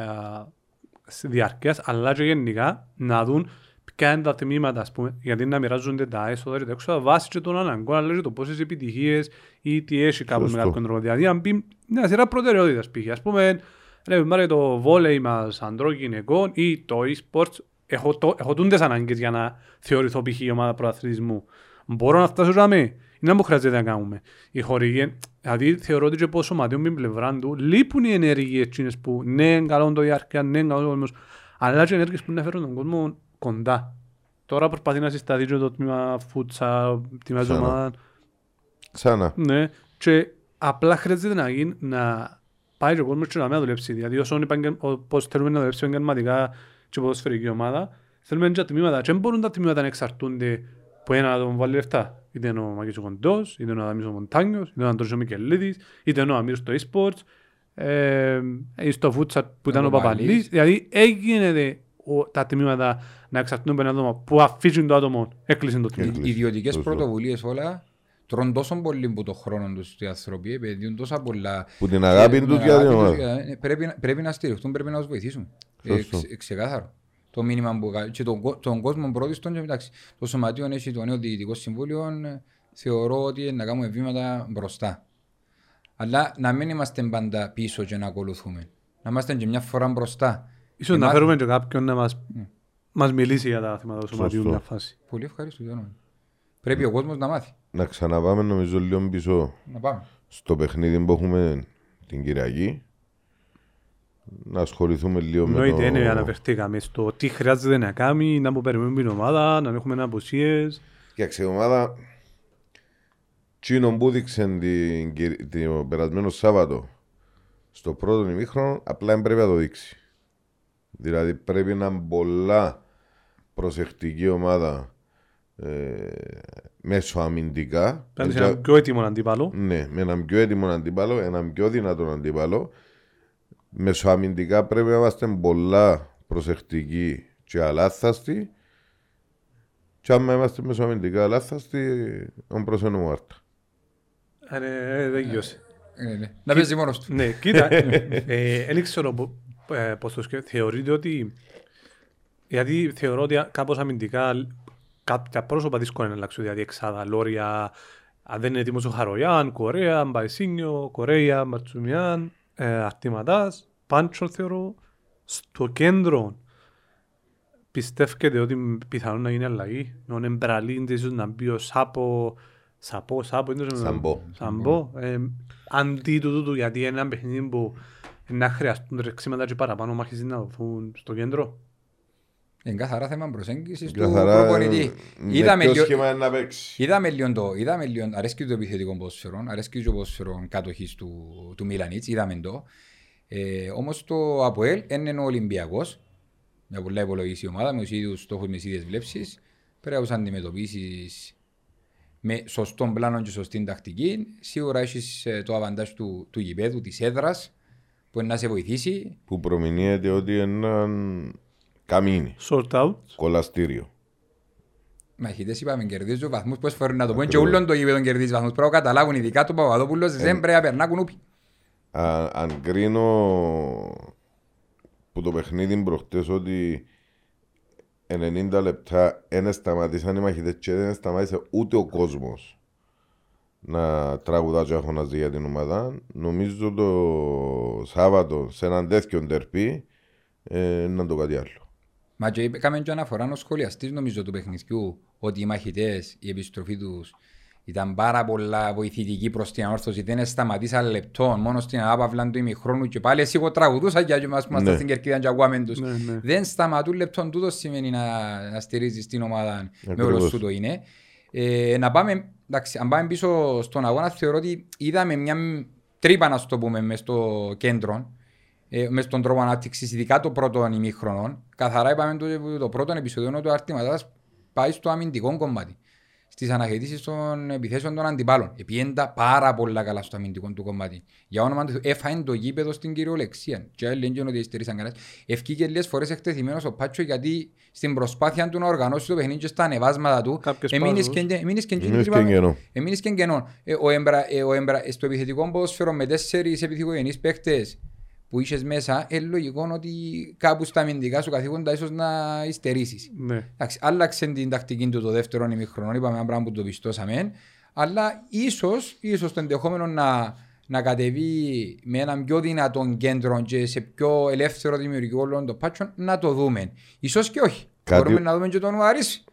διαρκείας, αλλά και γενικά να δουν ποια είναι τα τμήματα, ας πούμε, γιατί να μοιράζονται τα έσοδα και τα έξοδα βάσει και των αναγκών, αλλά και το πόσες επιτυχίες ή τι έχει κάπου με Σωστό. κάποιον τρόπο. Δηλαδή, αν πει μια σειρά προτεραιότητας π.χ. Ας πούμε, ρε, μάρε το βόλεϊ μας ανδρών γυναικών ή το e-sports, έχω, το, έχω τούντες ανάγκες για να θεωρηθώ π.χ. η ομάδα προαθλητισμού. Μπορώ να φτάσω για μέ. Είναι που χρειάζεται να κάνουμε. Οι χορηγοί, δηλαδή θεωρώ ότι και από σωματείο με την πλευρά του λείπουν οι ενέργειες εκείνες που ναι, είναι καλό το διάρκεια, ναι, είναι καλό ο κόσμος, αλλά και ενέργειες που να φέρουν τον κόσμο κοντά. Τώρα προσπαθεί να συσταθεί και το τμήμα φούτσα, τμήμα Ξανά. ομάδα. Ξανά. Ναι, και απλά χρειάζεται να γίνει, να πάει και ο κόσμος και να μην δουλέψει. Δηλαδή όσο επαγγελ- όπως θέλουμε να δουλέψει επαγγελματικά και ποδοσφαιρική ομάδα, θέλουμε και τα τμήματα. Και δεν μπορούν τα τμήματα να εξαρτούνται που ένα άτομο βάλει λεφτά. Είτε είναι ο Μάκης ο Κοντός, είτε είναι ο Αδαμής ο Μοντάνιος, είτε είναι ο Αντρός ο Μικελίδης, είτε είναι ο Αμύρος στο e-sports, ε, ή στο futsal που ήταν ο Παπαλής. Παπαλής. Δηλαδή έγινε ο- τα τμήματα να εξαρτούνται από ένα άτομο που αφήσουν το άτομο, έκλεισε το τμήμα. Έκλεισε. Οι ιδιωτικές Σωστό. πρωτοβουλίες όλα τρώνε τόσο πολύ που το χρόνο τους οι άνθρωποι, επενδύουν τόσα πολλά. Που την αγάπη Ε, τους με για την αγάπη τους ομάδα. για- ε, Πρέπει, να- πρέπει να στηριχτούν, πρέπει να τους βοηθήσουμε. Ε, Σωστό. ξε- ξεκάθαρο. Το μήνυμα που κα- και τον, κο- τον κόσμο πρώτιστον και εντάξει. Το Σωματείο έχει το νέο διοικητικό συμβούλιο. ε, Θεωρώ ότι να κάνουμε βήματα μπροστά. Αλλά να μην είμαστε πάντα πίσω και να ακολουθούμε. Να είμαστε και μια φορά μπροστά. Ίσως να Εμά- φέρουμε και κάποιον να μας, μας μιλήσει για τα θέματα του σωματιού Σωστό. μια φάση. Πολύ ευχαριστώ. Γιώργο. Πρέπει ο κόσμος να μάθει. Να ξαναπάμε νομίζω λίγο πίσω Να πάμε. στο παιχνίδι που έχουμε την Κυριακή. Να ασχοληθούμε λίγο με Εννοείται, το... ναι, αναφερθήκαμε στο τι χρειάζεται να κάνει, να που περιμένουμε την ομάδα, να έχουμε αποσίες. Κοίταξε, η ομάδα Τσίνο που δείξε την, Κυρ- το περασμένο Σάββατο στο πρώτο ημίχρονο απλά δεν πρέπει να το δείξει. Δηλαδή πρέπει να είναι πολλά προσεκτική ομάδα ε, μέσω αμυντικά. Πρέπει Ε, να είναι πιο έτοιμο αντίπαλο. Ναι, με έναν πιο έτοιμο αντίπαλο, έναν πιο δυνατό αντίπαλο. Μεσοαμυντικά πρέπει να είμαστε πολλά προσεκτικοί και αλάθαστοι. Και άμα είμαστε μεσοαμυντικά αλάθαστοι, он προσένουμε βάρτα. Ε, ναι, ε, δεν γιώσε. Ε, ναι. Να παίζει μόνος του. Ναι, κοίτα, ε, δεν ξέρω πο- ε, πώς το σκέφτεται. Θεωρείτε ότι, γιατί θεωρώ ότι κάπως αμυντικά κάποια πρόσωπα δύσκολα είναι να αλλάξουν, δηλαδή εξάδα, λόρια, αν δεν είναι έτοιμος ο Χαρογιάν, Κορέα, Μπαϊσίνιο, Κορέα, Μαρτσουμιάν, ε, Αρτηματάς, Πάντσο θεωρώ, στο κέντρο πιστεύετε ότι πιθανόν να γίνει αλλαγή, να είναι Μπραλίντ, ίσως να μπει ο Σάπο, Σαπό, Σάπο, είναι το- Σαμπό. Σαμπό. Ε, αντί του τούτου, γιατί είναι ένα παιχνίδι που να χρειαστούν τρεξίματα και παραπάνω μάχες να δοθούν στο κέντρο. Είναι καθαρά θέμα προσέγγισης του Καθαρά, προπονητή. με Είδαμε ποιος λίγο- σχήμα είναι να παίξει. Είδαμε λίγο το, είδαμε λίγο, αρέσκει το επιθετικό ποδόσφαιρο, αρέσκει το ποδόσφαιρο κάτοχης του, του Μιλανίτς, είδαμε το. Ε, όμως το ΑΠΟΕΛ είναι ο Ολυμπιακός, μια πολλά υπολογιστή ομάδα, με τους ίδιους στόχους, με τις ίδιες βλέψεις. Πρέπει να τους αντιμετωπίσεις με σωστό πλάνο και σωστή τακτική. Σίγουρα έχεις ε, το αβαντάζ του, του γηπέδου, της έδρας, που είναι να σε βοηθήσει. Που προμηνύεται ότι είναι έναν καμίνι, Sort out. κολαστήριο. Μαχητές είπαμε κερδίζουν βαθμούς, πώς φορούν να το πούν και ούλον το γήπεδο κερδίζει βαθμούς. Πρέπει να καταλάβουν ειδικά του Παπαδόπουλος, δεν πρέπει να περνά κουνούπι. Α- αν κρίνω που το παιχνίδι προχτές ότι 90 λεπτά δεν σταματήσαν οι μαχητές και δεν σταμάτησε ούτε ο κόσμος να τραγουδά και αγωνάζει για την ομάδα. Νομίζω το Σάββατο σε έναν τέτοιο ντερπί ε, να το κάτι άλλο. Μα και έκαμε και αναφορά ο σχολιαστής νομίζω του παιχνιδιού ότι οι μαχητές, η επιστροφή τους ήταν πάρα πολλά βοηθητική προς την ανόρθωση. Δεν σταματήσαν λεπτό, μόνο στην άπαυλα του ημιχρόνου και πάλι εσύ εγώ τραγουδούσα για εμάς που είμαστε ναι. στην Κερκίδα και ακούαμε τους. Ναι, ναι. Δεν σταματούν λεπτό, τούτος σημαίνει να, να στηρίζεις την ομάδα με όλο σου το είναι. Ε, να πάμε, εντάξει, αν πάμε πίσω στον αγώνα, θεωρώ ότι είδαμε μια τρύπα, να το πούμε, μες στο κέντρο, ε, μες στον τρόπο ανάπτυξης, ειδικά το πρώτο ημίχρονο. Καθαρά είπαμε το, το πρώτο επεισόδιο ότι ο Αρτηματάς πάει στο αμυντικό κομμάτι στις αναχαιτήσεις των επιθέσεων των αντιπάλων. Επιέντα πάρα πολλά καλά στο αμυντικό του κομμάτι. Για όνομα του έφαγε το γήπεδο στην κυριολεξία. Και άλλοι λένε ότι υστερήσαν κανένας. Ευκήκε λίγες φορές εκτεθειμένος ο Πάτσο γιατί στην προσπάθεια του να οργανώσει το παιχνίδι και στα ανεβάσματα του έμεινες και κενό. Ε, ο Έμπρα στο επιθετικό ποδοσφαίρο με τέσσερις επιθυμογενεί παίχτες που είσαι μέσα, είναι λογικό ότι κάπου στα αμυντικά σου καθήκοντα ίσως να υστερήσεις. Ναι. άλλαξε την τακτική του το δεύτερο ημιχρονό, είπαμε ένα πράγμα που το πιστώσαμε, αλλά ίσως ίσως το ενδεχόμενο να, να κατεβεί με έναν πιο δυνατό κέντρο και σε πιο ελεύθερο δημιουργικό λόγο το πάτσο να το δούμε. Ίσως και όχι. Κάτι... Μπορούμε να δούμε και τον Ουαρίς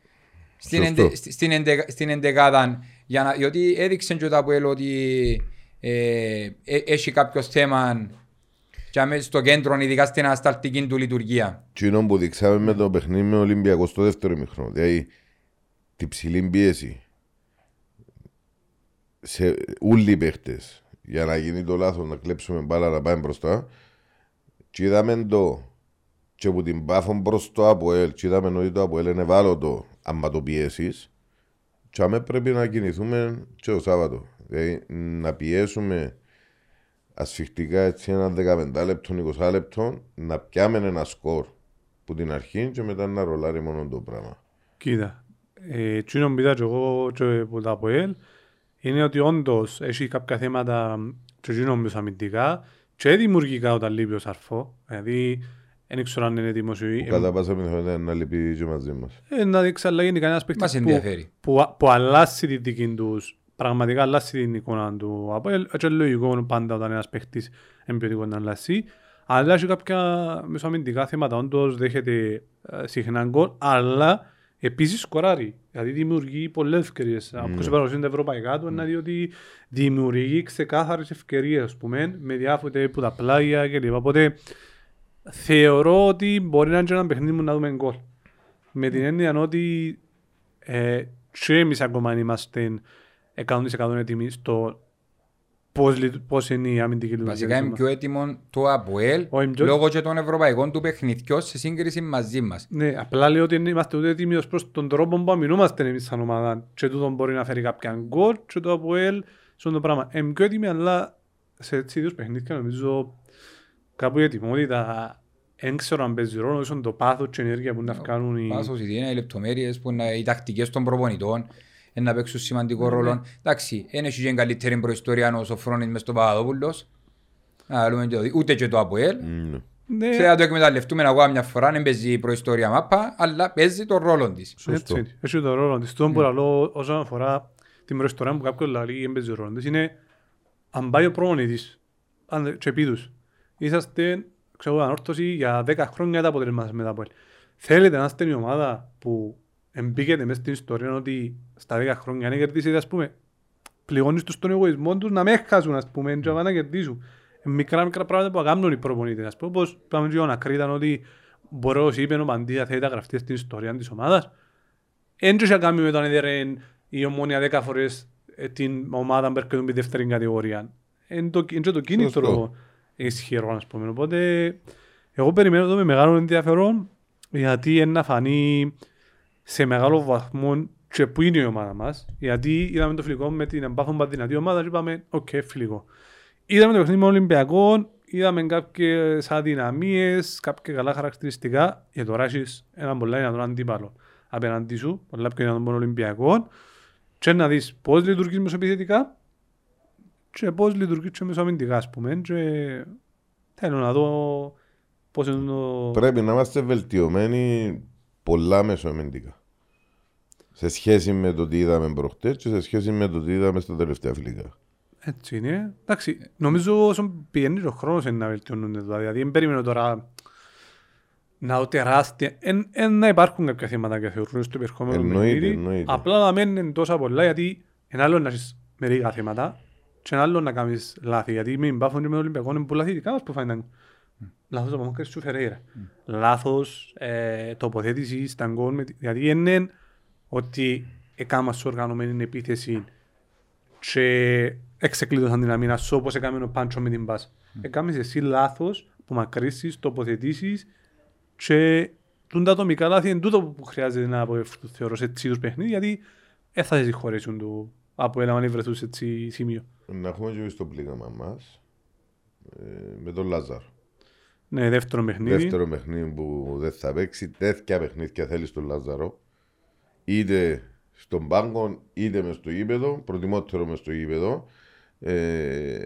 στην, εντε, στην, εντε, στην εντεκάδα, για να, γιατί έδειξε και το Αποέλ ότι ε, ε, έχει κάποιο θέμα και στο κέντρο, ειδικά στην ασταλτική του λειτουργία. Τι είναι που δείξαμε με το παιχνίδι με Ολυμπιακό στο δεύτερο μηχρόνο. Δηλαδή, την ψηλή πίεση σε όλοι οι παίχτες για να γίνει το λάθος να κλέψουμε μπάλα να πάμε μπροστά. Και είδαμε το και από την πάφο προς το ΑΠΟΕΛ και είδαμε ότι το ΑΠΟΕΛ είναι ευάλωτο άμα το πιέσεις και άμα πρέπει να κινηθούμε και το Σάββατο. Δηλαδή να πιέσουμε ασφιχτικά έτσι ένα 15 λεπτό, 20 λεπτό να πιάμε ένα σκορ που την αρχή και μετά να ρολάρει μόνο το πράγμα. Κοίτα, ε, τσίνο μπήτα και εγώ και που τα πω ελ, είναι ότι όντως έχει κάποια θέματα και τσίνο μπήτα αμυντικά και δημιουργικά όταν λείπει ο Σαρφό, δηλαδή δεν ξέρω αν είναι έτοιμος ή... Κατά πάσα πιθανότητα να λείπει και μαζί μας. Ε, να δείξει αλλά γίνει κανένας παίκτης που, που, που αλλάσει τη δική τους πραγματικά αλλάσει την εικόνα του Αποέλ. Έτσι λογικό πάντα όταν ένας παίχτης εμπιωτικό να αλλάσει. Αλλά έχει κάποια μεσοαμυντικά θέματα, όντως δέχεται ε, συχνά γκολ, αλλά επίσης σκοράρει. Δηλαδή δημιουργεί πολλές ευκαιρίες. Mm. Από όσο τα ευρωπαϊκά του, είναι διότι δημιουργεί ξεκάθαρες ευκαιρίες, πούμε, με διάφορα που τα πλάγια κλπ. Οπότε θεωρώ ότι μπορεί να είναι ένα παιχνίδι μου να δούμε γκολ. Με την έννοια ότι ε, και εμείς ακόμα είμαστε 100% έτοιμοι στο πώς, πώς είναι η αμυντική λειτουργία. Βασικά είναι πιο έτοιμο το ΑΠΟΕΛ λόγω και των ευρωπαϊκών του παιχνιδιών σε σύγκριση μαζί μας. Ναι, απλά λέω ότι είμαστε ούτε έτοιμοι ως προς τον τρόπο που αμυνούμαστε εμείς σαν ομάδα και τούτο μπορεί να φέρει κάποια γκολ και το ΑΠΟΕΛ στον το πράγμα. Είναι πιο έτοιμοι αλλά σε έτσι ίδιους παιχνίδια νομίζω κάπου η ετοιμότητα δεν ξέρω αν παίζει ρόλο, ίσον το πάθος και η ενέργεια που να κάνουν οι... Πάθος, οι λεπτομέρειες, οι τακτικές των προπονητών να παίξουν σημαντικό ναι, ρόλο. Ναι. Εντάξει, δεν έχει και καλύτερη προϊστορία ο Σοφρόνης μες στο Παπαδόπουλος. Ούτε και το ΑΠΟΕΛ. Ναι. Θα το εκμεταλλευτούμε εγώ μια φορά, δεν παίζει η προϊστορία μάπα, αλλά παίζει τον ρόλο της. Έτσι, έχει τον ρόλο της. Τον που λέω όσον αφορά την προϊστορία που κάποιος λέει δεν παίζει ρόλος της, είναι αν πάει ο πρόνητης, αν και πίδους, είσαστε ξέρω, ανόρθωση για 10 χρόνια τα αποτελέσματα με τα ΑΠΟΕΛ. Θέλετε να είστε μια ομάδα που εμπήκεται μέσα στην ιστορία ότι στα 10 χρόνια αν κερδίσετε ας πούμε πληγώνεις τους τον εγωισμό τους να με έχασουν ας πούμε και να κερδίσουν. Μικρά μικρά πράγματα που κάνουν οι προπονήτες ας πούμε όπως πάμε και ο Νακρίταν ότι μπορεί όσοι είπε ο Παντία θέλει να γραφτεί στην ιστορία της ομάδας. Έντω είχε κάνει με τον έδερεν η ομόνια 10 φορές ε, την ομάδα που έρχεται δεύτερη κατηγορία. Είναι το, το κίνητρο ισχυρό ας πούμε. Οπότε εγώ περιμένω εδώ με μεγάλο ενδιαφέρον γιατί είναι να φανεί σε μεγάλο βαθμό και που είναι η ομάδα μας. Γιατί είδαμε το φιλικό με την εμπάθον δυνατή ομάδα και είπαμε, OK, okay, φιλικό. Είδαμε το παιχνίδι με Ολυμπιακό, είδαμε κάποιες αδυναμίες, κάποια καλά χαρακτηριστικά. Για τώρα έχεις έναν πολλά δυνατόν αντίπαλο απέναντι σου, πολλά πιο δυνατόν Ολυμπιακό. Και να δεις πώς λειτουργείς μεσοπιθετικά και πώς λειτουργείς και μεσοαμυντικά, ας πούμε. Και θέλω να δω πώς είναι το... Πρέπει να είμαστε βελτιωμένοι πολλά μεσοαμυντικά. Σε σχέση με το τι είδαμε προχτές και σε σχέση με το τι είδαμε στα τελευταία φιλικά. Έτσι είναι. Εντάξει, νομίζω όσο πηγαίνει ο χρόνος είναι να βελτιώνονται. Δηλαδή, δεν περιμένω τώρα να δω τεράστια... Εν, εν να υπάρχουν κάποια θέματα και θεωρούν στο υπερχόμενο Εννοείται, παιχνίδι. εννοείται. Απλά να μένουν τόσα πολλά γιατί είναι άλλο να έχεις μερικά θέματα και είναι άλλο να κάνεις λάθη. Γιατί μην πάφουν και με τον Ολυμπιακό είναι πολλά θετικά μας που φάνηκαν. Λάθος από μόκρες του Φερέιρα. Λάθος ε, τοποθέτησης στα γκολ. με τη- Γιατί είναι ότι έκαμα σου οργανωμένη επίθεση και εξεκλείδωσαν την αμήνα σου όπως έκαμε ο Πάντσο με την πάση. Έκαμες εσύ λάθος που μακρύσεις, τοποθετήσεις και τούν τα ατομικά λάθη είναι τούτο που χρειάζεται να αποφευθούν θεωρώ σε έτσι τους παιχνίδι γιατί δεν θα σε συγχωρέσουν του από ένα αν βρεθούν σε έτσι σημείο. Να έχουμε και εμείς το πλήγαμα μα με τον Λάζαρο. Ναι, δεύτερο παιχνίδι. Δεύτερο παιχνίδι που δεν θα παίξει. Τέτοια παιχνίδια θέλεις στον Λάζαρο. Είτε στον πάγκο είτε μες στο γήπεδο. Προτιμότερο μες στο γήπεδο. Ε,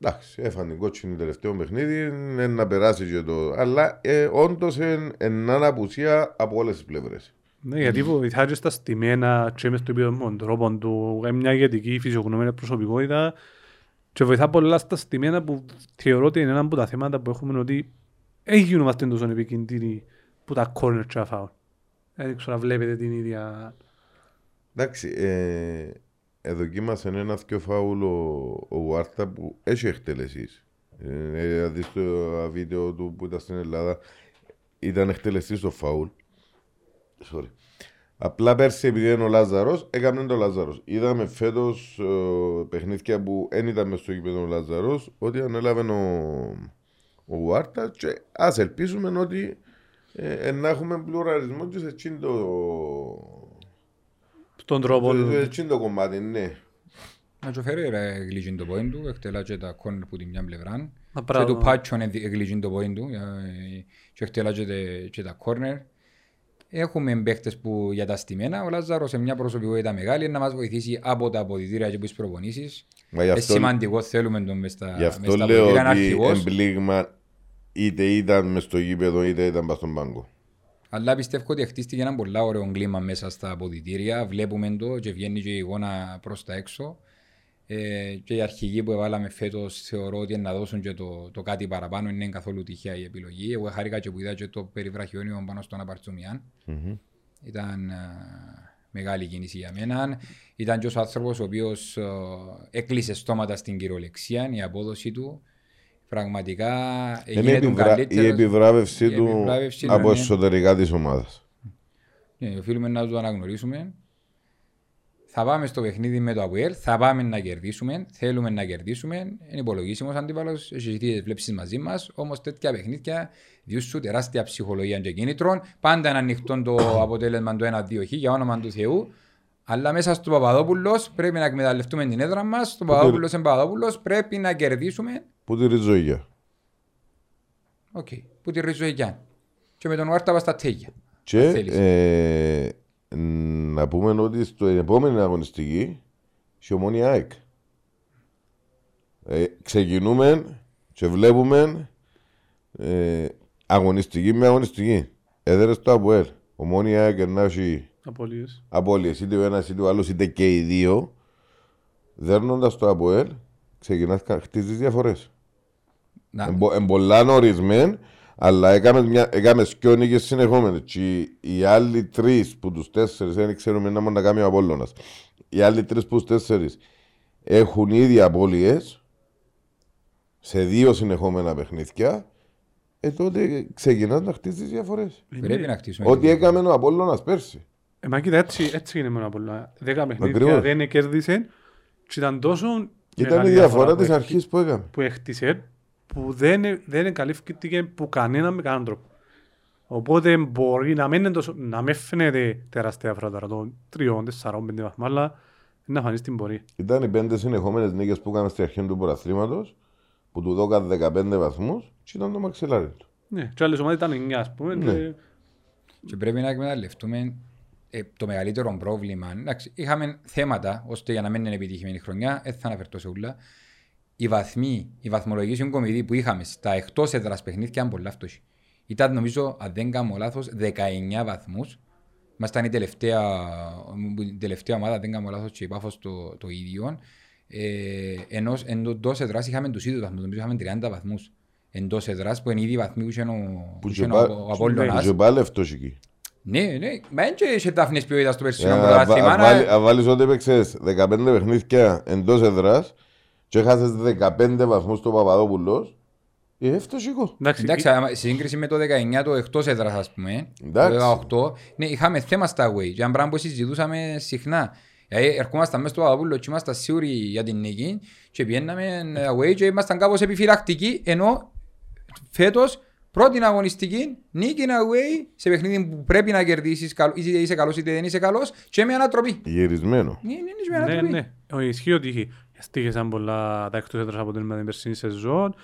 εντάξει, έφανε την κότσινη τελευταίο παιχνίδι. Είναι να περάσεις και το. Αλλά ε, όντως είναι έναν απουσία από όλες τις πλευρές. Ναι, γιατί βοηθάει και στα στημένα και μες στο επίπεδο με τον τρόπο του, έχει μια ηγετική φυσιογνωμένη προσωπικότητα και βοηθά πολλά στα στημένα που θεωρώ ότι είναι ένα από τα θέματα που έχουμε ότι έχει γινόμαστε τόσο επικίνδυνοι που τα corner και τα foul. Δεν ξέρω να βλέπετε την ίδια... Εντάξει, ε, εδοκίμασε ένα δυο φάουλ ο, ο Βάρτα που έχει εκτελεσής. Ε, ε, δεις το βίντεο του που ήταν στην Ελλάδα, ήταν εκτελεστής το φάουλ. Sorry. Απλά πέρσι επειδή είναι ο Λάζαρος, έκαμε το Λάζαρος. Είδαμε φέτος ε, παιχνίδια που δεν ήταν μες στο γήπεδο ο Λάζαρος, ότι ανέλαβε ο, ο Βάρτα και ας ελπίσουμε ότι ε, ε, να έχουμε πλουραλισμό και σε εκείνο το, Στον τρόπο... το, το, το κομμάτι, ναι. Να και ο Φερέιρα εγλύγει το πόιν του, εκτελά και τα κόρνερ που την μια πλευρά. Α, Και μπράβο. του Πάτσον εγλύγει το πόιν του ε, και εκτελά και τε- και τα κόρνερ. Έχουμε παίχτες που για τα στημένα, ο Λάζαρος σε μια προσωπικότητα μεγάλη να μας βοηθήσει από τα αποδητήρια και από τις προπονήσεις. Μα γι' Είναι αυτό, σημαντικό, θέλουμε τον μες στα, γι' μες αυτό στα λέω αποδητήρια, είναι ότι αρχηγός. εμπλήγμα είτε ήταν μες στο γήπεδο είτε ήταν πας στον πάγκο. Αλλά πιστεύω ότι χτίστηκε ένα πολύ ωραίο κλίμα μέσα στα αποδητήρια. Βλέπουμε το και βγαίνει και η εικόνα προς τα έξω. Ε, και οι αρχηγοί που έβαλαμε φέτος θεωρώ ότι να δώσουν και το, το κάτι παραπάνω. Είναι καθόλου τυχαία η επιλογή. Εγώ χάρηκα και που είδα και το περιβραχιόνιο πάνω στον Απαρτσουμιάν. Μμμ. Ήταν α, μεγάλη κίνηση για μένα. Ήταν και ο άνθρωπος ο οποίος έκλεισε στόματα στην κυριολεξία, η απόδοση του. Πραγματικά Είναι έγινε τον επιβρα... η καλύτερο. επιβράβευση η του επιβράβευση του, από ναι. εσωτερικά της ομάδας. Ναι, οφείλουμε να το αναγνωρίσουμε. Θα πάμε στο παιχνίδι με το ΑΠΟΕΛ, θα πάμε να κερδίσουμε, θέλουμε να κερδίσουμε. Είναι υπολογίσιμος αντίπαλος, έχει τις βλέψεις μαζί μας. Όμως τέτοια παιχνίδια διούσου τεράστια ψυχολογία και κίνητρων. Πάντα είναι ανοιχτό το αποτέλεσμα το 1-2 χ για όνομα του Θεού. Αλλά μέσα στο Παπαδόπουλος πρέπει να εκμεταλλευτούμε την έδρα μας. Στο Παπαδόπουλος είναι Παπαδόπουλος, πρέπει να κερδίσουμε. Που τη ριζοίγια. Οκ, που τη ριζω Γιάννη. Και με τον Βάρτα στα τέγια. Και θέλεις. ε, να πούμε ότι στο επόμενη αγωνιστική έχει ομόνια ΑΕΚ. Ε, ξεκινούμε και βλέπουμε ε, αγωνιστική με αγωνιστική. Έδερες στο ΑΠΟΕΛ. Ομόνια ΑΕΚ να έχει Απολύες. απώλειες είτε ο ένας είτε ο άλλος είτε και οι δύο. Δέρνοντας το ΑΠΟΕΛ ξεκινάς να χτίζεις διαφορές. Να, Εμπο, εμπολά νορισμέν, αλλά έκαμε, μια, έκαμε σκιο νίκες συνεχόμενες. Και οι, οι άλλοι τρεις που τους τέσσερις, δεν ξέρουμε να μόνο να κάνει ο Απόλλωνας. Οι άλλοι τρεις που τους τέσσερις έχουν ήδη απώλειες σε δύο συνεχόμενα παιχνίδια. Ε, τότε ξεκινάς να χτίζεις διαφορές. πρέπει να χτίσουμε. Ό,τι έκαμε ο Απόλλωνας πέρσι. Ε, μα κοίτα, έτσι, έτσι είναι μόνο πολλά. Δέκα παιχνίδια Ακριβώς. δεν κέρδισε και ήταν τόσο Ήταν μεγάλη η διαφορά που της έχ- αρχής που έκαμε. που έχτισε που δεν, δεν εγκαλύφθηκε που κανένα με κανέναν τρόπο. Οπότε μπορεί να μην, είναι τόσο, να μην φαίνεται τεράστια διαφορά τώρα των τριών, τεσσαρών, πέντε βαθμών, αλλά να φανεί στην πορεία. Ήταν οι πέντε συνεχόμενες νίκες που έκαμε στην αρχή του πρωταθλήματος που του δώκαν 15 βαθμούς και ήταν το μαξιλάρι του. Ναι, και άλλες ομάδες ήταν εννιά, ας πούμε. Ναι. και- Και πρέπει να εκμεταλλευτούμε ε, το μεγαλύτερο πρόβλημα. Εντάξει, είχαμε θέματα ώστε για να μην είναι επιτυχημένη χρονιά, δεν θα αναφερθώ σε ούλα. Οι βαθμοί, η βαθμολογική συγκομιδή που είχαμε στα εκτός έδρας παιχνίδια ήταν πολλά φτωχοί. Ήταν νομίζω, αν δεν κάνω λάθος, 19 βαθμούς. Ήμασταν η τελευταία, η τελευταία ομάδα, δεν κάνω λάθος και η Πάφος το, το ίδιο. Ε, ενώ εντός εδράς είχαμε τους ίδιους βαθμούς, νομίζω είχαμε 30 βαθμούς εντός εδράς που είναι ήδη βαθμοί που είχε ο, Που είχε και ο, πά- ο Απόλλωνας. και πάλι αυτός εκεί. Ναι, ναι, μα δεν είχε τάφνες ποιότητας στο Ε, περσινό αν πρωτάθλημα. βα- αλλά- βάλει- Αν βάλεις ότι έπαιξες 15 παιχνίδια εντός εδράς και έχασες 15 βαθμούς στο Παπαδόπουλος, ε, έφτασε εγώ. Εντάξει, Εντάξει, άμα- σε σύγκριση με το 19 το εκτός έδρας ας πούμε, Εντάξει. το 18, ναι, είχαμε θέμα στα away και ένα πράγμα που συζητούσαμε συχνά. Δηλαδή, ερχόμασταν μέσα στο Παπαδόπουλο και ήμασταν σίγουροι για την νίκη και πιέναμε away και ήμασταν κάπως επιφυλακτικοί ενώ φέτος πρώτη αγωνιστική νίκη away σε παιχνίδι που πρέπει να κερδίσεις καλ- είτε είσαι καλός είτε δεν είσαι καλός και με ανατροπή. Γυρισμένο. Ναι, ναι, ναι, με Ναι, ανατροπή. ναι. Ο, ισχύει ότι στήχεσαν πολλά τα εκτός έδρας αποτέλεσμα την περσίνη σεζόν.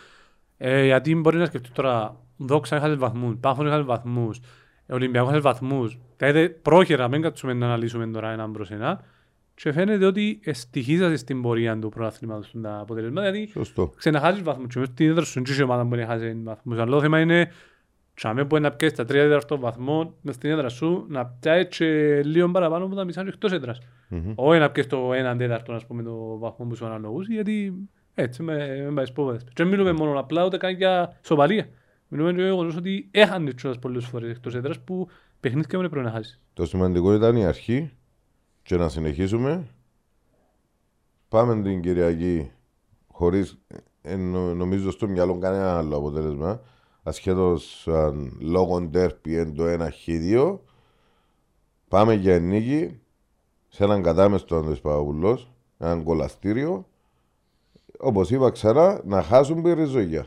Ε, γιατί μπορεί να σκεφτείς τώρα, δόξα είχατε βαθμούς, πάφος είχατε βαθμούς, ε, Ολυμπιακός είχατε βαθμούς. Δηλαδή πρόχειρα, μην κάτσουμε να αναλύσουμε τώρα έναν προς ένα. Και φαίνεται ότι στοιχίζατε στην πορεία του πρωταθλήματος του τα αποτελέσματα, γιατί Σωστό. ξαναχάσεις βαθμούς και μες στην έδρα σου και η ομάδα μπορεί να χάσει βαθμούς. Αλλά το θέμα είναι τσάμε που να πιέσεις τα τρία τέταρτο βαθμό μες στην έδρα σου να πιάσεις και λίγο παραπάνω από τα μισάς σου εκτός έδρας. Μμμ. Όχι να πιέσεις το έναν τέταρτο ας πούμε το βαθμό που σου αναλογούσε γιατί έτσι με, με πάει σπόδες. Και δεν μιλούμε μόνο απλά ούτε καν για σοβαρία. Μιλούμε για το γεγονός ότι έχανε τσιόδας πολλές φορές εκτός έδρας που παιχνίδια δεν πρέπει να χάσεις. Το σημαντικό ήταν η αρχή και να συνεχίσουμε. Πάμε την Κυριακή χωρίς ε, νο- νομίζω στο μυαλό κανένα άλλο αποτέλεσμα. Ασχέτως αν λόγω ντέρπι εν το ένα χ2. Πάμε για νίκη σε έναν κατάμεστο Ανδρέας Παπαπουλός, έναν κολαστήριο. Όπως είπα ξανά, να χάσουν περιζωγιά.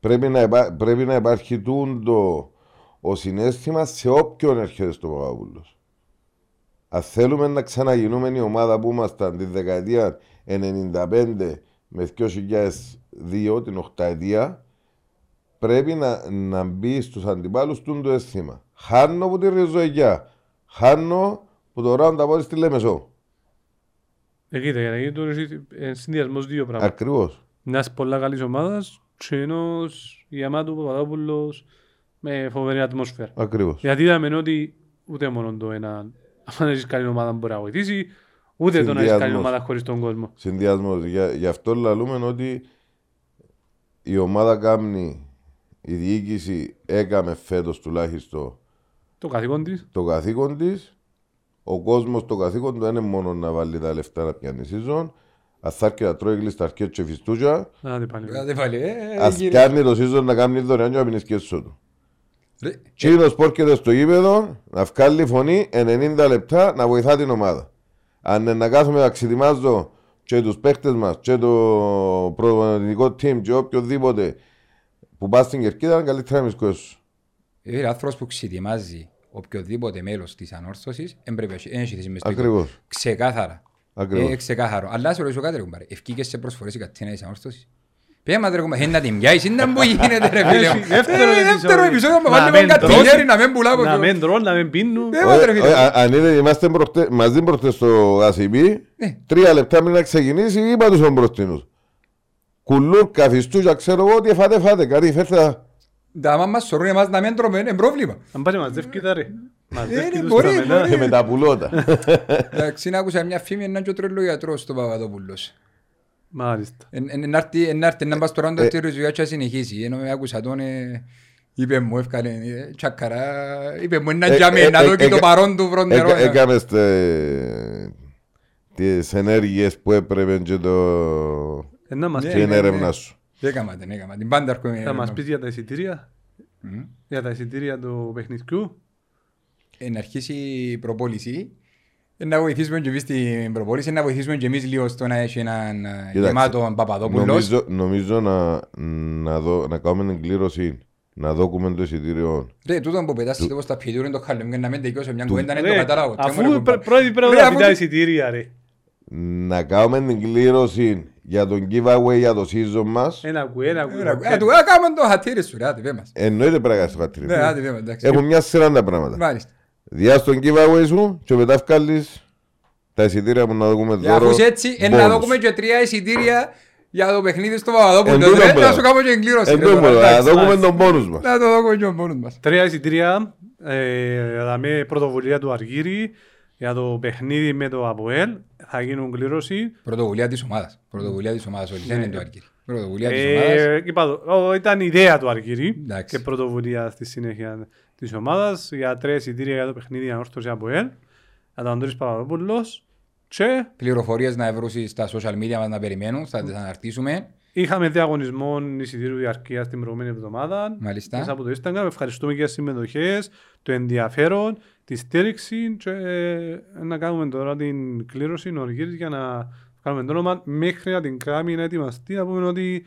Πρέπει να, υπά- πρέπει να υπάρχει τούντο ο συνέστημα σε όποιον έρχεται στο Παπαπούλος. Αν θέλουμε να ξαναγινούμε η ομάδα που ήμασταν τη δεκαετία 95 με 2002, την οχταετία, πρέπει να, να μπει στους αντιπάλους του το αίσθημα. Χάνω που τη ριζοεγιά. Χάνω που το round από στη Λέμεσο. Ε, κοίτα, γιατί τώρα έχει ε, συνδυασμός δύο πράγματα. Ακριβώς. Μιας πολλά καλής ομάδας και ενός Γιαμάτου Παπαδόπουλος με φοβερή ατμόσφαιρα. Ακριβώς. Γιατί είδαμε ότι ούτε μόνο το ένα, αν έχεις καλή ομάδα μπορεί να βοηθήσει, ούτε το να έχεις καλή Συνδυασμός. ομάδα χωρίς τον κόσμο. Συνδυασμός. Για, γι' αυτό λαλούμε ότι η ομάδα κάνει, η διοίκηση έκαμε φέτος τουλάχιστον Το καθήκον της, το καθήκον της. Ο κόσμος το καθήκον του δεν είναι μόνο να βάλει τα λεφτά να πιάνει season. Αν θα έρθει να τρώει γλίστα αρκετ και φιστούζα, να δει πάλι. Κάτε πάλι, ε, ας κύριε. πιάνει το season να κάνει δωρεάν και να πίνει σκέψο του. Ρε, Τσίνος που έρχεται στο γήπεδο να βγάλει φωνή 90 λεπτά να βοηθά την ομάδα. Αν είναι να κάθομαι να ξετοιμάζω και τους παίχτες μας και το προπονητικό team και οποιοδήποτε που πας στην κερκίδα είναι καλύτερα να μη σκουέσου. Ε, άνθρωπος που ξετοιμάζει οποιοδήποτε μέλος της ανόρθωσης δεν πρέπει να έχει- δεν έχει θέση μες στο Ακριβώς. εικόνα. Ξεκάθαρα. Ακριβώς. Ε, ξεκάθαρο. Αλλά σε ρωτήσω κάτι ρε κουμπάρε. Ευκήκες σε προσφορές η κατίνα της ανόρθωσης; Πέμα ρε κουμπάρε, να την πιάσεις, είναι που γίνεται ρε φίλε μου. Δεύτερο Ε, Δεύτερο επεισόδιο. επεισόδιο, Να μα βάλει μην με κάτι τρώσει, χέρι να μην πουλάω από Να πιο- μην τρώνε, να μην πίνουν. Ε, μας, ρε, φίλε. Ε, α- Αν είδε, είμαστε προχτε- μαζί προχτές στο ACB, Ναι. τρία λεπτά πριν να ξεκινήσει, είπα τους ο μπροστινούς. Κουλούρ, καθιστούζα, ξέρω εγώ, ότι φάτε, φάτε, κάτι φέρτε. Τα άμα μας σωρούν εμάς να μην τρώμε, είναι πρόβλημα. Αν πάρει μαζεύει τα ρε. Μαζεύει ναι, τους μπορεί, τα μετά. μπορεί. Και με τα πουλώτα. Εντάξει, άκουσα μια φήμη έναν και ο τρελογιατρός στο Παπαδόπουλος. Μάλιστα. Εν- εν- εν άρτη- εν άρτη να πας στο Ε. ρόντο τη ριζουιά και να συνεχίσει. Ενώ άκουσα τον, ε, είπε μου, εύκαλε, ε, τσακαρά, είπε μου, ένα Ε, τζάμε, ε, να ε, δω και ε, το ε, παρόν του βροντερό. Έκα- Έκαμες τε- τις ενέργειες που έπρεπε και το... Ε, Να μας Ναι, και πει- την ναι, έρευνα ναι. σου. Έκαμα την, έκαμα την. Πάντα έρχομαι. θα μας πεις για τα εισιτήρια. Μμ. Για τα εισιτήρια του παιχνιδιού. Ε, Να αρχίσει η προπόληση. Ε, Να βοηθήσουμε και εμείς την προπόληση, να βοηθήσουμε και εμείς λίγο στο να έχει έναν ε, Κοίταξε, γεμάτο Παπαδόπουλος. Νομίζω, νομίζω να, να, δω, να κάνουμε την κλήρωση, να δώκουμε το εισιτήριο. Ρε, τούτο που πετάσετε όπως τα πιετούρ είναι το χαλέμ και να μην τελειώσω μια Του- κουβέντα, δεν Ρε, το κατάλαβω. Τι μου Αφού ρε, πρέ- κουμπάρε. πρώτη πρέπει Ρε, να αφού- πει τα εισιτήρια ρε. Να κάνουμε την κλήρωση για τον giveaway για το season μας. Ένα ακού, ένα ακού. Ρε, ε, του έκαμε το χατήρι σου, ρε, άντε πέ μας. Εννοείται πρέπει να κάνεις το χατήρι. Ναι, άντε πέ μας, εντάξει. Έχουν μια σειρά τα πράγματα. Μάλιστα. Διάς τον giveaway σου και μετά βγάλεις τα εισιτήρια που να δούμε Για δώρο. αφούς έτσι, ε, bonus. να δούμε και τρία εισιτήρια για το παιχνίδι στο Παπαδόπουλο. Εν τούτο ρε, πράγμα. Να σου κάνω και εγκλήρωση. Εν ρε, τω τώρα, μόνο, να εντάξει. δούμε τον πόνους μας. Να το δω και ο μόνος μας. Τρία εισιτήρια, ε, δαμε πρωτοβουλία του Αργύρη για το παιχνίδι με το ΑΠΟΕΛ. Θα γίνουν κλήρωση. Πρωτοβουλία της ομάδας. Πρωτοβουλία της ομάδας. Όχι, δεν Ναι. είναι το Άρκυρη. Πρωτοβουλία της ομάδας. Ε, είπα το, ο, ήταν ιδέα του Αργύρη Εντάξει. και πρωτοβουλία στη συνέχεια της ομάδας για τρία εισιτήρια για το παιχνίδι ανόρθωση ΑΠΟΕΛ. Για τον Αντώνης Παπαδόπουλος. Και Πληροφορίες να βρουν στα social media μας να περιμένουν. Θα τις αναρτήσουμε. είχαμε διαγωνισμό εισιτήριου διαρκείας την προηγούμενη εβδομάδα. Μάλιστα. Μέσα από το Instagram. Ευχαριστούμε για τις συμμετοχές, το ενδιαφέρον, τη στήριξη και ε, να κάνουμε τώρα την κλήρωση νωρίγης για να κάνουμε το όνομα μέχρι να την κάνουμε να ετοιμαστεί. Να πούμε ότι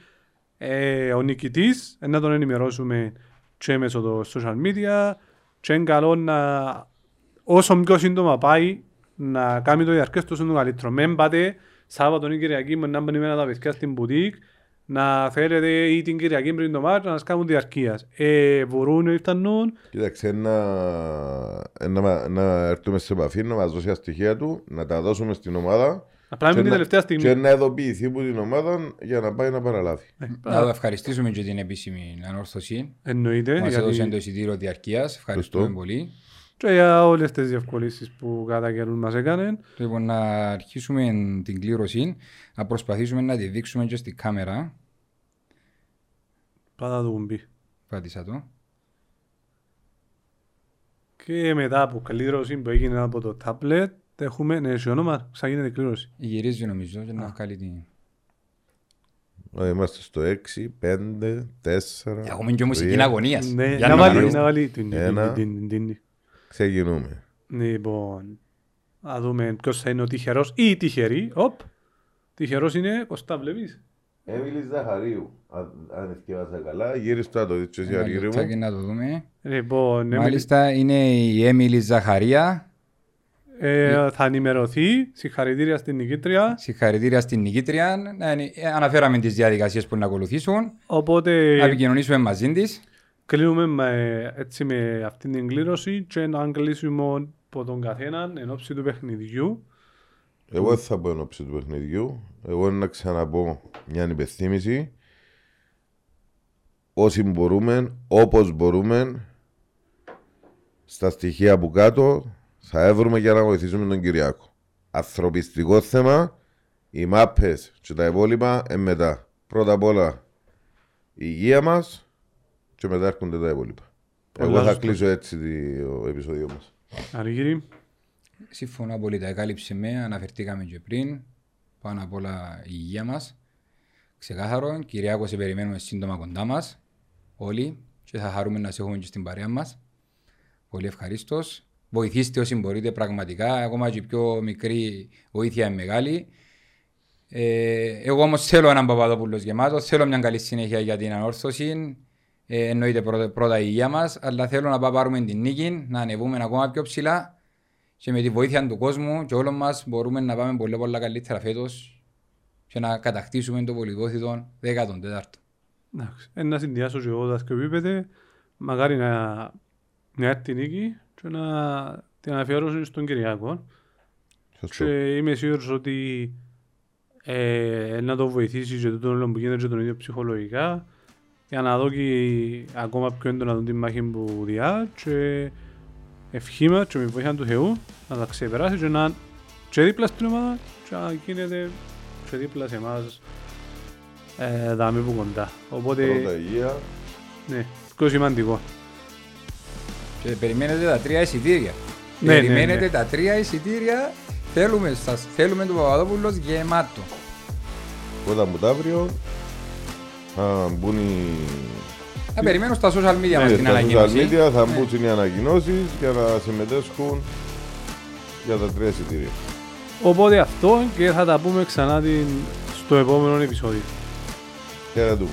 ε, ο νικητής ε, να τον ενημερώσουμε και μέσω των social media και είναι καλό να όσο πιο σύντομα πάει να κάνει το διαρκές τόσο το καλύτερο. Μεν πάτε Σάββατο ή Κυριακή με να περιμένετε τα παιδιά στην μπουτίκ να θέλετε ή την Κυριακή πριν το μάτι να σας κάνουν διαρκείας. Ε, μπορούν να φτανούν Κοίταξε, να, να, να έρθουμε σε επαφή, να μας δώσει τα στοιχεία του, να τα δώσουμε στην ομάδα απλά με και την να- τελευταία στιγμή. και να ειδοποιηθεί από την ομάδα για να πάει να παραλάβει. Να το ευχαριστήσουμε και την επίσημη ανόρθωση. Εννοείται. Μας γιατί- έδωσε το εισιτήριο διαρκείας. Ευχαριστούμε Ευχαριστώ. πολύ. Και για όλες τις διευκολύνσεις που κατά καιρούς μας έκανε. Λοιπόν, να αρχίσουμε την κλήρωση, να προσπαθήσουμε να τη δείξουμε και στην κάμερα. Πάτα το κουμπί. Πάτησα το. Και μετά από κλήρωση που έγινε από το tablet έχουμε ναι, σε όνομα, ξαγίνεται κλήρωση. Γυρίζει νομίζω και να βγάλει την... Ε, Είμαστε στο 6, 5, 4. Έχουμε και μουσική τρία. αγωνίας. Ναι, Για να να βάλει, κανονίσουμε. να βάλει την- Ένα. Την- την- την- την- Ξεκινούμε. Λοιπόν, να δούμε ποιος θα είναι ο τυχερός ή η τυχερή. Οπ, τυχερός είναι, Κωστά βλέπεις; Έμιλη Ζαχαρίου. Αν εθιέβασα καλά, γύρισε το να το δεις και εσύ Ένα Αργύρι λεπτάκι μου. να το δούμε. Λοιπόν, Έμιλη, Μάλιστα είναι η Έμιλη Ζαχαρία. ε, θα ενημερωθεί. Συγχαρητήρια στην νικήτρια. Συγχαρητήρια στην νικήτρια. Να ενη- ε, Αναφέραμε τις διαδικασίες που να ακολουθήσουν. Οπότε Να επικοινωνήσουμε μαζί της. Κλείνουμε με, έτσι με αυτήν την κλήρωση και να κλείσουμε από τον καθέναν εν ώψη του παιχνιδιού. Εγώ δεν θα πω εν ώψη του παιχνιδιού. Εγώ είναι να ξαναπώ μια υπενθύμηση. Όσοι μπορούμε, όπως μπορούμε, στα στοιχεία που κάτω θα έβρουμε για να βοηθήσουμε τον Κυριάκο. Ανθρωπιστικό θέμα, οι μάπες και τα υπόλοιπα είναι μετά. Πρώτα απ' όλα η υγεία μας και μετά έρχονται τα υπόλοιπα. Πολλά Εγώ θα σωστά. κλείσω έτσι το επεισόδιο μας. Αργύρι, Συμφωνώ απόλυτα. Εκάλυψε με, αναφερθήκαμε και πριν. Πάνω απ' όλα η υγεία μας. Ξεκάθαρο, Κυριάκο, σε περιμένουμε σύντομα κοντά μας. Όλοι. Και θα χαρούμε να σε έχουμε και στην παρέα μας. Πολύ ευχαρίστως. Βοηθήστε όσοι μπορείτε πραγματικά. Ακόμα και η πιο μικρή βοήθεια είναι μεγάλη. Ε, εγώ όμως θέλω έναν Παπαδόπουλος γεμάτο. Θέλω μια καλή συνέχεια για την ανόρθωση. Ε, εννοείται πρώτα, πρώτα η υγεία μας, αλλά θέλω να πάμε πάρουμε την νίκη, να ανεβούμε ακόμα πιο ψηλά και με τη βοήθεια του κόσμου και όλων μας μπορούμε να πάμε πολύ, πολύ καλύτερα φέτος και να κατακτήσουμε το πολυκόθητο 14ο. εντάξει, ε, να συνδυάσω και εγώ τα δύο επίπεδα. Μακάρι να, να έρθει η νίκη και να την αφιερώσουν στον Κυριακό. Σωστό. Και είμαι σίγουρος ότι ε, να το βοηθήσει και το όλο που γίνεται και τον ίδιο ψυχολογικά για να δω και ακόμα πιο έντονα τον τη μάχη που διά και ευχή μας και με βοήθεια του Θεού να τα ξεπεράσει και να και δίπλα στην ομάδα και να γίνεται και δίπλα σε εμάς ε, δάμε που κοντά. Οπότε, Πρώτα υγεία. ναι, πιο σημαντικό. Και περιμένετε τα τρία εισιτήρια. Ναι, ναι, περιμένετε ναι. τα τρία εισιτήρια. Θέλουμε, σας, θέλουμε τον Παπαδόπουλο γεμάτο. Πρώτα μου το αύριο θα μπουν οι Θα περιμένω στα social media μας Ναι, την στα social ανακοίνωση. media θα Ναι. μπουν οι ανακοινώσεις για να συμμετέσχουν για τα τρία εισιτήρια. Οπότε αυτό και θα τα πούμε ξανά την, στο επόμενο επεισόδιο. Χαιρετούμε.